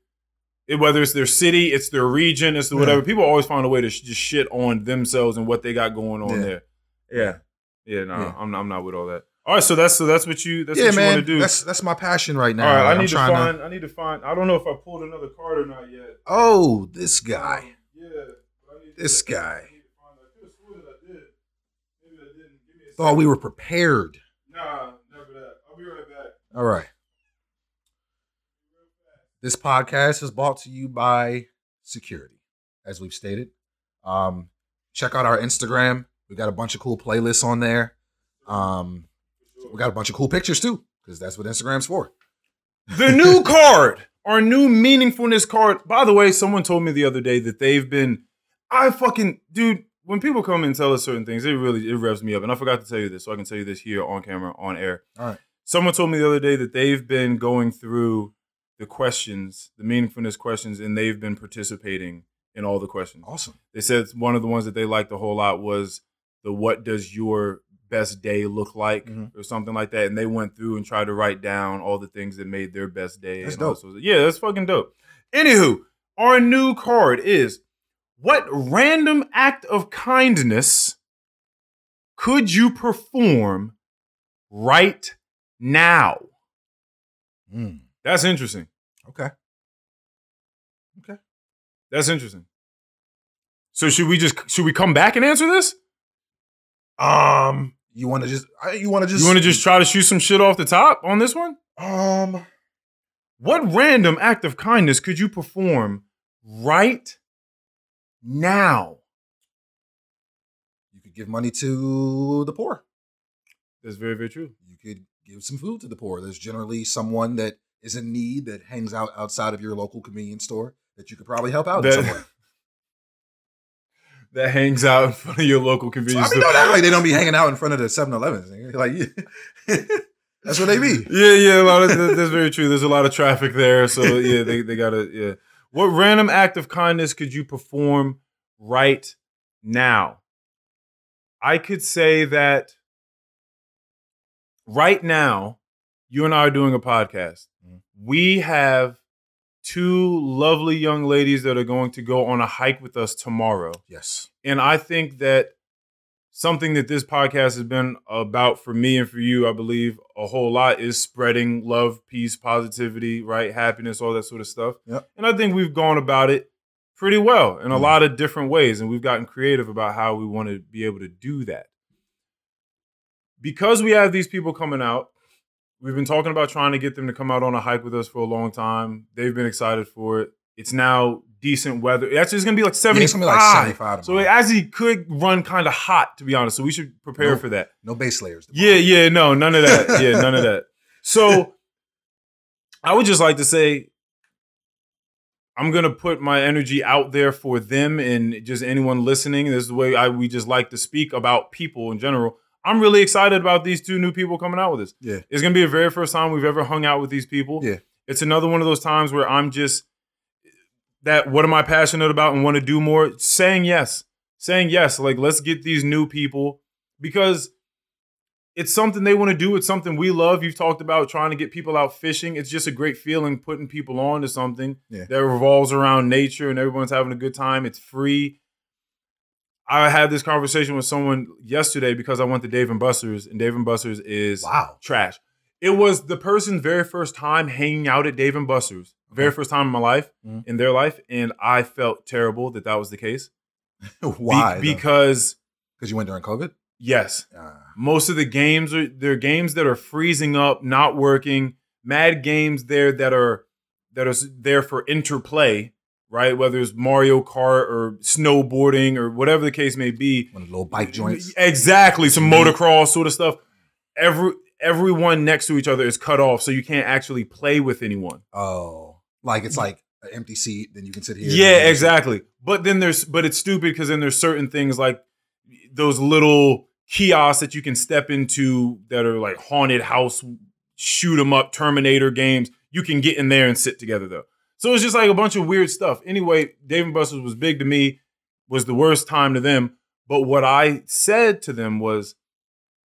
It- whether it's their city, it's their region, it's the Yeah. whatever. People always find a way to sh- just shit on themselves and what they got going on there. Yeah, yeah, nah. I'm, I'm not with all that. All right, so that's so that's what you that's yeah, what you want to do. that's that's my passion right now. all right, I I'm need to find. I need to find. I don't know if I pulled another card or not yet. Oh, this guy. Um, yeah, to- This guy. need I could've sworn that I did. Maybe I didn't. Give me a Thought we were prepared. Nah, never that. I'll be right back. All right. This podcast is brought to you by Security, as we've stated. Um, check out our Instagram. We got a bunch of cool playlists on there. Um, we got a bunch of cool pictures too, because that's what Instagram's for. The new [LAUGHS] card, our new meaningfulness card. By the way, someone told me the other day that they've been. I fucking dude. When people come and tell us certain things, it really it revs me up. And I forgot to tell you this, so I can tell you this here on camera, on air. All right. Someone told me the other day that they've been going through the questions, the meaningfulness questions, and they've been participating in all the questions. Awesome. They said one of the ones that they liked a whole lot was the "What does your best day look like?" Mhm. or something like that, and they went through and tried to write down all the things that made their best day. That's dope. yeah, that's fucking dope. Anywho, our new card is: What random act of kindness could you perform right now? Mm, That's interesting. Okay. Okay. That's interesting. So should we just should we come back and answer this? Um, you want to just you want to just You want to just try to shoot some shit off the top on this one? um What random act of kindness could you perform right now? you could give money to the poor. That's very, very true. You could give some food to the poor. There's generally someone that is in need that hangs out outside of your local convenience store that you could probably help out in some way. That, [LAUGHS] that hangs out in front of your local I convenience mean, store. don't act like they don't be hanging out in front of the 7-Elevens. nigga. [LAUGHS] Like, [LAUGHS] that's what they be. Yeah, yeah, of that- that's very true. There's a lot of traffic there, so [LAUGHS] yeah, they they gotta yeah. What random act of kindness could you perform right now? I could say that right now, you and I are doing a podcast. Mhm. We have two lovely young ladies that are going to go on a hike with us tomorrow. Yes. And I think that something that this podcast has been about for me and for you, I believe, a whole lot is spreading love, peace, positivity, right? Happiness, all that sort of stuff. Yep. And I think we've gone about it pretty well in a Mhm. lot of different ways. And we've gotten creative about how we want to be able to do that. Because we have these people coming out, we've been talking about trying to get them to come out on a hike with us for a long time. They've been excited for it. It's now decent weather. Actually, it's gonna be like Yeah, it's gonna be like 75 So it actually could run kind of hot, to be honest. So we should prepare Nope. for that. No base layers. Yeah, yeah, no, none of that. Yeah, none of [LAUGHS] that. So I would just like to say, I'm gonna put my energy out there for them and just anyone listening. This is the way I we just like to speak about people in general. I'm really excited about these two new people coming out with this. Yeah. It's gonna be the very first time we've ever hung out with these people. Yeah. It's another one of those times where I'm just that what am I passionate about and want to do more? Saying yes. Saying yes. Like let's get these new people because it's something they want to do. It's something we love. You've talked about trying to get people out fishing. It's just a great feeling putting people on to something Yeah. that revolves around nature and everyone's having a good time. It's free. I had this conversation with someone yesterday because I went to Dave and Buster's, and Dave and Buster's is Wow. trash. It was the person's very first time hanging out at Dave and Buster's, very first time in my life, Mhm. in their life, and I felt terrible that that was the case. [LAUGHS] Be- Why? because Because you went during COVID? yes, Uh, most of the games are they're games that are freezing up, not working. Mad games there that are that are there for interplay, right? Whether it's Mario Kart or snowboarding or whatever the case may be. one of the little bike joints. Exactly, some Mhm. motocross sort of stuff. Every everyone next to each other is cut off, so you can't actually play with anyone. Oh, like it's like an empty seat. Then you can sit here. Yeah, exactly. But then there's but it's stupid because then there's certain things like those little kiosks that you can step into that are like haunted house shoot 'em up Terminator games. You can get in there and sit together though. So it's just like a bunch of weird stuff. Anyway, Dave and Buster's was big to me, was the worst time to them. But what I said to them was,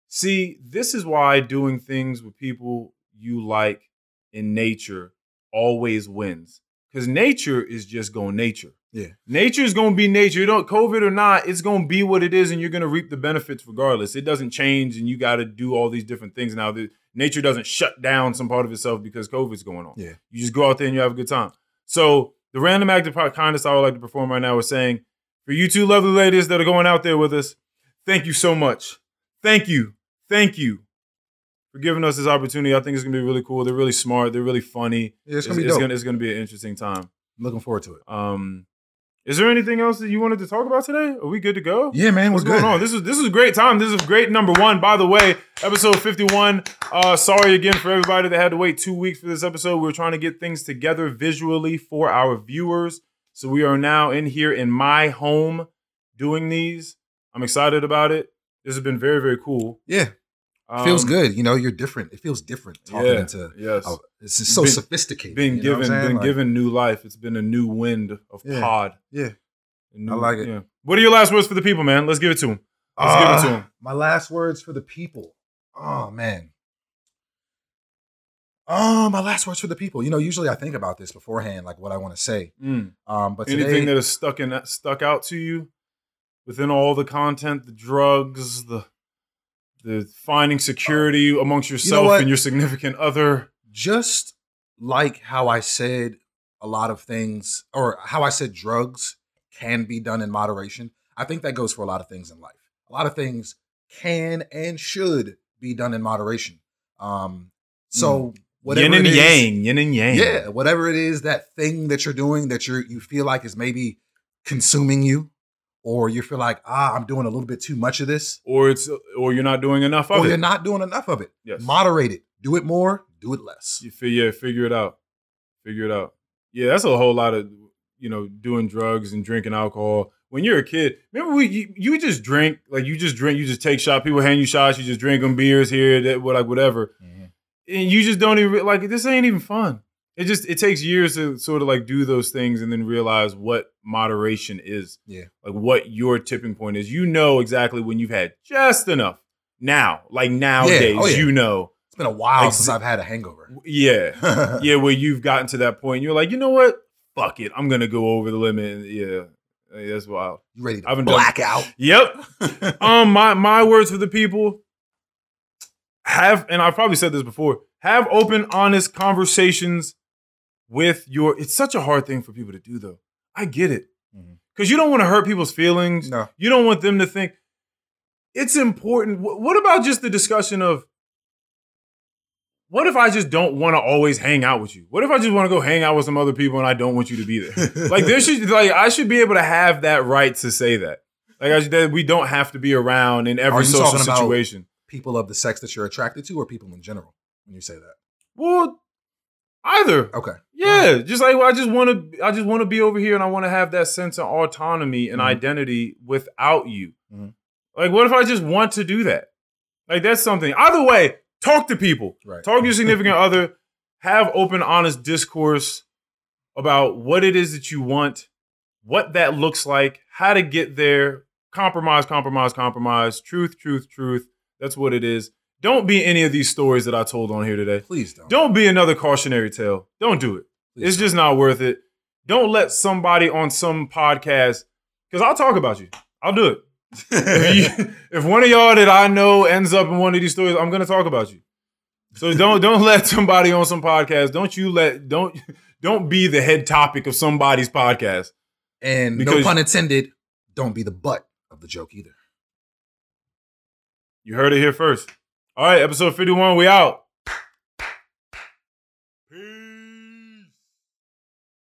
see, this is why doing things with people you like in nature always wins. Because nature is just going nature. Yeah. Nature is going to be nature. You don't COVID or not, it's going to be what it is, and you're going to reap the benefits regardless. It doesn't change, and you got to do all these different things now. Nature doesn't shut down some part of itself because COVID's going on. Yeah. You just go out there and you have a good time. So the random act of kindness I would like to perform right now is saying, for you two lovely ladies that are going out there with us, thank you so much. Thank you. Thank you for giving us this opportunity. I think it's gonna be really cool. They're really smart. They're really funny. Yeah, it's gonna be it's gonna, it's gonna be an interesting time. Looking forward to it. Um, is there anything else that you wanted to talk about today? Are we good to go? Yeah, man. What's What's going good? on? This is this is a great time. This is great number one. By the way, episode fifty one. Uh, sorry again for everybody that had to wait two weeks for this episode. We were trying to get things together visually for our viewers, so we are now in here in my home doing these. I'm excited about it. This has been very very cool. Yeah, feels Um, good. You know, you're different. It feels different talking Yeah. into. Yes. Oh, it's just so Been- sophisticated. Being given been Like, given new life. It's been a new wind of Yeah. pod. Yeah. New- like it. Yeah. What are your last words for the people, man? Let's give it to them. Let's give it to Ah, him. My last words for the people. Oh man. Oh, my last words for the people. You know, usually I think about this beforehand, like what I want to say. Mm. Um, but today, Anything that has stuck in stuck out to you within all the content, the drugs, the the finding security amongst yourself what? and your significant other. just like how I said a lot of things, or how I said drugs can be done in moderation, I think that goes for a lot of things in life. A lot of things can and should be done in moderation. Um, so whatever yin and it is- yang, yin and yang. yeah, whatever it is, that thing that you're doing that you you feel like is maybe consuming you, or you feel like ah, I'm doing a little bit too much of this, Or it's or you're not doing enough of it. or you're not doing enough of it. Yes. Moderate it. Do it more. Do it less. You fi- yeah, figure it out. Figure it out. Yeah, that's a whole lot of you know doing drugs and drinking alcohol. When you're a kid, remember we you, you just drink like you just drink, you just take shots. People hand you shots, you just drink them beers here, that like whatever, and you just don't even like this ain't even fun. It just it takes years to sort of like do those things and then realize what moderation is. Yeah. like what your tipping point is. You know exactly when you've had just enough. Now, like nowadays, Oh, yeah. you know. It's been a while since I've had a hangover. Yeah, [LAUGHS] yeah, where you've gotten to that point, you're like, you know what? Fuck it, I'm gonna go over the limit. Yeah, Yeah, that's wild. You ready to I haven't done- black out? Yep. [LAUGHS] um, my my words for the people have, and I've probably said this before, have open, honest conversations with your. It's such a hard thing for people to do, though. I get it Mhm. because you don't want to hurt people's feelings. No. You don't want them to think it's important. What about just the discussion of what if I just don't want to always hang out with you? What if I just want to go hang out with some other people and I don't want you to be there? [LAUGHS] like there should like I should be able to have that right to say that. Like I that we don't have to be around in every social situation. People of the sex that you're attracted to, or people in general? When you say that, Well, Either. Okay. Yeah, just like well, I just want to, I just want to be over here, and I want to have that sense of autonomy and Mhm. identity without you. Mhm. Like, what if I just want to do that? Like, that's something. Either way, talk to people. Right. Talk to your significant [LAUGHS] other. Have open, honest discourse about what it is that you want, what that looks like, how to get there. Compromise, compromise, compromise. Truth, truth, truth. That's what it is. Don't be any of these stories that I told on here today. Please don't. Don't be another cautionary tale. Don't do it. Please it's don't. just not worth it. Don't let somebody on some podcast, because I'll talk about you. I'll do it. if, you- [LAUGHS] if one of y'all that I know ends up in one of these stories, I'm gonna talk about you. So don't don't let somebody on some podcast. Don't you let don't don't be the head topic of somebody's podcast. and no because- pun intended. Don't be the butt of the joke either. You heard it here first. All right, episode 51, we out.